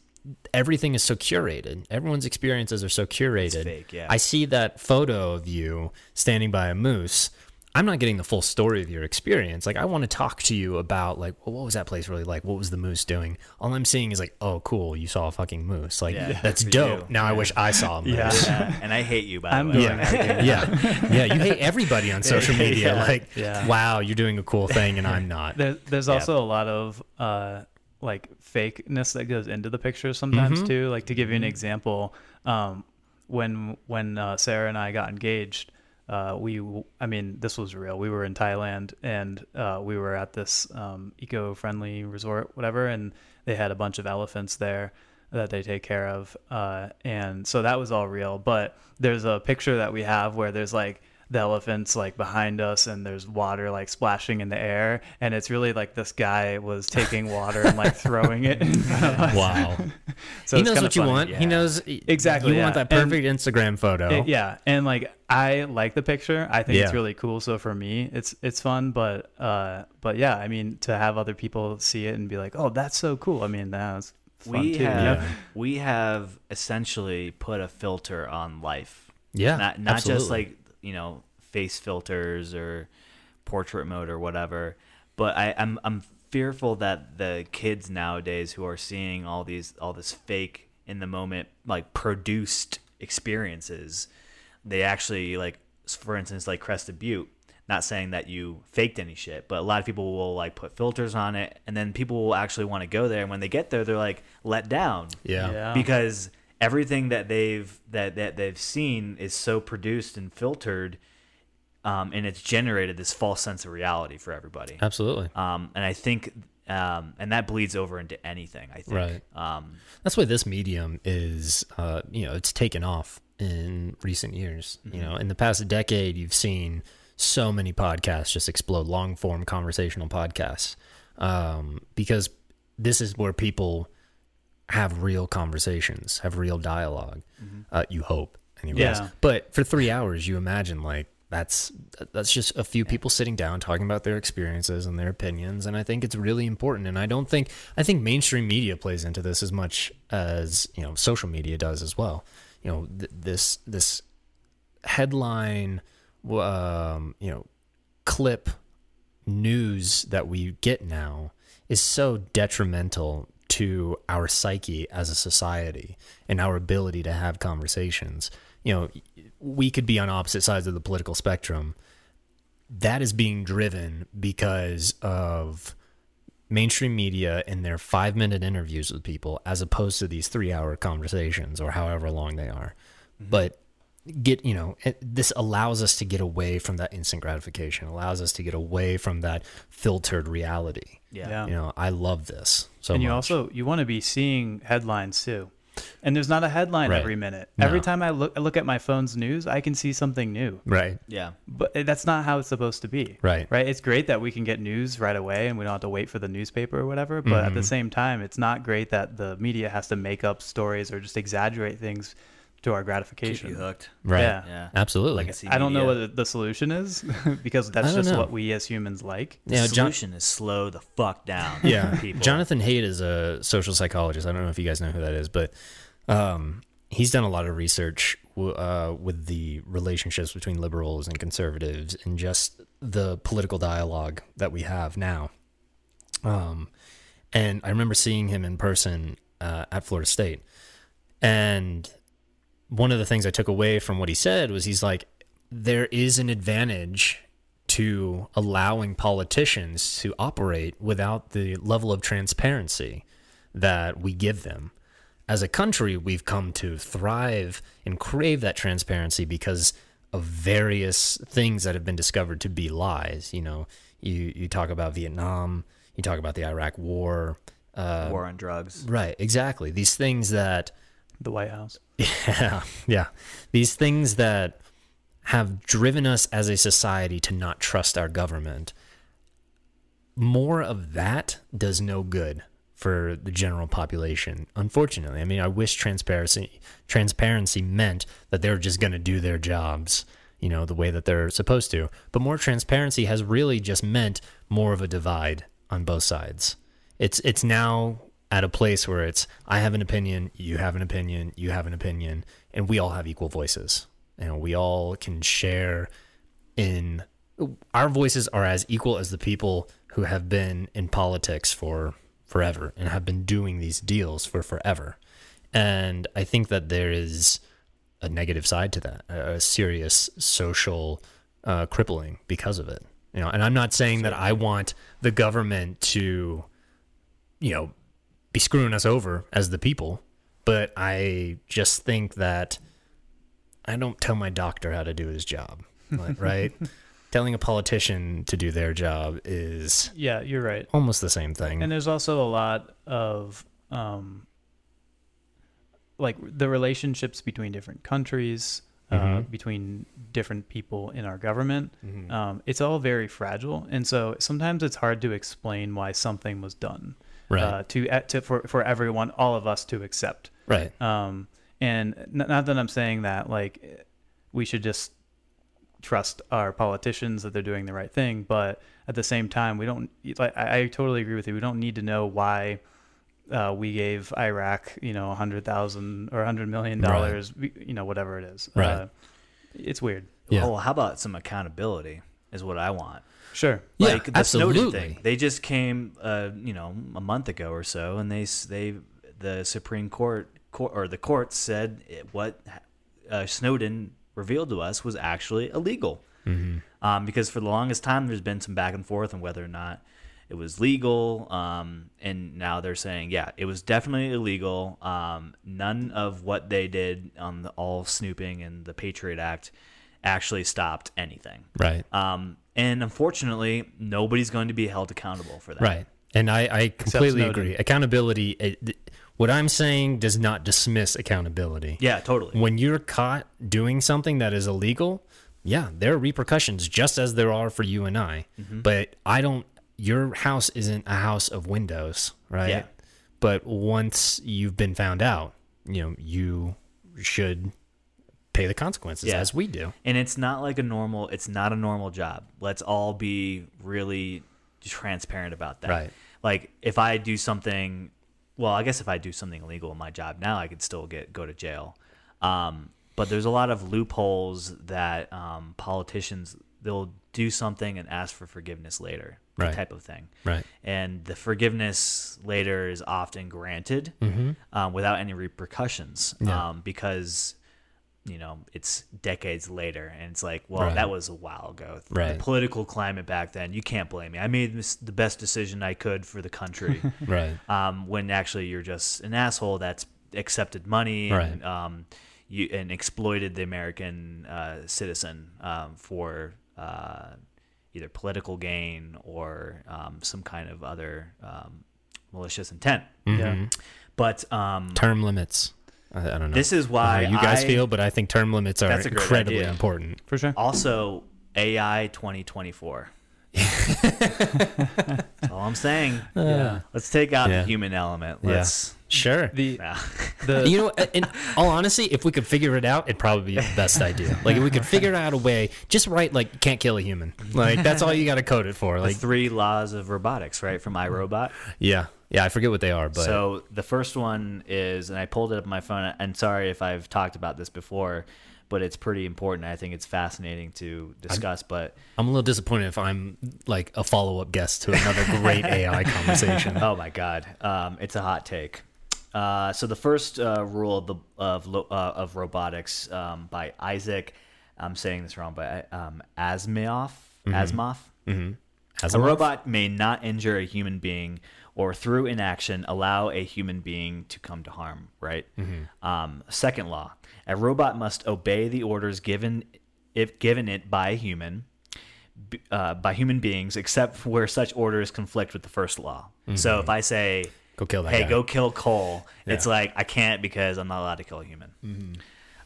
everything is so curated. Everyone's experiences are so curated. fake, yeah. I see that photo of you standing by a moose. I'm not getting the full story of your experience. Like I want to talk to you about like well, what was that place really like? What was the moose doing? All I'm seeing is like, oh, cool, you saw a fucking moose. Like Yeah, that's dope. you. Now I wish I saw a moose. Yeah. Yeah, and I hate you by I'm the way. Yeah, yeah, yeah. You hate everybody on social media. Yeah. Like, Yeah. wow, you're doing a cool thing, and I'm not. There, there's Yeah. also a lot of uh, like fakeness that goes into the pictures sometimes too. Like to give you an example, um, when when uh, Sarah and I got engaged, uh, we I mean this was real. We were in Thailand and uh, we were at this um, eco-friendly resort, whatever, and they had a bunch of elephants there that they take care of, uh, and so that was all real. But there's a picture that we have where there's like the elephants like behind us and there's water like splashing in the air and it's really like this guy was taking water and like throwing it in front of. Wow. so he knows kinda what you funny. want. yeah. He knows Exactly, You yeah. want that And- perfect Instagram photo. It- yeah and like i like the picture i think it's really cool so for me it's it's fun but uh but yeah i mean to have other people see it and be like oh that's so cool i mean that's fun we too you know? have Yeah. we have essentially put a filter on life. Yeah, not not just like you know face filters or portrait mode or whatever. But I, I'm I'm fearful that the kids nowadays who are seeing all these all this fake in the moment like produced experiences, they actually like for instance like Crested Butte. Not saying that you faked any shit, but a lot of people will like put filters on it, and then people will actually want to go there. And when they get there, they're like let down Yeah. Yeah. because everything that they've that that they've seen is so produced and filtered um, and it's generated this false sense of reality for everybody Absolutely. um, and i think um, and that bleeds over into anything i think Right. um, That's why this medium is, uh, you know, it's taken off in recent years. You know, in the past decade, you've seen so many podcasts just explode, long form conversational podcasts, um, because this is where people have real conversations, have real dialog Uh, you hope, anyways. Yeah. But for three hours, you imagine like that's that's just a few people sitting down talking about their experiences and their opinions, and I think it's really important. And I don't think I think mainstream media plays into this as much as you know social media does as well. You know th- this this headline, um, you know, clip news that we get now is so detrimental to our psyche as a society and our ability to have conversations. You know, we could be on opposite sides of the political spectrum. That is being driven because of mainstream media and their five minute interviews with people as opposed to these three hour conversations or however long they are. Mm-hmm. But get you know this allows us to get away from that instant gratification allows us to get away from that filtered reality yeah, Yeah. you know i love this so and you much. also you want to be seeing headlines too and there's not a headline Right. every minute No. every time i look I look at my phone's news i can see something new right yeah but eh, that's not how it's supposed to be Right. right it's great that we can get news right away and we don't have to wait for the newspaper or whatever but at the mm-hmm. same time it's not great that the media has to make up stories or just exaggerate things to our keep gratification. you hooked. Right. Yeah. yeah. Absolutely. Legacy i don't know what the solution is because that's just know. what we as humans like. The Yeah, John- solution is slow the fuck down. Yeah. People. Jonathan haidt is a social psychologist. I don't know if you guys know who that is but um, he's done a lot of research w- uh, with the relationships between liberals and conservatives and just the political dialogue that we have now. Um, and i remember seeing him in person uh, at florida state. And one of the things i took away from what he said was he's like there is an advantage to allowing politicians to operate without the level of transparency that we give them. As a country, we've come to thrive and crave that transparency because of various things that have been discovered to be lies. You know, you, you talk about Vietnam, you talk about the Iraq War. Uh, war on drugs right, exactly. These things that the white house yeah, yeah. These things that have driven us as a society to not trust our government. More of that does no good for the general population. Unfortunately, I mean, I wish transparency transparency meant that they're just going to do their jobs, you know, the way that they're supposed to. But more transparency has really just meant more of a divide on both sides. It's it's now at a place where it's I have an opinion, you have an opinion, you have an opinion, and we all have equal voices. And we all can share in our voices are as equal as the people who have been in politics for forever and have been doing these deals for forever. And I think that there is a negative side to that, a serious social uh, crippling because of it. You know, and I'm not saying that I want the government to, you know, be screwing us over as the people, but I just think that I don't tell my doctor how to do his job, right? Telling a politician to do their job is Yeah, you're right. almost the same thing. And there's also a lot of um, like the relationships between different countries, uh, Mhm. between different people in our government. Mhm. Um, it's all very fragile, and so sometimes it's hard to explain why something was done right, uh, to, uh, to for for everyone, all of us to accept. right, Um, and n- not that I'm saying that like we should just trust our politicians that they're doing the right thing, but at the same time, we don't. Like, I, I totally agree with you. We don't need to know why uh, we gave Iraq, you know, a hundred thousand or a hundred million dollars, you know, whatever it is. Right. Uh, it's weird. Yeah. Oh, how about some accountability? Is what I want. Sure. Yeah, like the Snowden absolutely. thing. They just came, uh, you know, a month ago or so, and they they the Supreme Court, court or the court said it, what uh, Snowden revealed to us was actually illegal. Mm-hmm. Um, because for the longest time, there's been some back and forth on whether or not it was legal. Um, and now they're saying, yeah, it was definitely illegal. Um, none of what they did on the all snooping and the Patriot Act actually stopped anything. right, Um, and unfortunately, nobody's going to be held accountable for that. right. And I, I completely agree. Accountability. It, what I'm saying does not dismiss accountability. Yeah, totally. When you're caught doing something that is illegal, yeah, there are repercussions just as there are for you and I. Mm-hmm. But I don't. Your house isn't a house of windows, right? Yeah. But once you've been found out, you know you should pay the consequences Yeah. as we do. And it's not like a normal. It's not a normal job. Let's all be really transparent about that. Right. Like if I do something, well, I guess if I do something illegal in my job now, I could still get go to jail. Um, but there's a lot of loopholes that um, politicians they'll do something and ask for forgiveness later, that Right. type of thing. Right. and the forgiveness later is often granted um, without any repercussions Mm-hmm. Yeah. um, because you know it's decades later and it's like well Right. that was a while ago Right. the political climate back then you can't blame me i made this, the best decision i could for the country Right. um, when actually you're just an asshole that's accepted money and Right. um, you and exploited the American uh, citizen um, for uh, either political gain or um, some kind of other um, malicious intent. Yeah. But um, Term limits. I, I don't know. this is why how you guys I- feel, but I think term limits are That's incredibly idea. important. For sure. also AI 2024. That's all I'm saying. yeah. Let's take out Yeah. the human element. Yeah. Let's. Sure. The Yeah. the you know, in all honesty, if we could figure it out, it'd probably be the best idea. Like if we could figure out a way, just write like you can't kill a human. Like that's all you got to code it for. the Like three laws of robotics, right, from I, Robot. yeah, yeah. I forget what they are, but So the first one is, and I pulled it up on my phone. And sorry if I've talked about this before, but it's pretty important. I think it's fascinating to discuss. but I'm a little disappointed if I'm like a follow up guest to another great AI conversation. oh my god, um, it's a hot take. Uh, so the first uh, rule of the of uh, of robotics um, by Isaac, I'm saying this wrong, but um, Asimov. Asimov. As A a robot may not injure a human being or through inaction allow a human being to come to harm, right? Um, second law a robot must obey the orders given if given it by a human. Uh, by human beings, except where such orders conflict with the first law. So if I say, Go kill that "Hey, guy." go kill Cole," it's like I can't because I'm not allowed to kill a human.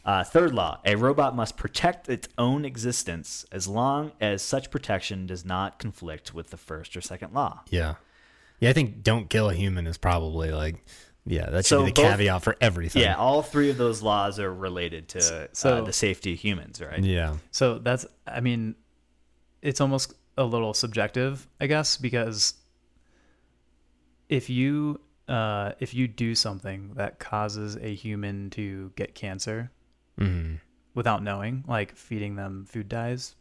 Uh, third law: a robot must protect its own existence as long as such protection does not conflict with the first or second law. yeah, Yeah, I think don't kill a human is probably like, yeah, that should So be the both- caveat for everything. Yeah, all three of those laws are related to So- uh, the safety of humans, right? Yeah. So that's, I mean, it's almost a little subjective, I guess, because if you uh, if you do something that causes a human to get cancer hmm without knowing, like feeding them food dyes,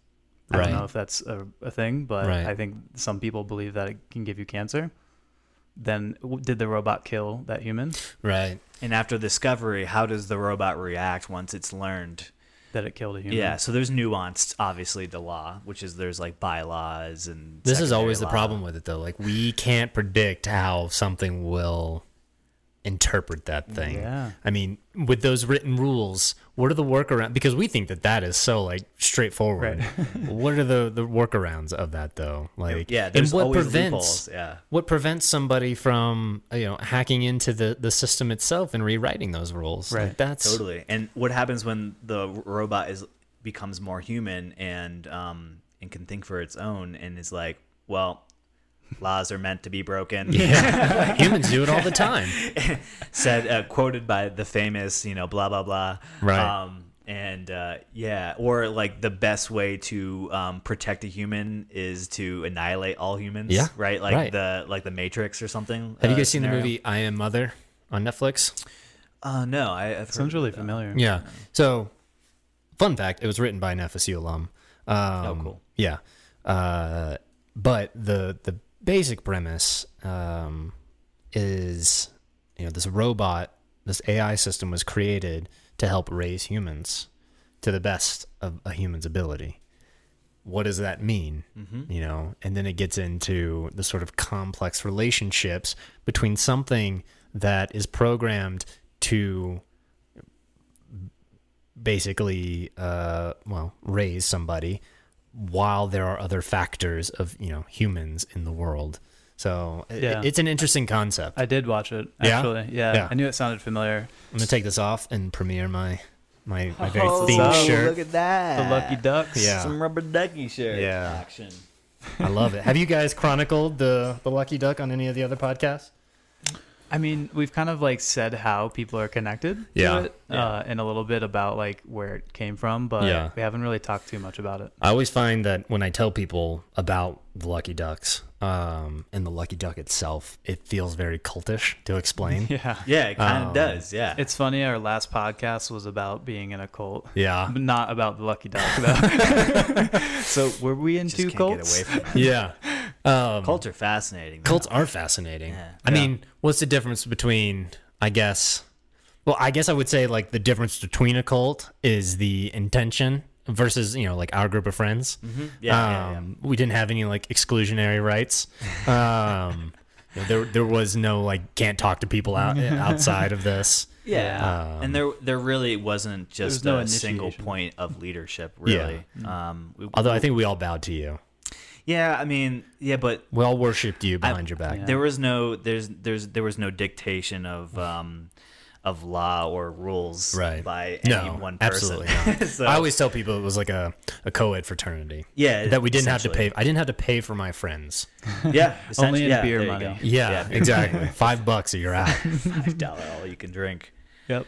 I Right. don't know if that's a, a thing, but Right. I think some people believe that it can give you cancer. Then did the robot kill that human Right. And after discovery, how does the robot react once it's learned? That it killed a human? Yeah, so there's nuanced, obviously, to law, which is there's like bylaws and. This is secondary always the problem with it, though. Like, we can't predict how something will interpret that thing. Yeah. I mean, with those written rules, what are the workarounds? Because we think that that is so like straightforward. what are the the workarounds of that though? Like, Yeah, and what prevents. Yeah. what prevents somebody from you know hacking into the the system itself and rewriting those rules? Like, Right. that's Totally. And what happens when the robot is becomes more human and um and can think for its own and is like, well, laws are meant to be broken. Yeah. humans do it all the time. Said uh, quoted by the famous, you know, blah blah blah. Right. Um and uh, yeah, or like the best way to um, protect a human is to annihilate all humans. Yeah, right. Like right. the like the Matrix or something. Have you uh, guys seen the movie I Am Mother on Netflix? Uh, no, I, I've Sounds heard really that. familiar. Yeah. So, fun fact: it was written by an FSU alum. Um, Oh, cool. Yeah. Uh, but the the basic premise um, is, you know, this robot, this AI system was created to help raise humans to the best of a human's ability. What does that mean? You know, and then it gets into the sort of complex relationships between something that is programmed to basically uh well raise somebody while there are other factors of you know humans in the world so i- Yeah. it's an interesting concept I did watch it Yeah? actually. Yeah, Yeah. I knew it sounded familiar. i'm gonna take this off and premiere my my, my very Oh, themed so shirt Look at that. The Lucky Ducks. Yeah. Some rubber ducky shirt Yeah. action. i love it have you guys chronicled the the lucky duck on any of the other podcasts I mean, we've kind of like said how people are connected Yeah. to it, uh, and a little bit about like where it came from, but Yeah. we haven't really talked too much about it. i always find that when i tell people about the lucky ducks um and the lucky duck itself it feels very cultish to explain Yeah, Yeah, it kind of Um, does. Yeah. it's funny. Our last podcast was about being in a cult, yeah but not about the Lucky Duck. Though. so were we in just two can't cults? get away from yeah um Cults are fascinating. man. Cults are fascinating. Yeah. I mean, what's the difference between, I guess, well, I guess I would say like the difference between a cult is the intention versus, you know, like our group of friends. Yeah, yeah, yeah. Um, We didn't have any like exclusionary rights. Um, you know, there, there was no like can't talk to people out outside of this. Yeah, Um, and there there really wasn't just no a single point of leadership, Yeah. really. Um, we- Although I think we all bowed to you. Yeah, I mean, yeah, but We all worshipped you behind your back. yeah. there was no there's there's there was no dictation of um of law or rules Right. by any No, one person. absolutely not. So- I always tell people it was like a, a co-ed fraternity. yeah that we didn't have to essentially. pay. I didn't have to pay for my friends. Yeah, Only in yeah, beer money. go. Yeah, beer exactly. Five bucks or you're out. five dollar all you can drink. Yep.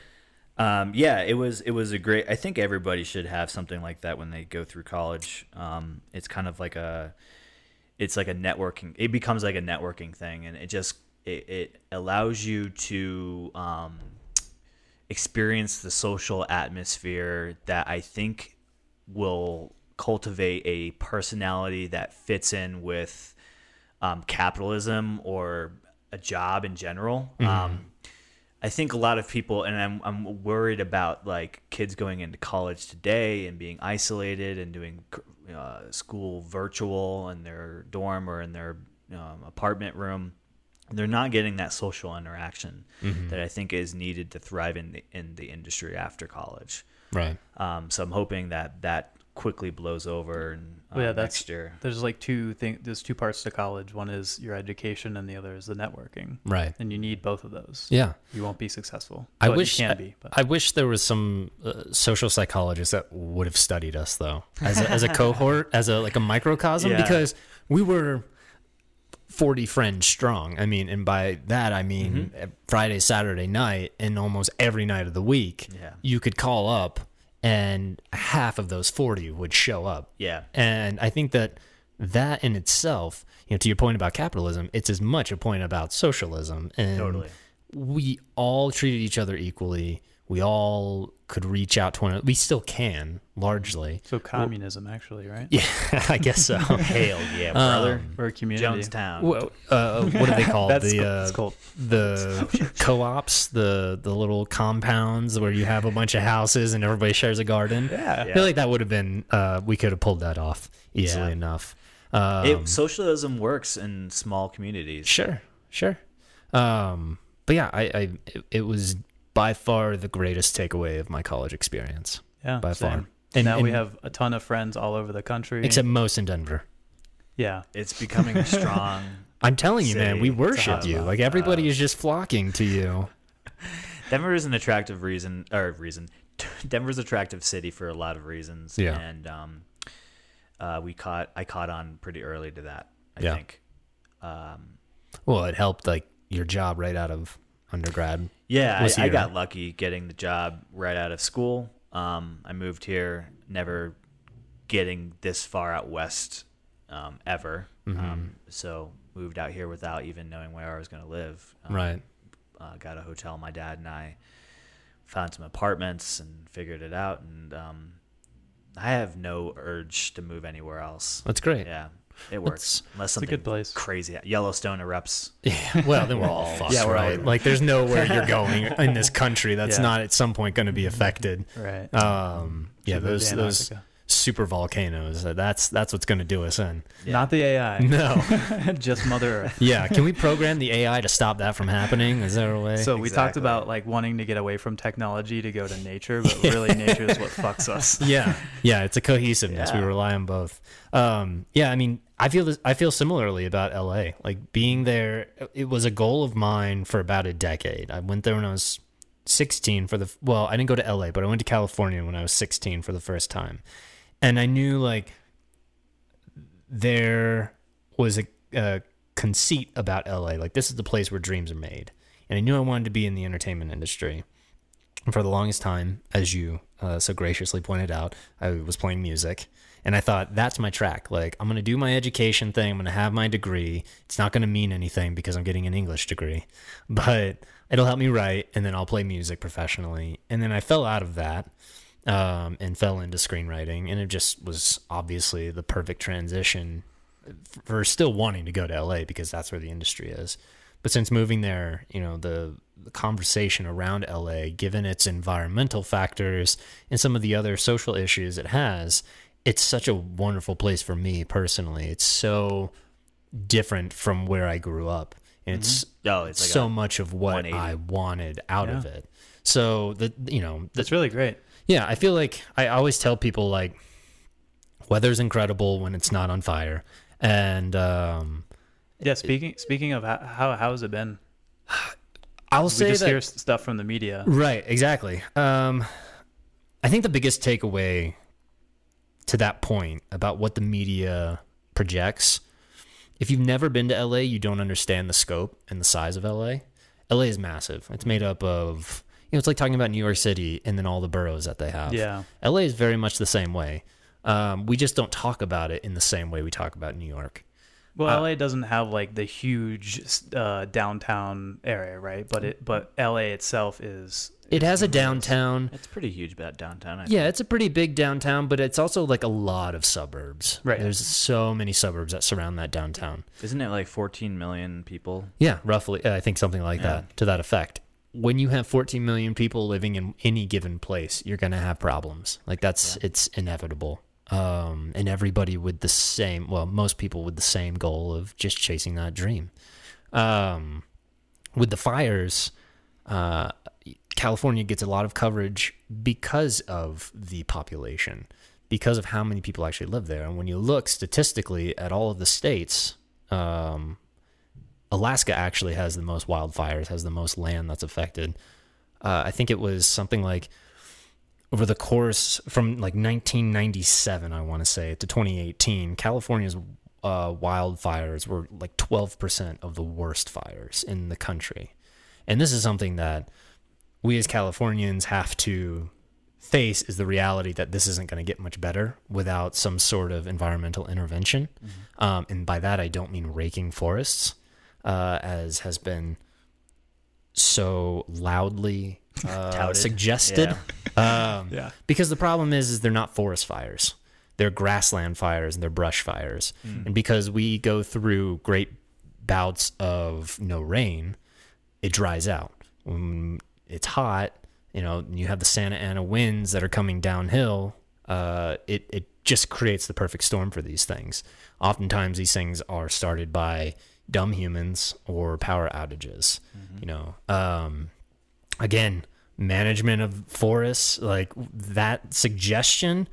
Um, yeah, it was it was a great. I think everybody should have something like that when they go through college. Um, it's kind of like a, it's like a networking. It becomes like a networking thing, and it just it, it allows you to um, experience the social atmosphere that I think will cultivate a personality that fits in with um, capitalism or a job in general. Um, I think a lot of people, and I'm, I'm worried about like kids going into college today and being isolated and doing uh, school virtual in their dorm or in their um, apartment room. They're not getting that social interaction that I think is needed to thrive in the in the industry after college. right. Um, so I'm hoping that that quickly blows over and uh, yeah, that's next year. There's like two thing. There's two parts to college. One is your education, and the other is the networking. Right. And you need both of those. Yeah. You won't be successful. I wish you I, be. But I wish there was some uh, social psychologist that would have studied us though, as a, as a cohort, as a like a microcosm, Yeah. because we were 40 friends strong. I mean, and by that I mean Mm-hmm. Friday, Saturday night, and almost every night of the week. Yeah. You could call up, and half of those 40 would show up. Yeah. And I think that that in itself, you know, to your point about capitalism, it's as much a point about socialism. And Totally. we all treated each other equally. We all could reach out to one another. We still can, largely. So communism, actually, right? Yeah, I guess so. Hail yeah, brother. Um, Or a community. Jonestown. Well, uh, what do they call That's the cool. uh, cool. the co-ops, the the little compounds where you have a bunch of houses and everybody shares a garden? Yeah. I feel like that would have been uh, we could have pulled that off easily Yeah. enough. Um, It, socialism works in small communities. Sure, sure. Um, but yeah, I, I it, it was by far the greatest takeaway of my college experience Yeah. by same. far. And now we have a ton of friends all over the country. except most in Denver. yeah. It's becoming strong. I'm telling you, man, we City. worship you. Like everybody Uh, is just flocking to you. Denver is an attractive reason or reason. Denver's attractive city for a lot of reasons. Yeah. And um, uh, we caught I caught on pretty early to that. I Yeah. think. Um, Well, it helped like your job right out of undergrad. yeah, I, I got lucky getting the job right out of school. Um, I moved here, never getting this far out west um, ever. Mm-hmm. Um, so moved out here without even knowing where I was going to live. Um, Right. uh, got a hotel. My dad and I found some apartments and figured it out. And um, I have no urge to move anywhere else. That's great. Yeah, it works. Unless a something good place. crazy. Yellowstone erupts. Yeah. Well, then we're all fucked, Yeah, we're all- right? Like, there's nowhere you're going in this country that's Yeah. not at some point going to be affected. Right. Um, yeah, those those super volcanoes. uh, That's that's what's going to do us in. Not the AI. No. just Mother Earth. yeah. Can we program the AI to stop that from happening? Is there a way? So we talked about like wanting to get away from technology to go to nature, but really nature is what fucks us. yeah, yeah, it's a cohesiveness. We rely on both. Um, yeah, I mean, I feel this, I feel similarly about LA. Like being there, it was a goal of mine for about a decade. I went there when I was 16 for the well, I didn't go to LA, but I went to California when I was 16 for the first time, and I knew like there was a, a conceit about LA. Like this is the place where dreams are made, and I knew I wanted to be in the entertainment industry. And for the longest time, as you uh, so graciously pointed out, I was playing music. And I thought, that's my track. Like, I'm going to do my education thing. I'm going to have my degree. It's not going to mean anything because I'm getting an English degree, but it'll help me write. And then I'll play music professionally. And then I fell out of that um, and fell into screenwriting. And it just was obviously the perfect transition for still wanting to go to LA because that's where the industry is. But since moving there, you know, the, the conversation around LA, given its environmental factors and some of the other social issues it has, it's such a wonderful place for me personally. It's so different from where I grew up. And it's Oh, it's like so much of what I wanted out of it. So the you know the, That's really great. yeah, I feel like I always tell people like weather's incredible when it's not on fire, and um, Yeah. Speaking speaking of how how, how has it been? I'll We say just that hear stuff from the media. right, exactly. Um, I think the biggest takeaway to that point about what the media projects, if you've never been to LA, you don't understand the scope and the size of LA. LA is massive. It's made up of you know, it's like talking about New York City and then all the boroughs that they have. Yeah. LA is very much the same way. Um, we just don't talk about it in the same way we talk about New York. Well, Uh, LA doesn't have like the huge uh, downtown area, right? But it but LA itself is It has a downtown. It's pretty huge about downtown. I Yeah, think. it's a pretty big downtown, but it's also like a lot of suburbs. Right. There's so many suburbs that surround that downtown. Isn't it like 14 million people? Yeah, roughly. I think something like Yeah. that to that effect. When you have 14 million people living in any given place, you're going to have problems. Like that's it's inevitable. Um, and everybody with the same, well, most people with the same goal of just chasing that dream. Um, with the fires, uh, California gets a lot of coverage because of the population, because of how many people actually live there. And when you look statistically at all of the states, um, Alaska actually has the most wildfires, has the most land that's affected. Uh, I think it was something like over the course from like 1997, I want to say, to 2018, California's uh, wildfires were like 12% of the worst fires in the country. And this is something that we as Californians have to face is the reality that this isn't going to get much better without some sort of environmental intervention. Um, and by that, I don't mean raking forests, uh, as has been so loudly uh, suggested. Um, Yeah. because the problem is, is they're not forest fires. They're grassland fires and they're brush fires. And because we go through great bouts of no rain, it dries out. When it's hot, you know, you have the Santa Ana winds that are coming downhill. Uh, it it just creates the perfect storm for these things. Oftentimes, these things are started by dumb humans or power outages. You know, um, again, management of forests, like that suggestion.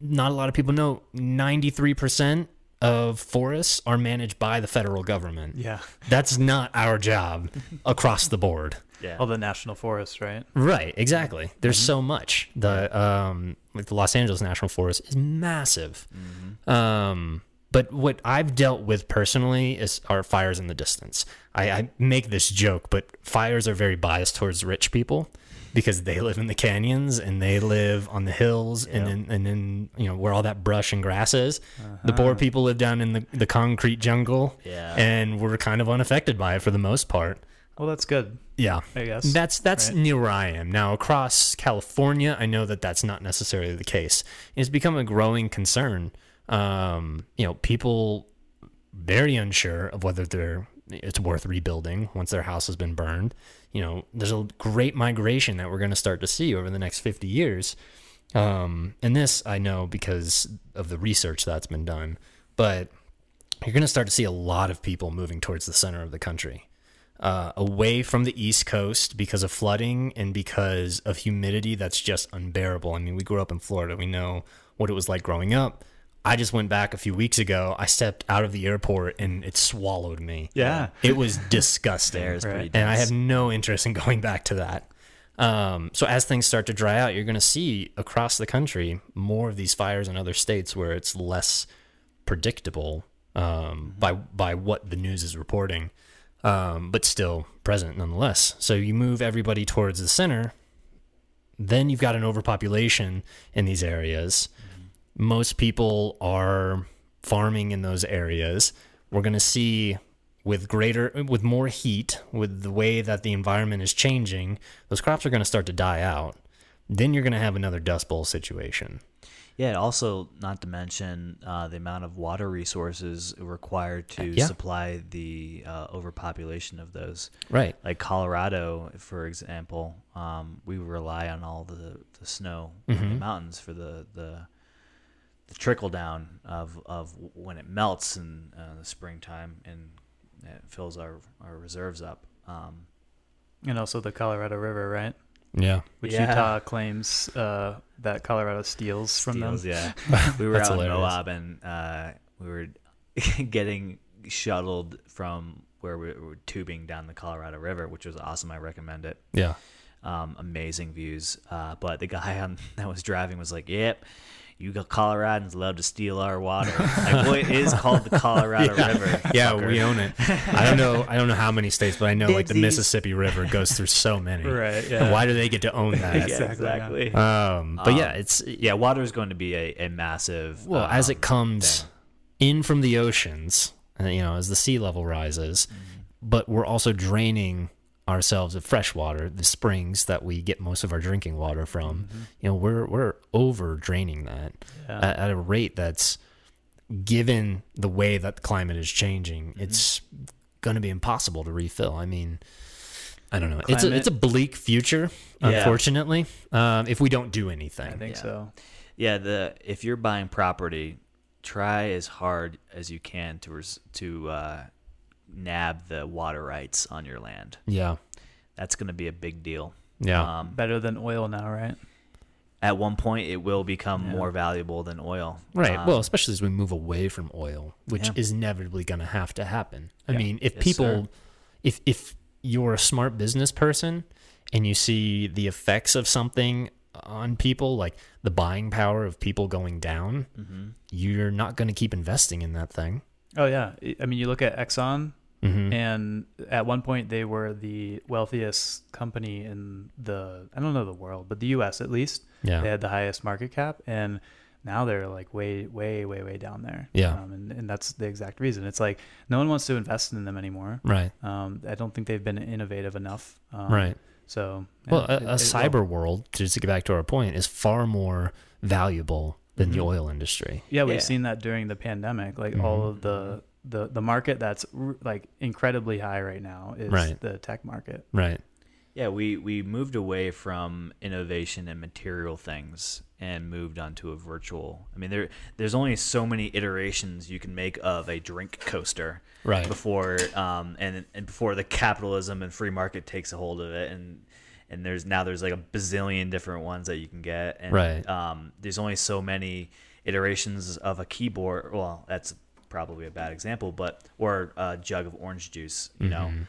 Not a lot of people know. Ninety three percent of forests are managed by the federal government. Yeah. That's not our job across the board. Yeah. All the national forests, right? Right, exactly. There's so much. The um like the Los Angeles National Forest is massive. Um but what I've dealt with personally is are fires in the distance. I, I make this joke, but fires are very biased towards rich people because they live in the canyons and they live on the hills and then and then you know where all that brush and grass is. The poor people live down in the, the concrete jungle. Yeah. And we're kind of unaffected by it for the most part. Well, that's good, Yeah. I guess. That's that's right? near where I am now. Across California, I know that that's not necessarily the case. It's become a growing concern. Um, you know, people very unsure of whether they're it's worth rebuilding once their house has been burned. You know, there's a great migration that we're going to start to see over the next 50 years. Um, and this I know because of the research that's been done, but you're going to start to see a lot of people moving towards the center of the country uh, away from the East Coast because of flooding and because of humidity that's just unbearable. I mean, we grew up in Florida. We know what it was like growing up. I just went back a few weeks ago. I stepped out of the airport and it swallowed me. Yeah. It was disgusting. Right. pretty and I have no interest in going back to that. Um, so as things start to dry out, you're going to see across the country more of these fires in other states where it's less predictable um, by by what the news is reporting, um, but still present nonetheless. So you move everybody towards the center, then you've got an overpopulation in these areas. Most people are farming in those areas. We're going to see with greater with more heat, with the way that the environment is changing, those crops are going to start to die out. Then you're going to have another dust bowl situation. Yeah, also not to mention uh, the amount of water resources required to Yeah. supply the uh, overpopulation of those. Right. Like Colorado, for example, um, we rely on all the, the snow Mm-hmm. in the mountains for the, the the trickle down of, of when it melts in uh, the springtime and it fills our, our reserves up. Um, And also the Colorado River, right? Yeah. Which Yeah. Utah claims uh, that Colorado steals from them. yeah. We were That's out hilarious. in Moab and uh, we were getting shuttled from where we were tubing down the Colorado River, which was awesome. I recommend it. Yeah. Um, amazing views. Uh, but the guy on, that was driving was like, "Yep, you got Coloradans love to steal our water." like, well, it is called the Colorado River. Yeah, fucker. we own it. I don't know. I don't know how many states, but I know like the Mississippi River goes through so many. Right, yeah. Why do they get to own that? Yeah, Exactly, yeah. exactly. Um, but yeah, Um, it's yeah, water is going to be a, a massive. well as it um, comes thing. in from the oceans, uh, you know, as the sea level rises, but we're also draining ourselves of fresh water, the springs that we get most of our drinking water from. You know, we're we're over draining that Yeah. at, at a rate that's given the way that the climate is changing, it's going to be impossible to refill. I mean, I don't know. It's a, it's a bleak future, Yeah. unfortunately, um, if we don't do anything. I think Yeah. so. Yeah, the if you're buying property, try as hard as you can to res, to uh, nab the water rights on your land. Yeah. That's going to be a big deal. Yeah. Um, Better than oil now, right? at one point, it will become Yeah. more valuable than oil. Right. Um, well, especially as we move away from oil, which Yeah. is inevitably going to have to happen. I Yeah. mean, if Yes, people, sir. if if you're a smart business person and you see the effects of something on people, like the buying power of people going down, Mm-hmm. you're not going to keep investing in that thing. Oh yeah, I- I mean, you look at Exxon, hmm and at one point they were the wealthiest company in the I don't know the world, but the U.S. at least. yeah. They had the highest market cap, and now they're like way, way, way, way down there. Yeah. um, and and that's the exact reason. It's like no one wants to invest in them anymore. Right. Um, I don't think they've been innovative enough. Um, right. So Well, yeah, a, it- a it will. cyber world, just to get back to our point, is far more valuable than the Mhm. oil industry. Yeah, we've Yeah. seen that during the pandemic. Like all Mhm. of the the the market that's r- like incredibly high right now is Right. the tech market. Right. Yeah, we we moved away from innovation and material things and moved onto a virtual. I mean, there there's only so many iterations you can make of a drink coaster Right. before um and and before the capitalism and free market takes a hold of it and and there's now there's like a bazillion different ones that you can get and Right. um there's only so many iterations of a keyboard well that's probably a bad example but or a jug of orange juice you know Mhm.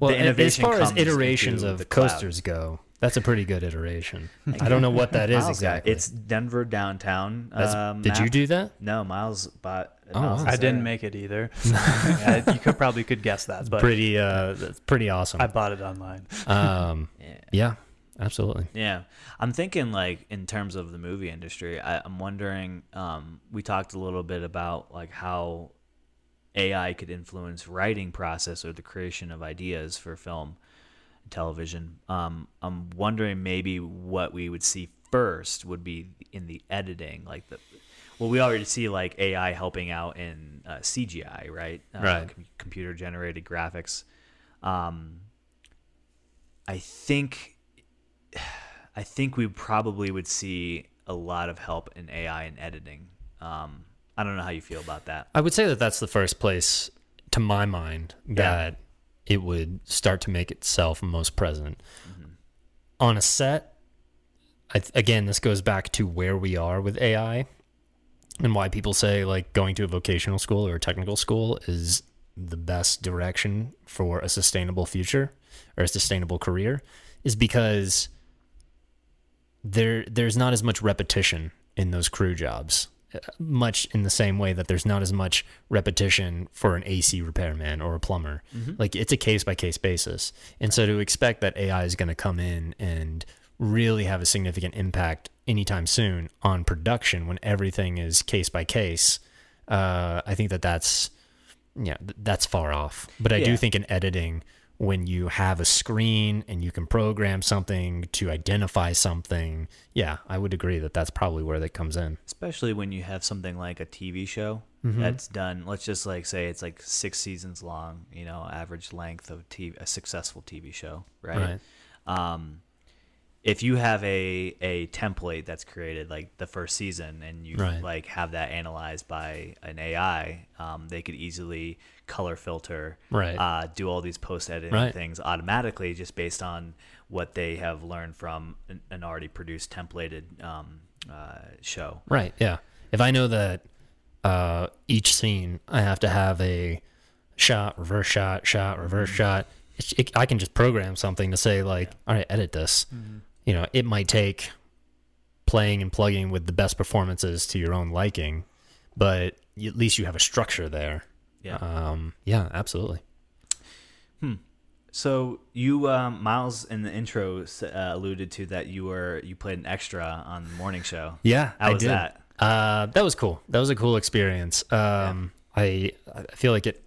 Well, as far as iterations of the coasters go, that's a pretty good iteration. I don't know what that is Miles got it. exactly. It's Denver downtown. Um, did you do that? No, Miles bought. Oh, Miles I didn't there. make it either. Yeah, you could probably could guess that, but pretty, uh, that's pretty awesome. I bought it online. um, Yeah. yeah, absolutely. Yeah, I'm thinking like in terms of the movie industry. I, I'm wondering. Um, we talked a little bit about like how AI could influence writing process or the creation of ideas for film, and television. Um, I'm wondering maybe what we would see first would be in the editing, like the. Well, we already see like AI helping out in uh, CGI, right? Uh, Right. com- computer generated graphics. Um, I think I think we probably would see a lot of help in AI and editing. Um, I don't know how you feel about that. I would say that that's the first place, to my mind, that it would start to make itself most present. On a set, I th- again, this goes back to where we are with AI and why people say like going to a vocational school or a technical school is the best direction for a sustainable future or a sustainable career is because there there's not as much repetition in those crew jobs uh, much in the same way that there's not as much repetition for an AC repairman or a plumber. Like it's a case by case basis. And so to expect that AI is going to come in and really have a significant impact anytime soon on production when everything is case by case, uh, I think that that's yeah, that's far off. But I Yeah. do think in editing, when you have a screen and you can program something to identify something, yeah, I would agree that that's probably where that comes in. Especially when you have something like a TV show Mm-hmm. that's done. Let's just like say it's like six seasons long. You know, average length of TV, a successful TV show, right? Um, if you have a a template that's created like the first season and you Right. like have that analyzed by an AI, um, they could easily color filter, Right. uh, do all these post editing Right. things automatically just based on what they have learned from an, an already produced templated um, uh, show. Right. Yeah. If I know that uh, each scene I have to have a shot, reverse shot, shot, reverse shot, it, I can just program something to say like, all right, edit this. You know, it might take playing and plugging with the best performances to your own liking, but at least you have a structure there. Yeah. Um, yeah, absolutely. So you, um, Miles, in the intro uh, alluded to that you were you played an extra on the morning show. Yeah, How I was did. that? Uh, that was cool. That was a cool experience. Um, I I feel like it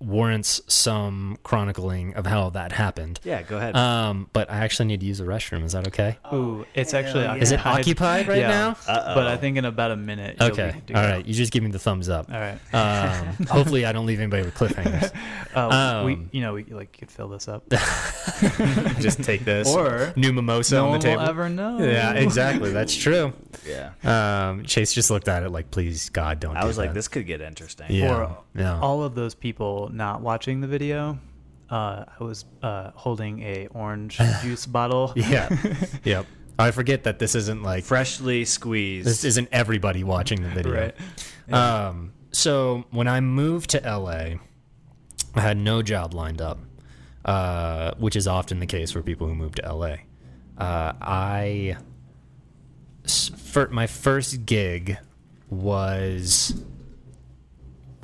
warrants some chronicling of how that happened. Yeah, go ahead. Um, but I actually need to use the restroom. Is that okay? Ooh, it's actually yeah. Is it occupied. occupied right Yeah. now? Uh-oh. But I think in about a minute. you'll Okay. be good All go. right. You just give me the thumbs up. All right. Um, hopefully, I don't leave anybody with cliffhangers. Uh, we, Um, you know, we like could fill this up, just take this. or new mimosa no on the table. will ever know. yeah, exactly. That's true. yeah. Um, Chase just looked at it like, please, God, don't. I do was like, that." this could get interesting. Yeah. For yeah. all of those people not watching the video, uh, I was uh, holding a orange juice bottle. yeah. yep. I forget that this isn't like Freshly squeezed. This isn't everybody watching the video. Right. Um, so when I moved to LA, I had no job lined up, uh, which is often the case for people who move to LA. Uh, I s- fir- my first gig was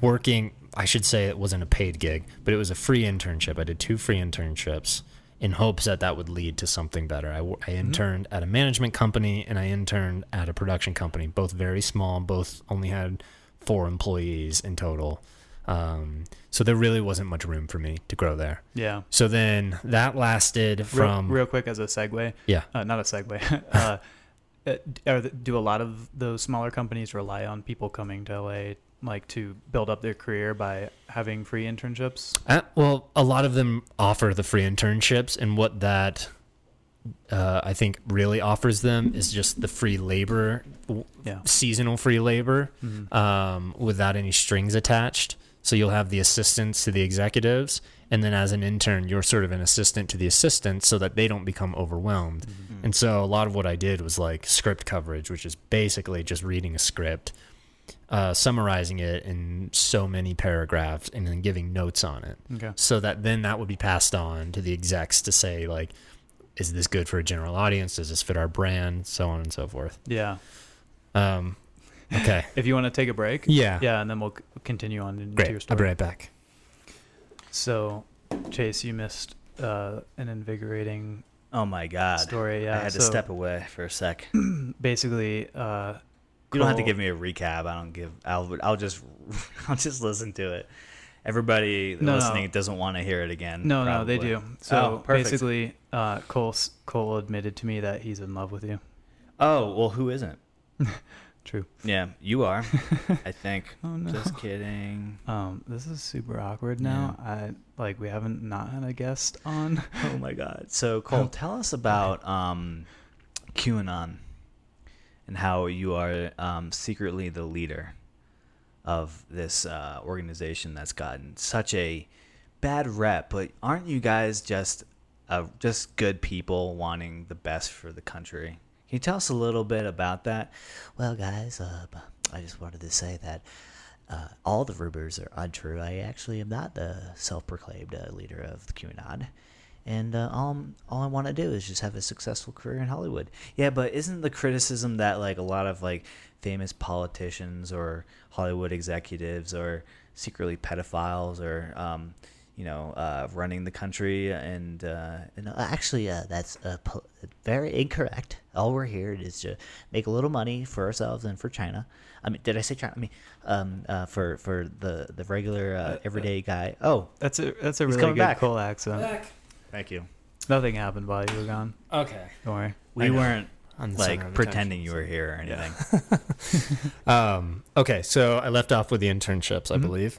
working. I should say it wasn't a paid gig, but it was a free internship. I did two free internships in hopes that that would lead to something better. I, I interned at a management company and I interned at a production company, both very small, both only had four employees in total. Um, so there really wasn't much room for me to grow there. Yeah. So then that lasted Real, from real quick as a segue, yeah. uh, not a segue. uh, uh, do a lot of those smaller companies rely on people coming to LA like to build up their career by having free internships? Uh, well, a lot of them offer the free internships, and what that uh, I think really offers them is just the free labor, Yeah. seasonal free labor, Mhm. um, without any strings attached. So you'll have the assistants to the executives, and then as an intern, you're sort of an assistant to the assistants, so that they don't become overwhelmed. Mm-hmm. And so a lot of what I did was like script coverage, which is basically just reading a script, uh, summarizing it in so many paragraphs, and then giving notes on it Okay. so that then that would be passed on to the execs to say like is this good for a general audience does this fit our brand so on and so forth Yeah. um okay If you want to take a break. yeah Yeah, and then we'll continue on into great your i'll be right back So, Chase, you missed uh, an invigorating Oh my god. story. Yeah. I had to step away for a sec. Basically, uh, You don't have to give me a recap. I don't give. I'll. I'll just. I'll just listen to it. Everybody No, no. listening doesn't want to hear it again. No, no, they do. So Oh, basically, uh, Cole Cole admitted to me that he's in love with you. Oh well, who isn't? True. Yeah, you are. I think. Oh no. Just kidding. Um, this is super awkward now. I like we haven't not had a guest on. Oh my god. So Cole, tell us about um, QAnon and how you are um, secretly the leader of this uh, organization that's gotten such a bad rep. But aren't you guys just uh, just good people wanting the best for the country? Can you tell us a little bit about that? Well, guys, uh, I just wanted to say that uh, all the rumors are untrue. I actually am not the self-proclaimed uh, leader of the QAnon, and uh, all I'm- all I want to do is just have a successful career in Hollywood. Yeah, but isn't the criticism that like a lot of like famous politicians or Hollywood executives or secretly pedophiles or um, you know uh, running the country and uh, And uh, actually, uh, that's uh, po- very incorrect. All we're here is to make a little money for ourselves and for China. I mean, did I say China? I mean, um, uh, for for the the regular uh, everyday guy. Oh, That's a that's a He's really good back. Cole accent. Thank you. Nothing happened while you were gone. okay Don't worry. We weren't On the center like pretending you were here or Yeah. anything. Um, okay, so I left off with the internships, I Mhm. believe.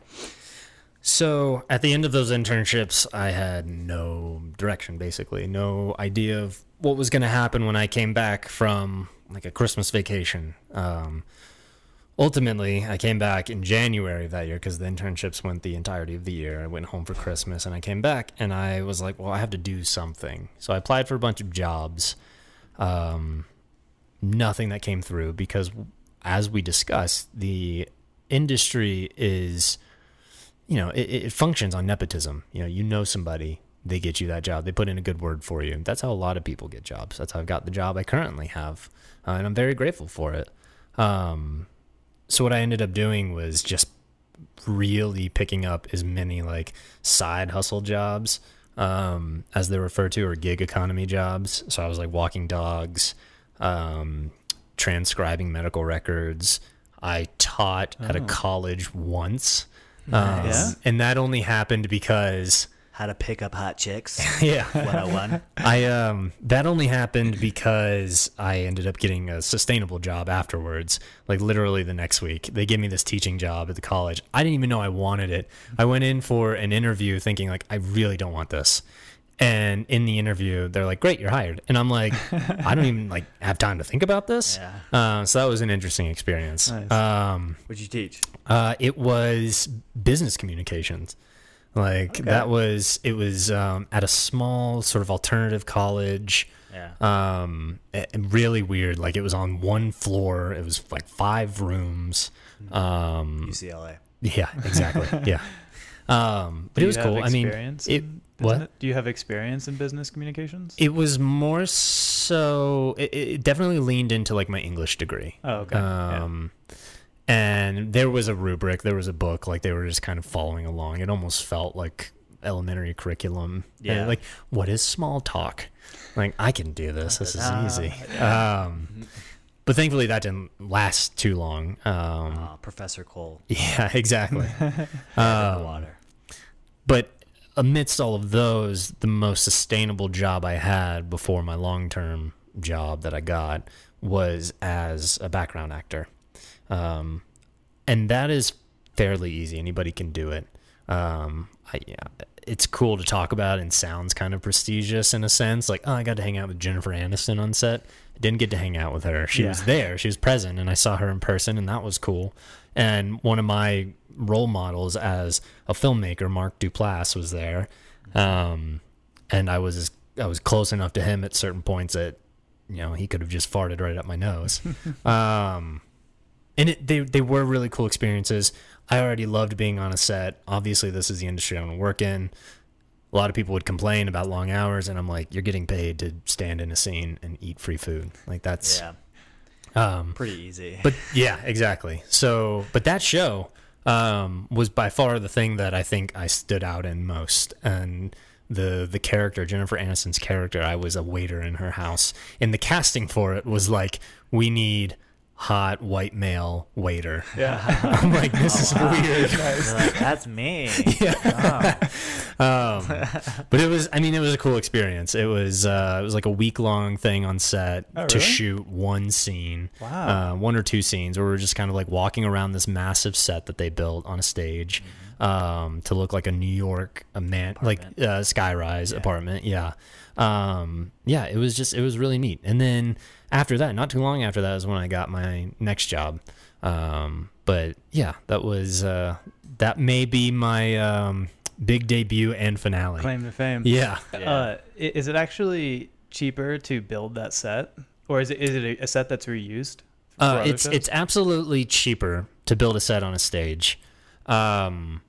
So at the end of those internships, I had no direction, basically, no idea of what was going to happen when I came back from like a Christmas vacation. Um, ultimately, I came back in January of that year because the internships went the entirety of the year. I went home for Christmas and I came back and I was like, well, I have to do something. So I applied for a bunch of jobs. Um, nothing that came through because as we discussed the industry is you know it, it functions on nepotism you know you know somebody they get you that job they put in a good word for you that's how a lot of people get jobs that's how i've got the job i currently have uh, and i'm very grateful for it um, so what i ended up doing was just really picking up as many like side hustle jobs um, as they're referred to or gig economy jobs so i was like walking dogs um, transcribing medical records. I taught at a Oh. college once. Nice. Um, and that only happened because, How to pick up hot chicks? yeah, 101. I, um, that only happened because I ended up getting a sustainable job afterwards. Like literally the next week, they gave me this teaching job at the college. I didn't even know I wanted it. I went in for an interview thinking like, I really don't want this. And in the interview, they're like, "Great, you're hired." And I'm like, "I don't even like have time to think about this." Yeah. Uh, so that was an interesting experience. Nice. Um, What'd you teach? uh, it was business communications. Like Okay. that was it was um, at a small sort of alternative college. Yeah. Um, really weird. Like it was on one floor. It was like five rooms. Um, UCLA. yeah, exactly. yeah. Um, but it was cool. I mean, it in What? it? Do you have experience in business communications? It was more so. It, it definitely leaned into like my English degree. oh, okay. Yeah. And there was a rubric, there was a book, like they were just kind of following along. It almost felt like elementary curriculum. And, Yeah. like, what is small talk? Like, I can do this. This is easy. Um, but thankfully, that didn't last too long. Um, Aw, Professor Cole. yeah, exactly. um, water. but amidst all of those, the most sustainable job I had before my long term job that I got was as a background actor. Um, and that is fairly easy. Anybody can do it. Um, I, yeah, it's cool to talk about and sounds kind of prestigious in a sense. Like, oh, I got to hang out with Jennifer Aniston on set. I didn't get to hang out with her. She Yeah. was there. She was present, and I saw her in person, and that was cool. And one of my role models as a filmmaker, Mark Duplass, was there, um, and I was I was close enough to him at certain points that you know he could have just farted right up my nose. um, and it, they they were really cool experiences. I already loved being on a set. Obviously, this is the industry I want to work in. A lot of people would complain about long hours, and I'm like, you're getting paid to stand in a scene and eat free food. Like that's Yeah, um, pretty easy. but yeah, exactly. So, but that show um, was by far the thing that I think I stood out in most, and the the character Jennifer Aniston's character. I was a waiter in her house, and the casting for it was like, we need hot white male waiter. yeah. I'm like, this is weird. You're like, that's me. Oh. um, but it was i mean it was a cool experience it was uh, it was like a week long thing on set Oh, to really? shoot one scene Wow. uh, one or two scenes where we are just kind of like walking around this massive set that they built on a stage um, to look like a new york a man like Apartment. uh, skyrise Yeah. apartment yeah um, yeah it was just it was really neat and then after that not too long after that is when i got my next job um, but yeah that was uh, that may be my um, big debut and finale Claim to fame. yeah Yeah. Uh, is it actually cheaper to build that set, or is it is it a, a set that's reused? Uh, it's shows? it's absolutely cheaper to build a set on a stage, um,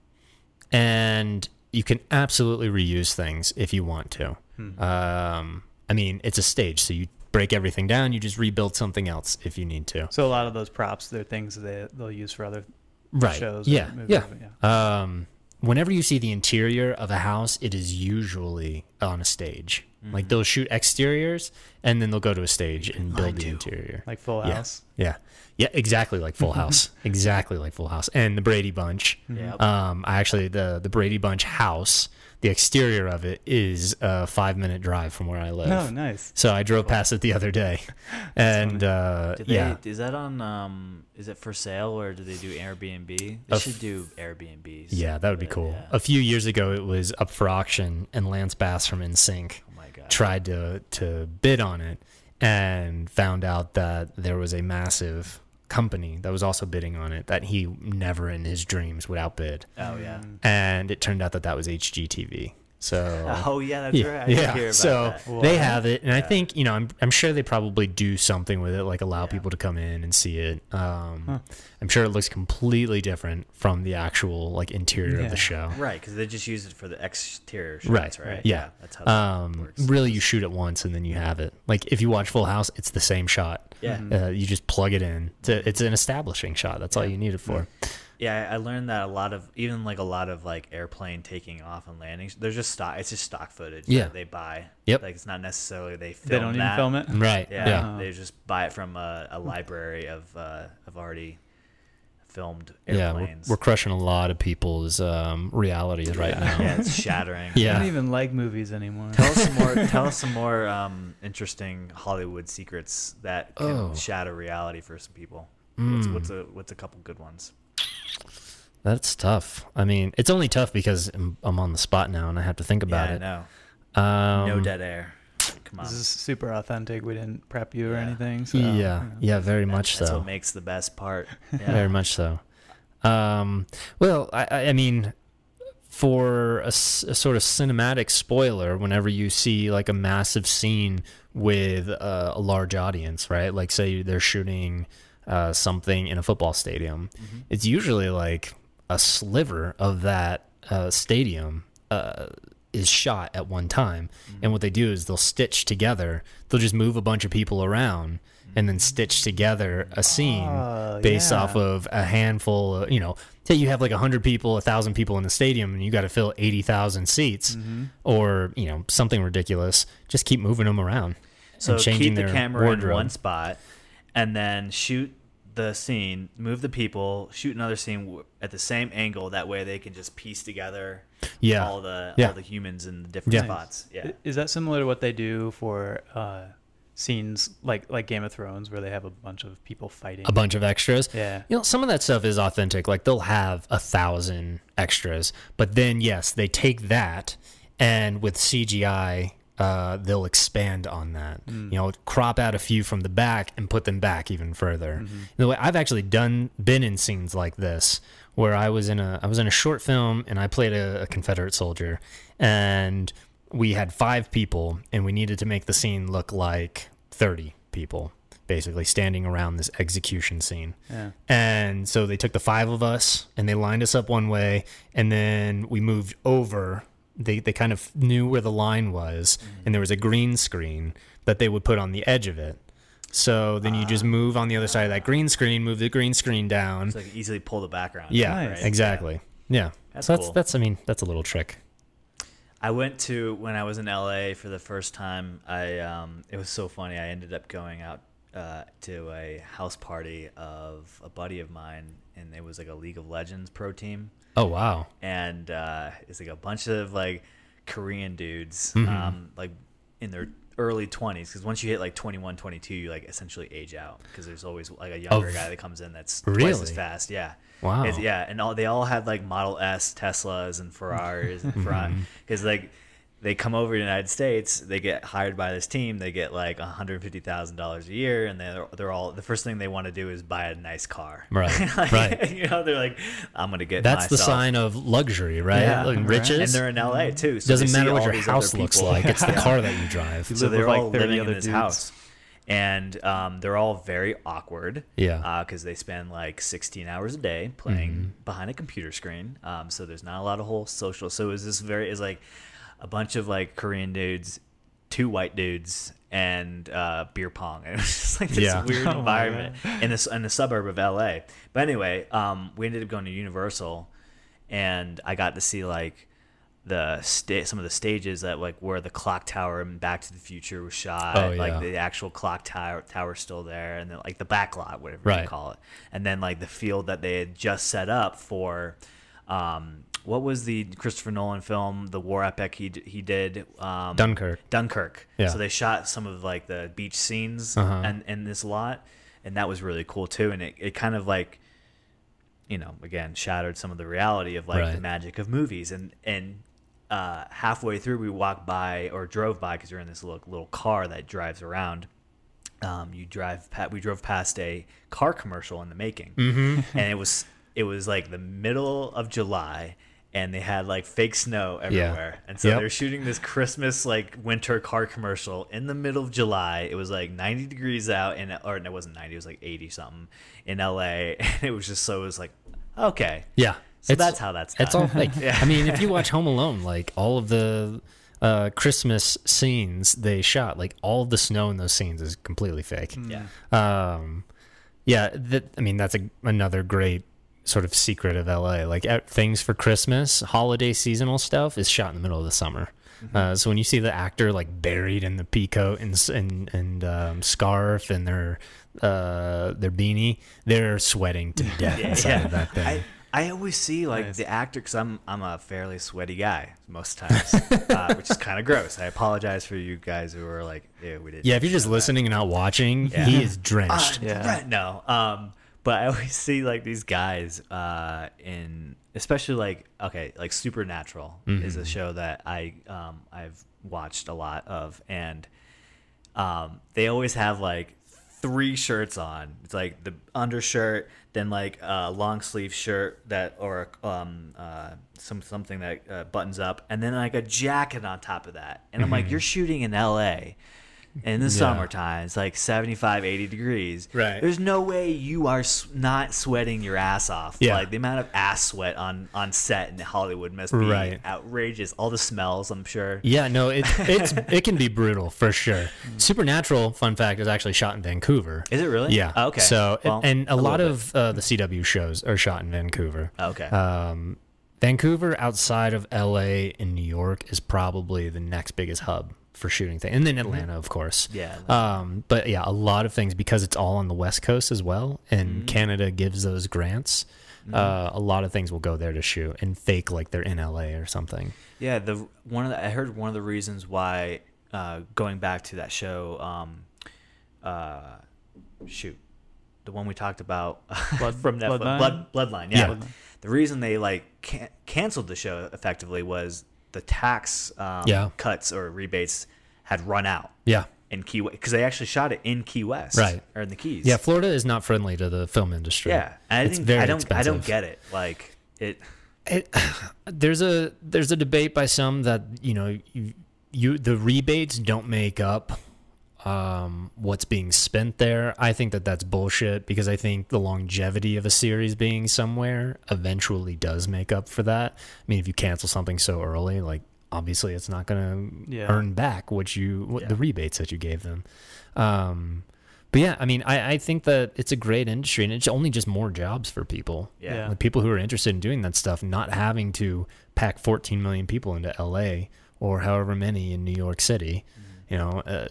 and you can absolutely reuse things if you want to. Hmm. Um, I mean, it's a stage, so you break everything down. You just rebuild something else if you need to. so a lot of those props, they're things that they they'll use for other Right? shows. Yeah. movies, Yeah. yeah. Um, whenever you see the interior of a house, it is usually on a stage. Mm-hmm. Like they'll shoot exteriors and then they'll go to a stage and build the interior. Like Full House. Yeah. Yeah, exactly like Full House. exactly like Full House. And the Brady Bunch. Yep. Um, I actually the the Brady Bunch house, the exterior of it is a five minute drive from where I live. Oh, nice. So I drove past it the other day, and uh, they, yeah, Is that on? Um, is it for sale or do they do Airbnb? They A should do Airbnbs. yeah, that would be cool. yeah. A few years ago, it was up for auction, and Lance Bass from NSYNC Oh my god. tried to to bid on it, and found out that there was a massive company that was also bidding on it that he never in his dreams would outbid. Oh yeah. Mm. and it turned out that that was HGTV. So Oh yeah, that's yeah, right. I yeah. hear about so that. they have it, and I think you know I'm I'm sure they probably do something with it, like allow Yeah. people to come in and see it. Um, Huh. I'm sure it looks completely different from the actual like interior of the show. Right, because they just use it for the exterior shots, Right, right? yeah. that's how. Um, works. really, you shoot it once and then you have it. Like if you watch Full House, it's the same shot. Yeah, Uh, you just plug it in. It's, a- it's an establishing shot. That's all you need it for. Yeah. I I learned that a lot of even like a lot of like airplane taking off and landing. They're just stock. It's just stock footage. Yeah. that they buy. Yep. Like it's not necessarily they film They don't even film it. Right. Yeah, Yeah. Uh-huh. they just buy it from a, a library of uh, of already filmed airplanes. Yeah. We're, we're crushing a lot of people's um, realities right Yeah. now. yeah, it's shattering. I Yeah. don't even like movies anymore. Tell us some more. tell us some more um, interesting Hollywood secrets that can Oh. shatter reality for some people. What's, Mm. what's a what's a couple good ones? That's tough. I mean, it's only tough because I'm, I'm on the spot now and I have to think about yeah, it. I know. Um, no dead air. Come on. This is super authentic. We didn't prep you or anything. So, yeah, you know. yeah, very That- much That's so. what makes the best part. Yeah. Very much so. Um, well, I, I I mean, for a sort of cinematic spoiler, whenever you see like a massive scene with uh, a large audience, right? Like, say they're shooting uh, something in a football stadium, Mhm. it's usually like a sliver of that uh, stadium uh, is shot at one time. Mm-hmm. And what they do is they'll stitch together. They'll just move a bunch of people around and then stitch together a scene Oh, based yeah. off of a handful. Of, you know, say you have like hundred people, a thousand people in the stadium, and you got to fill eighty thousand seats, Mm-hmm. or you know something ridiculous. Just keep moving them around. So keep the their camera wardrobe. in one spot, and then shoot the scene, move the people, shoot another scene at the same angle. That way, they can just piece together Yeah. all the Yeah. all the humans in the different Yeah. spots. Yeah. Is that similar to what they do for uh, scenes like like Game of Thrones, where they have a bunch of people fighting? a bunch of extras. Yeah. You know, some of that stuff is authentic. Like they'll have a thousand extras, but then yes, they take that and with CGI, uh, they'll expand on that. You know, crop out a few from the back and put them back even further. The way I've actually done been in scenes like this where I was in a I was in a short film and I played a, a Confederate soldier and we had five people and we needed to make the scene look like 30 people basically standing around this execution scene Yeah. and so they took the five of us and they lined us up one way and then we moved over they, they kind of knew where the line was and there was a green screen that they would put on the edge of it so then you just move on the other side of that green screen move the green screen down So I can easily pull the background. yeah Nice. exactly yeah That's so that's cool. that's i mean that's a little trick I went to when I was in LA for the first time. I um, it was so funny. I ended up going out uh, to a house party of a buddy of mine, and it was like a League of Legends pro team, oh wow and uh, it's like a bunch of like Korean dudes, Mm-hmm. um, like in their early 20s because once you hit like 21 22 you like essentially age out because there's always like a younger guy that comes in that's twice Really? as fast yeah Wow. It's- yeah and all they all had like model s teslas and ferraris and ferrari Mm-hmm. because like they come over to the united states they get hired by this team they get like $150000 a year and they're, they're all the first thing they want to do is buy a nice car Right, Like, right. you know they're like i'm gonna get that's the sign of luxury right Yeah, like right. riches and they're in LA too. So doesn't matter what your house looks people. like it's the car that you drive So live they're with, like, all 30 living in other this dudes. house, and um, they're all very awkward. Yeah. Because they spend like 16 hours a day playing Mm-hmm. behind a computer screen. Um, so there's not a lot of whole social. So it's this very is like a bunch of like Korean dudes, two white dudes, and uh, beer pong. And it was just like this Yeah. weird Oh environment in this in the suburb of LA. But anyway, um, we ended up going to Universal, and I got to see like the sta- some of the stages that like where the clock tower and Back to the Future was shot. Oh, yeah. Like the actual clock tower tower's still there, and then like the back lot, whatever Right. you call it, and then like the field that they had just set up for. Um, what was the Christopher Nolan film, the war epic he he did? Um, Dunkirk. Dunkirk. Yeah. So they shot some of like the beach scenes Uh-huh. and in this lot, and that was really cool too. And it, it kind of like, you know, again shattered some of the reality of like the magic of movies. And and uh, halfway through, we walked by or drove by because you're in this little little car that drives around. Um, you drive. Pa- we drove past a car commercial in the making, mm-hmm. and it was it was like the middle of July, and they had like fake snow everywhere, and so Yep. they're shooting this Christmas like winter car commercial in the middle of July. It was like 90 degrees out, and or it wasn't 90. It was like 80 something in LA, and it was just so it was like okay, Yeah. So that's how that's It's all fake. Yeah. I mean, if you watch Home Alone, like all of the uh, Christmas scenes they shot, like all of the snow in those scenes is completely fake. yeah. Um, yeah, that, I mean, that's a, another great sort of secret of LA. Like at, things for Christmas, holiday seasonal stuff is shot in the middle of the summer. Uh, so when you see the actor like buried in the peacoat and and and um, scarf and their uh, their beanie, they're sweating to death inside of that thing. I, I always see like Nice. the actor because I'm I'm a fairly sweaty guy most times, uh, which is kind of gross. I apologize for you guys who are like, yeah, we did. yeah, if you're just listening and not watching, he is drenched. Yeah. No. Um, but I always see like these guys uh, in, especially like okay, like Supernatural is a show that I um, I've watched a lot of, and um, they always have like three shirts on. It's like the undershirt, then like a long sleeve shirt that or um uh some something that uh, buttons up, and then like a jacket on top of that. And I'm like, you're shooting in L.A. in the summertime. It's like 75, 80 degrees. Right. There's no way you are not sweating your ass off. Yeah. Like the amount of ass sweat on on set in Hollywood must be Right. outrageous. All the smells, I'm sure. Yeah, no, it, it's it can be brutal for sure. Supernatural, fun fact, is actually shot in Vancouver. Is it really? Yeah. Oh, okay. So Well, and a, a lot of uh, the CW shows are shot in Vancouver. Okay. Um, Vancouver, outside of LA and New York, is probably the next biggest hub for shooting things, and then Atlanta, of course. Mm-hmm. Yeah. Um, but yeah, a lot of things because it's all on the West Coast as well, and Mm-hmm. Canada gives those grants. Uh, a lot of things will go there to shoot and fake like they're in LA or something. Yeah, the one of the, I heard one of the reasons why uh, going back to that show, um, uh, shoot, the one we talked about Blood- from Netflix, Bloodline? Blood, Bloodline. Yeah. Yeah. the reason they like can- canceled the show effectively was the tax um, Yeah. cuts or rebates had run out Yeah. in Key West because they actually shot it in Key West, Right. or in the Keys. Yeah, Florida is not friendly to the film industry. yeah. And I it's think very I don't I don't get it. Like it. it, there's a there's a debate by some that you know you, you the rebates don't make up um, what's being spent there. I think that that's bullshit because I think the longevity of a series being somewhere eventually does make up for that. I mean, if you cancel something so early, like obviously it's not going to Yeah. earn back what you what Yeah. the rebates that you gave them. Um, but yeah, I mean, I, I think that it's a great industry and it's only just more jobs for people. Yeah. Yeah. Like people who are interested in doing that stuff, not having to pack 14 million people into LA or however many in New York City, Mm-hmm. you know, uh,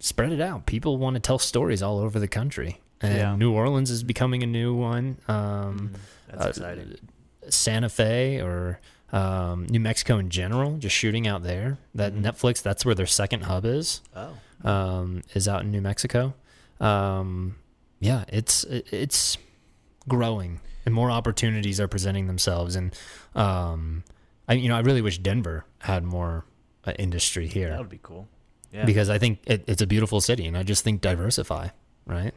spread it out. People want to tell stories all over the country. And Yeah. New Orleans is becoming a new one. Um, That's uh, exciting. Santa Fe or um, New Mexico in general, just shooting out there. That Mm-hmm. Netflix, that's where their second hub is Oh. um, is out in New Mexico. Um, yeah, it's it's growing, and more opportunities are presenting themselves. And um, I, you know, I really wish Denver had more uh, industry here. That would be cool. Yeah. because I think it, it's a beautiful city, and I just think diversify, right?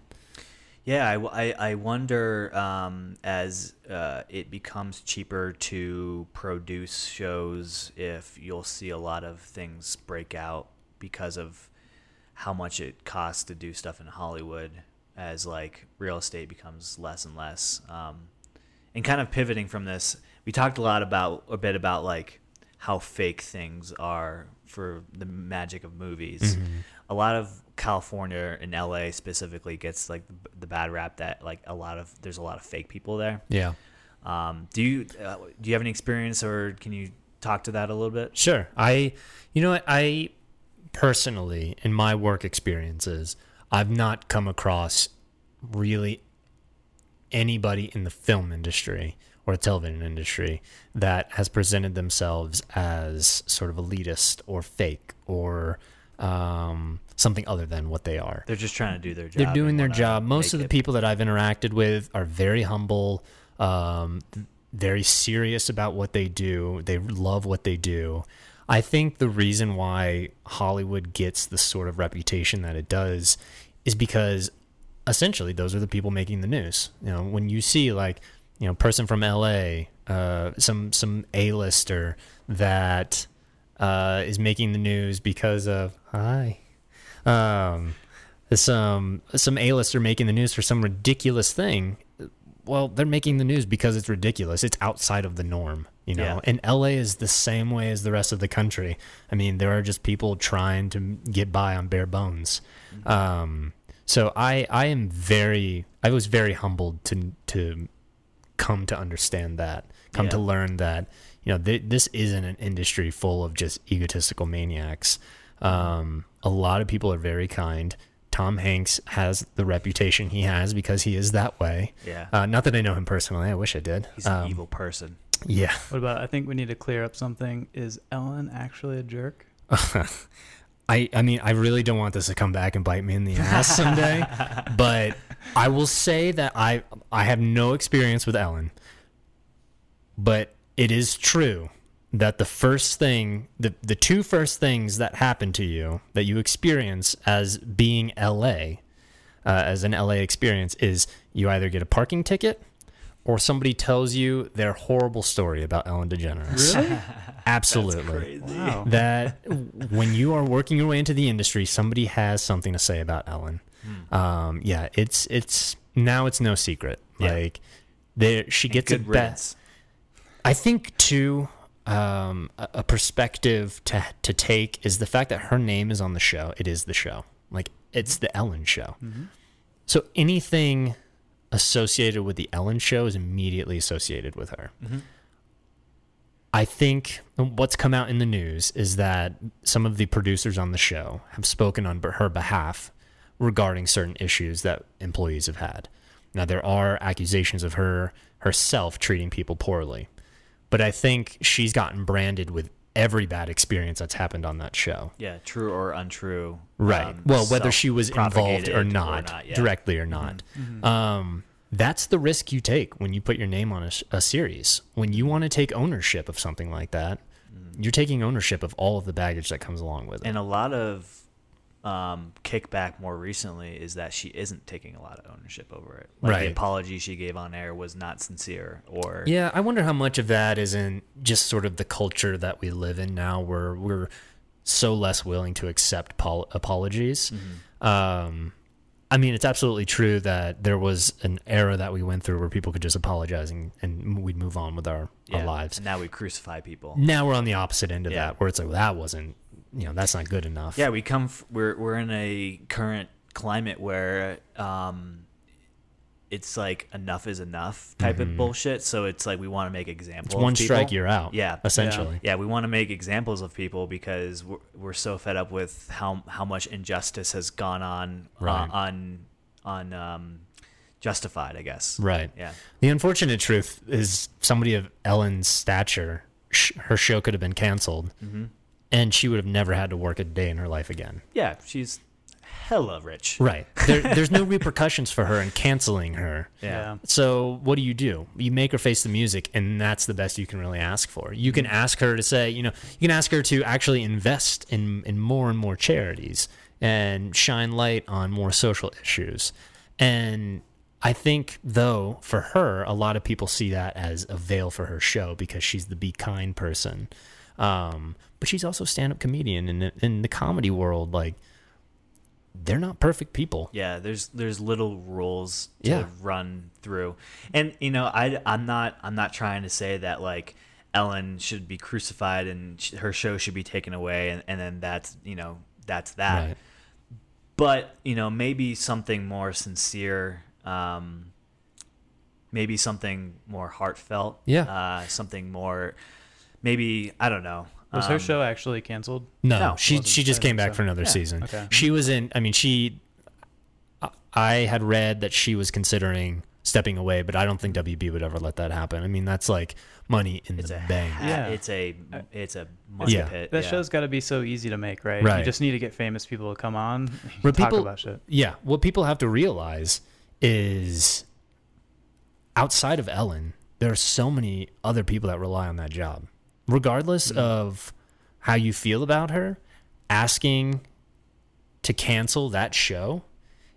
Yeah, I I wonder um, as uh, it becomes cheaper to produce shows if you'll see a lot of things break out because of how much it costs to do stuff in Hollywood as like real estate becomes less and less. Um, and kind of pivoting from this, we talked a lot about a bit about like how fake things are for the magic of movies. A lot of California and LA specifically gets like the, the bad rap that like a lot of there's a lot of fake people there. Yeah, Um, do you uh, do you have any experience or can you talk to that a little bit? sure. I, you know, what I personally, in my work experiences, I've not come across really anybody in the film industry or the television industry that has presented themselves as sort of elitist or fake or um, something other than what they are. They're just trying to do their job. They're doing their job. Most of the it- people that I've interacted with are very humble, um, very serious about what they do. They love what they do. I think the reason why Hollywood gets the sort of reputation that it does is because essentially those are the people making the news. You know, when you see like, you know, person from LA, uh, some some A-lister that uh, is making the news because of hi, um, some some A-lister making the news for some ridiculous thing. Well, they're making the news because it's ridiculous. It's outside of the norm, you know. Yeah. And LA is the same way as the rest of the country. I mean, there are just people trying to get by on bare bones. Um, so I I am very I was very humbled to to come to understand that, come to learn that you know th- this isn't an industry full of just egotistical maniacs. Um, a lot of people are very kind. Tom Hanks has the reputation he has because he is that way. Yeah. Uh, not that I know him personally. I wish I did. He's an Um, evil person. Yeah. What about? I think we need to clear up something. Is Ellen actually a jerk? I, I mean, I really don't want this to come back and bite me in the ass someday, but I will say that I I have no experience with Ellen, but it is true that the first thing, the the two first things that happen to you that you experience as being LA, uh, as an LA experience, is you either get a parking ticket or somebody tells you their horrible story about Ellen DeGeneres. Really? Absolutely. Wow. That when you are working your way into the industry, somebody has something to say about Ellen. Hmm. Um, yeah, it's it's now it's no secret. Yeah. Like there, she gets it back. I think too, um, a, a perspective to to take is the fact that her name is on the show. It is the show. Like it's the Ellen show. So anything associated with the Ellen show is immediately associated with her. I think what's come out in the news is that some of the producers on the show have spoken on her behalf regarding certain issues that employees have had. Now there are accusations of her herself treating people poorly, but I think she's gotten branded with every bad experience that's happened on that show. Yeah, true or untrue. Right. um, well, whether she was involved self-propagated or not, yeah. Mm-hmm. directly or not. Um, that's the risk you take when you put your name on a series. When you want to take ownership of something like that, you're taking ownership of all of the baggage that comes along with it. Mm-hmm. And a lot of um, kickback more recently is that she isn't taking a lot of ownership over it. Like Right. The apology she gave on air was not sincere, or yeah, I wonder how much of that is in just sort of the culture that we live in now, where we're so less willing to accept pol- apologies. Mm-hmm. Um, I mean, it's absolutely true that there was an era that we went through where people could just apologize and, and we'd move on with our, yeah, our lives. And now we crucify people. Now we're on the opposite end of Yeah. that, where it's like, well, that wasn't, you know, that's not good enough. Yeah, we come. F- we're we're in a current climate where um, it's like enough is enough type of bullshit. So it's like we want to make examples. Mm-hmm. It's one of people. strike, you're out. Yeah, essentially. Yeah, we want to make examples of people because we're, we're so fed up with how how much injustice has gone on Right. uh, on on um, justified. I guess. Right. Yeah. The unfortunate truth is somebody of Ellen's stature, sh- her show could have been canceled, Mm-hmm. And she would have never had to work a day in her life again. Yeah, she's hella rich. Right. There, there's no repercussions for her in canceling her. Yeah. So what do you do? You make her face the music, and that's the best you can really ask for. You can mm-hmm. ask her to say, you know, you can ask her to actually invest in in more and more charities and shine light on more social issues. And I think, though, for her, a lot of people see that as a veil for her show because she's the be kind person. Um, but she's also a stand-up comedian, and in the comedy world, like they're not perfect people. Yeah, there's there's little rules to Yeah. run through, and you know I I'm not I'm not trying to say that like Ellen should be crucified and sh- her show should be taken away, and, and then that's you know that's that. Right. But you know maybe something more sincere, um, maybe something more heartfelt. Yeah. uh, something more, maybe I don't know. Was her um, show actually canceled? No, No, she she just came back so. for another Yeah, season. okay. She was in. I mean, she. I- I had read that she was considering stepping away, but I don't think WB would ever let that happen. I mean, that's like money in It's the a bank. ha- Yeah. it's a it's a money Yeah. pit. That yeah. show's got to be so easy to make, right? Right. You just need to get famous people to come on, talk people- about shit. Yeah, what people have to realize is outside of Ellen, there are so many other people that rely on that job. Regardless Mm-hmm. of how you feel about her, asking to cancel that show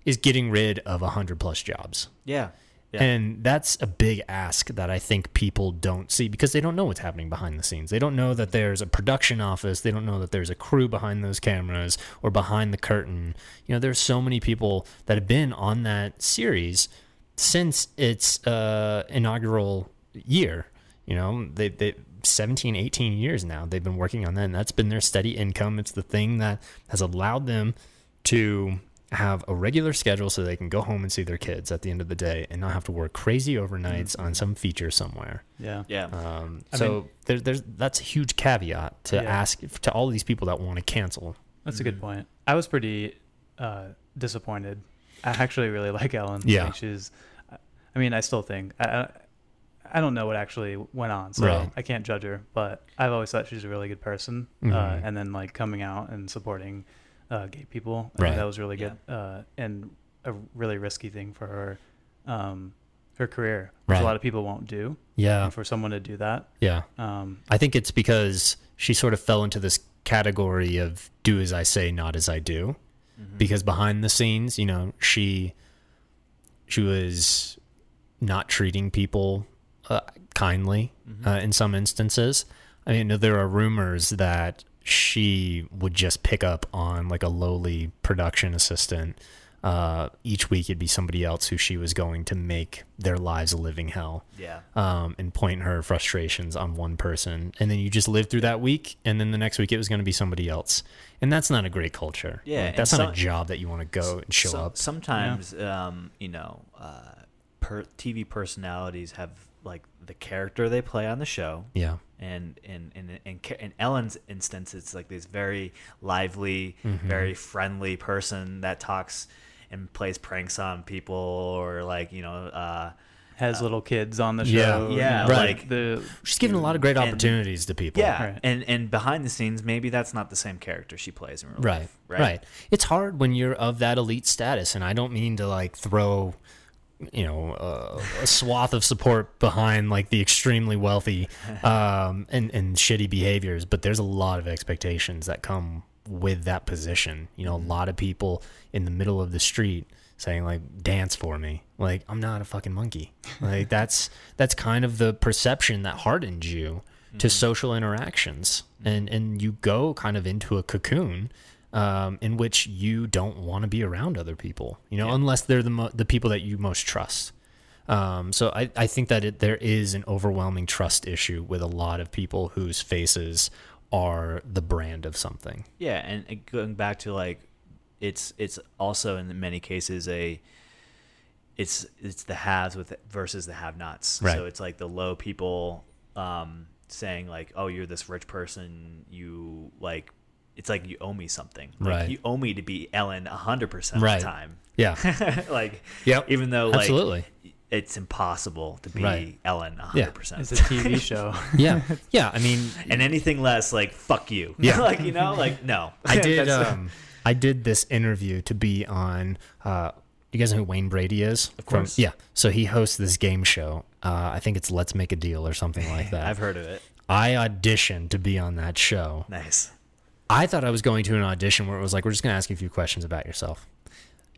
is getting rid of a hundred plus jobs. yeah. Yeah. And that's a big ask that I think people don't see because they don't know what's happening behind the scenes. They don't know that there's a production office. They don't know that there's a crew behind those cameras or behind the curtain. You know, there's so many people that have been on that series since its uh, inaugural year. You know, they, they 17, 18 years now they've been working on that. And that's been their steady income. It's the thing that has allowed them to have a regular schedule so they can go home and see their kids at the end of the day and not have to work crazy overnights on some feature somewhere. Yeah. yeah. Um, so mean- there, there's that's a huge caveat to Yeah. ask to all of these people that want to cancel. That's a Mm-hmm. good point. I was pretty uh, disappointed. I actually really like Ellen. Yeah. Like she's. I mean, I still think I. I I don't know what actually went on, so Right. I can't judge her. But I've always thought she's a really good person. Uh, Mhm. and then like coming out and supporting uh, gay people, right. that was really good uh, and a really risky thing for her, um, her career, which Right. a lot of people won't do. Yeah, And for someone to do that, yeah. um, I think it's because she sort of fell into this category of do as I say, not as I do. Because behind the scenes, you know, she she was not treating people uh, kindly uh, in some instances. I mean, there are rumors that she would just pick up on like a lowly production assistant. Uh, each week it'd be somebody else who she was going to make their lives a living hell Yeah. um, and point her frustrations on one person. And then you just live through that week. And then the next week it was going to be somebody else. And that's not a great culture. Yeah, Like, that's not some- a job that you want to go and show So- up. Sometimes, um, you know, uh, per- TV personalities have like the character they play on the show. Yeah. And in in, in Ca- in Ellen's instance, it's like this very lively, Mm-hmm. very friendly person that talks and plays pranks on people, or like you know, uh, Has little kids on the show. you Yeah, right. like the She's given a lot of great And- opportunities to people. yeah, Right. and and behind the scenes, maybe that's not the same character she plays in real Right, life, Right, right. It's hard when you're of that elite status, and I don't mean to like throw, you know, uh, a swath of support behind like the extremely wealthy um, and and shitty behaviors, but there's a lot of expectations that come with that position. You know, a lot of people in the middle of the street saying like dance for me. Like i'm not a fucking monkey. Like that's that's kind of the perception that hardens you to social interactions. And and you go kind of into a cocoon um, in which you don't want to be around other people you know unless they're the mo- the people that you most trust um, so I, I think that it, there is an overwhelming trust issue with a lot of people whose faces are the brand of something Yeah, and going back to like, it's it's also in many cases a. It's it's the haves with versus the have-nots. Right. So it's like the low people um, saying like, "Oh, you're this rich person. You like." It's like you owe me something. Like, Right. You owe me to be Ellen hundred percent of Right. the time. yeah like, Yep. even though like Absolutely. it's impossible to be Right. Ellen hundred percent. it's a TV show. yeah yeah i mean and anything less, like fuck you. Yeah. like you know, like no. I did. Um, I did this interview to be on. Uh, you guys know who Wayne Brady is? Of course. yeah. So he hosts this game show. Uh, I think it's Let's Make a Deal or something like that. I've heard of it. I auditioned to be on that show. Nice. I thought I was going to an audition where it was like, we're just going to ask you a few questions about yourself.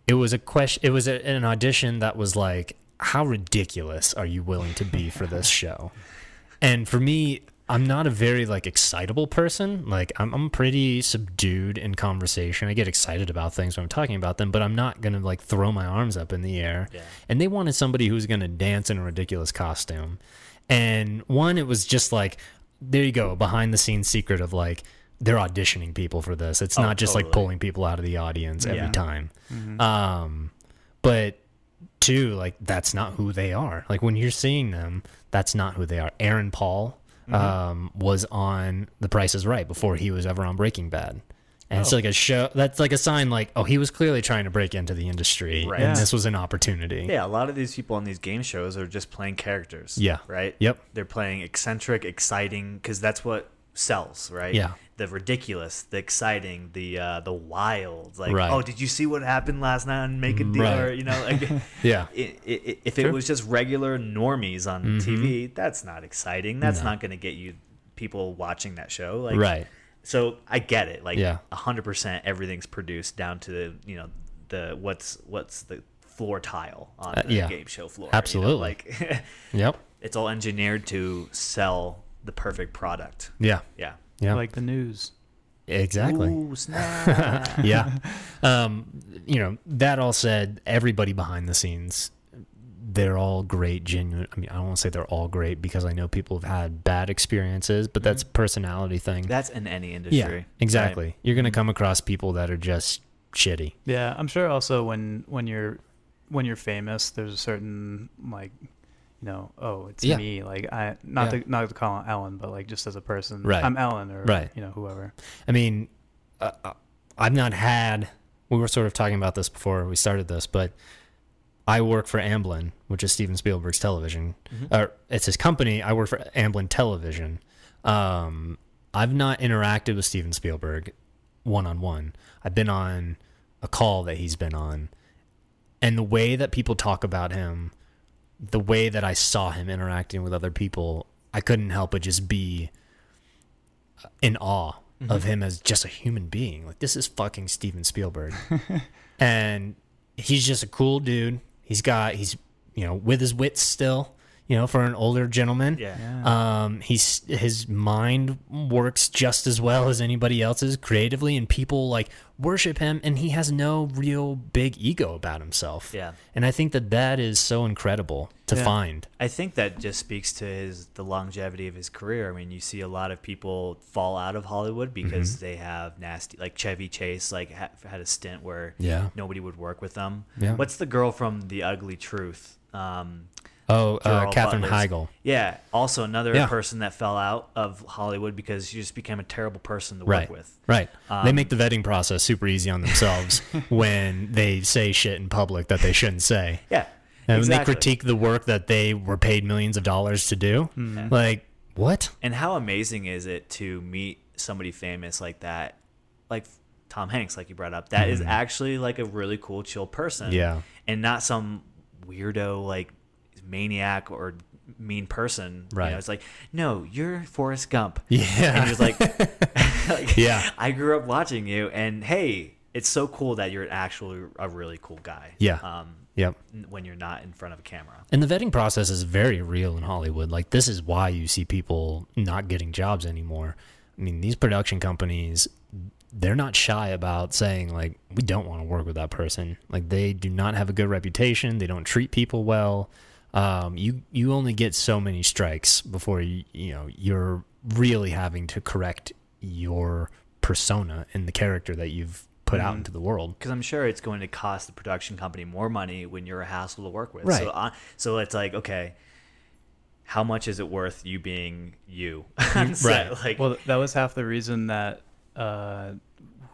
It was a question. It was a, an audition that was like, how ridiculous are you willing to be for this show? And for me, I'm not a very like excitable person. Like I'm, I'm pretty subdued in conversation. I get excited about things when I'm talking about them, but I'm not gonna like throw my arms up in the air. Yeah. And they wanted somebody who's gonna dance in a ridiculous costume. And one, it was just like, there you go, behind the scenes secret of like they're auditioning people for this. It's Oh, not just like pulling people out of the audience every Yeah. time. Um, but two, like that's not who they are. Like when you're seeing them, that's not who they are. Aaron Paul um, was on The Price Is Right before he was ever on Breaking Bad. And it's Oh. like a show that's like a sign like, oh, he was clearly trying to break into the industry Right. and Yeah. this was an opportunity. Yeah, a lot of these people on these game shows are just playing characters. Yeah. Right? Yep. They're playing eccentric, exciting, because that's what sells, right? Yeah. The ridiculous, the exciting, the uh, the wild. Like, Right. oh, did you see what happened last night on Make a Deal? Right. Or, you know, like, Yeah. i i if it was just regular normies on TV, that's not exciting. That's Mm-hmm. No. not going to get you people watching that show. Like, Right. So I get it. Like, Yeah. a hundred percent, everything's produced down to the you know the what's what's the floor tile on Uh, the yeah. game show floor. you know, Absolutely. Like, Yep. it's all engineered to sell the perfect product. Yeah. Yeah. Yeah. like the news. exactly. Ooh, snap. yeah. Um, you know, that all said, everybody behind the scenes, they're all great, genuine. I mean, I don't want to say they're all great because I know people have had bad experiences, but that's a personality thing. That's in any industry. yeah, exactly. You're going to come across people that are just shitty. Yeah, I'm sure also when when you're when you're famous, there's a certain like you know, oh, it's Yeah. me. Like I not Yeah. to not to call Ellen, but like just as a person, Right. I'm Ellen or Right. you know whoever. I mean, uh, uh, I've not had. We were sort of talking about this before we started this, but I work for Amblin, which is Steven Spielberg's television. Or it's his company. I work for Amblin Television. Um, I've not interacted with Steven Spielberg one on one. I've been on a call that he's been on, and the way that people talk about him, the way that I saw him interacting with other people, I couldn't help but just be in awe mm-hmm. of him as just a human being. Like this is fucking Steven Spielberg. and he's just a cool dude. He's got he's you know, with his wits still. You know, for an older gentleman. Yeah. Um, he's his mind works just as well as anybody else's creatively, and people like worship him, and he has no real big ego about himself. Yeah. and I think that that is so incredible to Yeah. find. I think that just speaks to his the longevity of his career. I mean, you see a lot of people fall out of Hollywood because Mm-hmm. they have nasty, like Chevy Chase, like ha- had a stint where Yeah. nobody would work with them. Yeah. What's the girl from The Ugly Truth? Um, Oh, uh, Katherine Butler's- Heigl. Yeah, also another Yeah. person that fell out of Hollywood because she just became a terrible person to Right. work with. Right. they Um, make the vetting process super easy on themselves when they say shit in public that they shouldn't say. Yeah, And exactly. when they critique the work that they were paid millions of dollars to do, Mm-hmm. like, what? And how amazing is it to meet somebody famous like that, like Tom Hanks, like you brought up? That is actually like a really cool, chill person. Mm-hmm. Yeah. and not some weirdo like maniac or mean person. You Right. know, it's like, no, you're Forrest Gump. Yeah. and he was like, like, Yeah. I grew up watching you, and hey, it's so cool that you're actually a really cool guy. Yeah. Um, Yep. when you're not in front of a camera. And the vetting process is very real in Hollywood. Like, this is why you see people not getting jobs anymore. I mean, these production companies, they're not shy about saying, like, we don't want to work with that person. Like, they do not have a good reputation. They don't treat people well. Um, you you only get so many strikes before you you know you're really having to correct your persona and the character that you've put out into the world. because I'm sure it's going to cost the production company more money when you're a hassle to work with. Right. So, uh, so it's like, okay, how much is it worth you being you? on set? Right. Like, Well, that was half the reason that uh,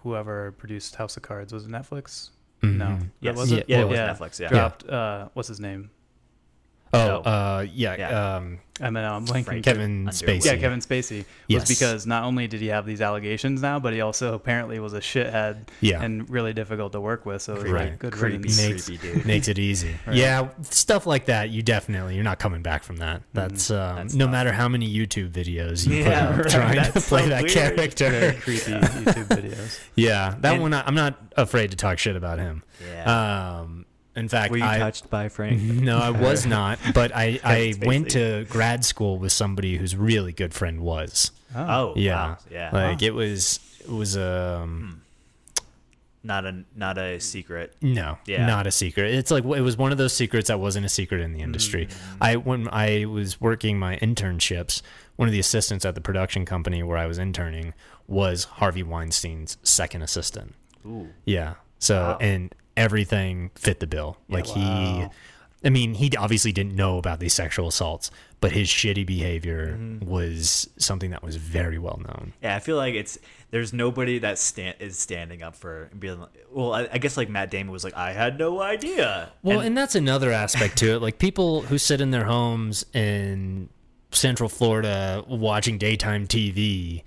whoever produced House of Cards was it Netflix. No, Mhm. that yes, was yeah, it. it was Netflix. Yeah. dropped. Uh, what's his name? Oh, No. uh, yeah, Yeah. Um, I mean, I'm blanking. Frank Kevin Underwood. Spacey. Yeah, Kevin Spacey was Yes. because not only did he have these allegations now, but he also apparently was a shithead Yeah. and really difficult to work with. So it was Right. like good Creepy. riddance. makes, creepy dude. makes it easy. Right. Yeah, stuff like that. You definitely you're not coming back from that. That's, um, That's no tough. matter how many YouTube videos you Yeah, put right. up trying to That's play so that weird. character. Very creepy YouTube videos. Yeah, that And- one I, I'm not afraid to talk shit about him. Yeah. Um, in fact, Were you I touched by Frank? no, I was not. But I I went to grad school with somebody whose really good friend was. Oh, Yeah, wow. yeah. Like it was it was um. not a not a secret. No, Yeah. not a secret. It's like it was one of those secrets that wasn't a secret in the industry. I when I was working my internships, one of the assistants at the production company where I was interning was Harvey Weinstein's second assistant. Ooh. Yeah. So Wow. and everything fit the bill. like he wow. I mean, he obviously didn't know about these sexual assaults, but his shitty behavior mm-hmm. was something that was very well known. Yeah, I feel like it's there's nobody that stand is standing up for being like, well, I, I guess like Matt Damon was like, I had no idea. Well, And- and, that's another aspect to it. Like people who sit in their homes in Central Florida watching daytime TV,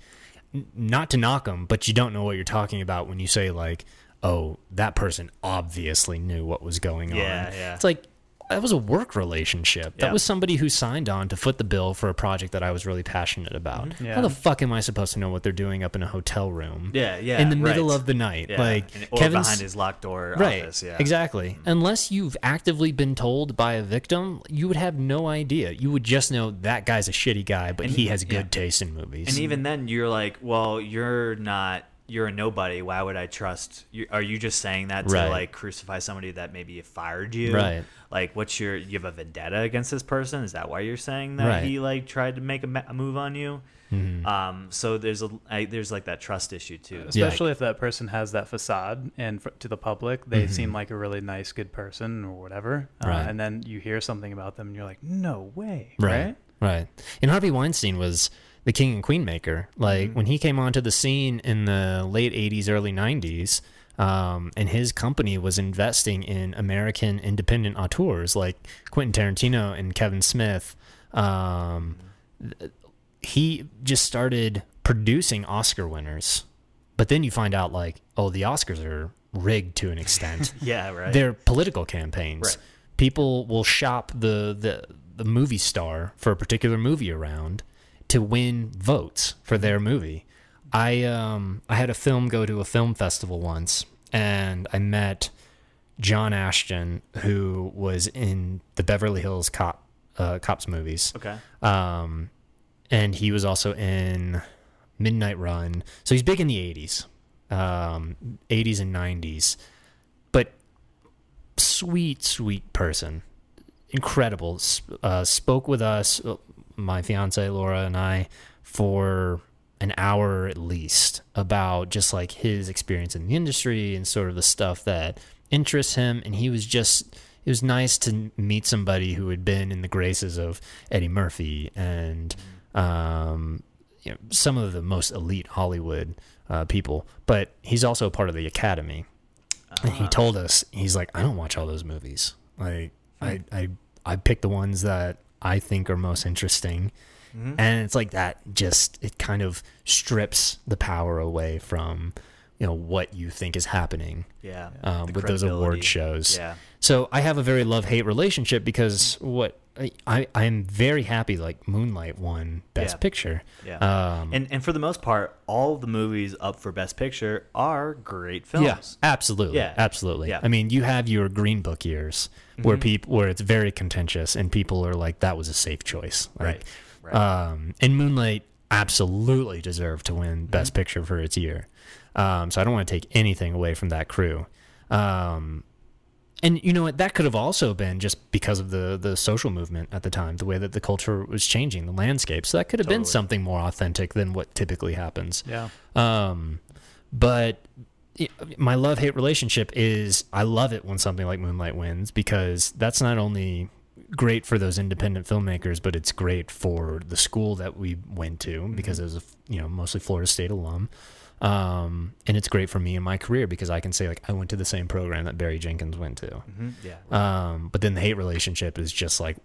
not to knock them, but you don't know what you're talking about when you say like, "Oh, that person obviously knew what was going Yeah, on." yeah. It's like that was a work relationship. That was somebody who signed on to foot the bill for a project that I was really passionate about. Mm-hmm. Yeah. How the fuck am I supposed to know what they're doing up in a hotel room? Yeah, yeah, In the middle right. of the night, yeah, like and- or Kevin's behind his locked door right office. Yeah, exactly unless you've actively been told by a victim you would have no idea you would just know that guy's a shitty guy but And- he has good taste in movies And even then, you're like, well, you're not. You're a nobody. Why would I trust? You, are you just saying that to Right. like crucify somebody that maybe fired you? Right. Like, what's your? You have a vendetta against this person? Is that why you're saying that Right. he like tried to make a, ma- a move on you? Mm-hmm. Um. So there's a I, there's like that trust issue too. Especially if that person has that facade and f- to the public, they seem like a really nice, good person or whatever. Uh, Right. and then you hear something about them and you're like, no way. right Right. right and harvey weinstein was the king and queen maker like when he came onto the scene in the late 80s early 90s um, and his company was investing in american independent auteurs like quentin tarantino and kevin smith um, he just started producing Oscar winners. But then you find out like, oh, the Oscars are rigged to an extent. Yeah. Right. They're political campaigns. Right. People will shop the, the the movie star for a particular movie around to win votes for their movie. I um I had a film go to a film festival once and I met John Ashton, who was in the Beverly Hills Cop uh, Cops movies. Okay. Um, and he was also in Midnight Run. So he's big in the 80s, um, 80s and 90s. But sweet, sweet person. Incredible. Uh, spoke with us, my fiance Laura and I, for an hour at least about just like his experience in the industry and sort of the stuff that interests him. And he was just, it was nice to meet somebody who had been in the graces of Eddie Murphy and um, you know, some of the most elite Hollywood uh, people. But he's also a part of the Academy. And he told us, he's like, I don't watch all those movies. Like, I, I, I pick the ones that I think are most interesting. And it's like that just, it kind of strips the power away from, you know, what you think is happening Yeah. um, with those award shows. Yeah. So I have a very love hate relationship because what I, I I'm very happy like Moonlight won Best Yeah. Picture. Yeah. Um, and and for the most part, all the movies up for Best Picture are great films. yeah, absolutely, Yeah. absolutely. Yeah. I mean, you have your Green Book years where Mhm. people where it's very contentious and people are like, that was a safe choice. Like, Right. Right. Um, and Moonlight absolutely deserved to win Mm-hmm. Best Picture for its year. Um, so I don't want to take anything away from that crew. Um, and you know what? That could have also been just because of the the social movement at the time, the way that the culture was changing, the landscape. So that could have been something more authentic than what typically happens. Yeah. Um, but my love hate relationship is I love it when something like Moonlight wins because that's not only great for those independent filmmakers, but it's great for the school that we went to because it was a f- you know mostly Florida State alum. Um, and it's great for me in my career because I can say like I went to the same program that Barry Jenkins went to. Mhm. Yeah. Um, but then the hate relationship is just like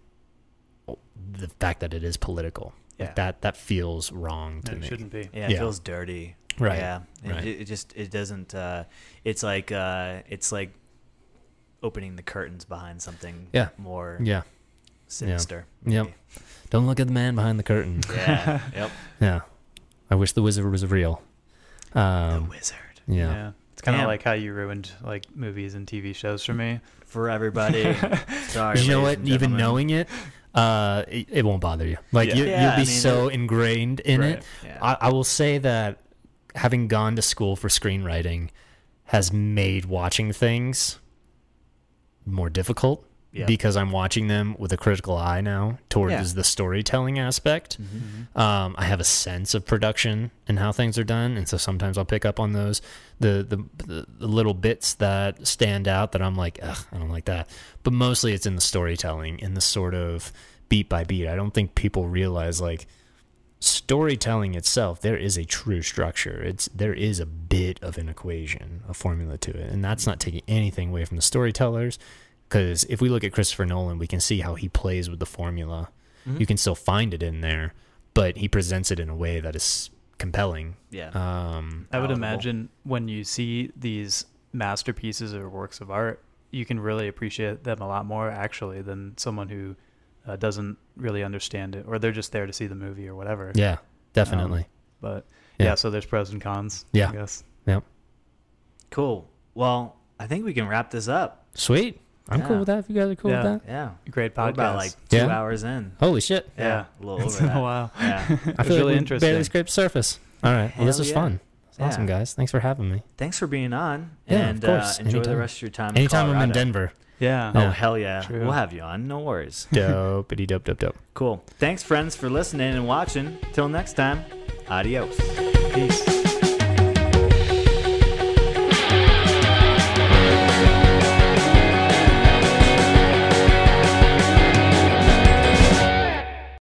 the fact that it is political. Yeah. Like that that feels wrong to me. It me. shouldn't be. Yeah, it Yeah. feels dirty. Right, Yeah. It, right. it, it just it doesn't. Uh, it's like uh, it's like opening the curtains behind something. Yeah. More Yeah. sinister. Yep. Don't look at the man behind the curtain. Yeah. yep. Yeah. I wish the wizard was real. the Um, wizard yeah. It's kind of like how you ruined like movies and TV shows for me. for everybody. Sorry. you know what? Even gentlemen. knowing it, uh, it, it won't bother you. Like Yeah. you, Yeah, you'll be I mean, so ingrained in Right. it. Yeah. I, I will say that having gone to school for screenwriting has made watching things more difficult Yeah. because I'm watching them with a critical eye now towards Yeah. the storytelling aspect. Mhm. Um, I have a sense of production and how things are done, and so sometimes I'll pick up on those the the, the, the little bits that stand out that I'm like, Ugh, I don't like that. But mostly it's in the storytelling, in the sort of beat by beat. I don't think people realize like storytelling itself. There is a true structure. It's there is a bit of an equation, a formula to it, and that's not taking anything away from the storytellers. Because if we look at Christopher Nolan, we can see how he plays with the formula Mhm. you can still find it in there, but he presents it in a way that is compelling. Yeah. Um, I would palatable. imagine when you see these masterpieces or works of art, you can really appreciate them a lot more actually than someone who uh, doesn't really understand it or they're just there to see the movie or whatever. yeah, definitely. But Yeah. yeah. so there's pros and cons. Yeah. I guess. Yep. Cool. Well, I think we can wrap this up. Sweet. I'm Yeah. cool with that. If you guys are cool Yeah. with that. Yeah. Great We're podcast. about like two Yeah. hours in. Holy shit! Yeah. A little it's over been that. a while. Yeah. I feel really we interesting. barely scraped surface. All right. Well, this was yeah. fun. It's Yeah. awesome, guys. Thanks for having me. Thanks for being on. Yeah, of and course. Uh, enjoy the rest of your time. in Anytime I'm in Denver. Yeah. Oh Yeah. hell yeah! True. We'll have you on. No worries. Dopey dope dope dope. Cool. Thanks, friends, for listening and watching. Till next time, adios. Peace.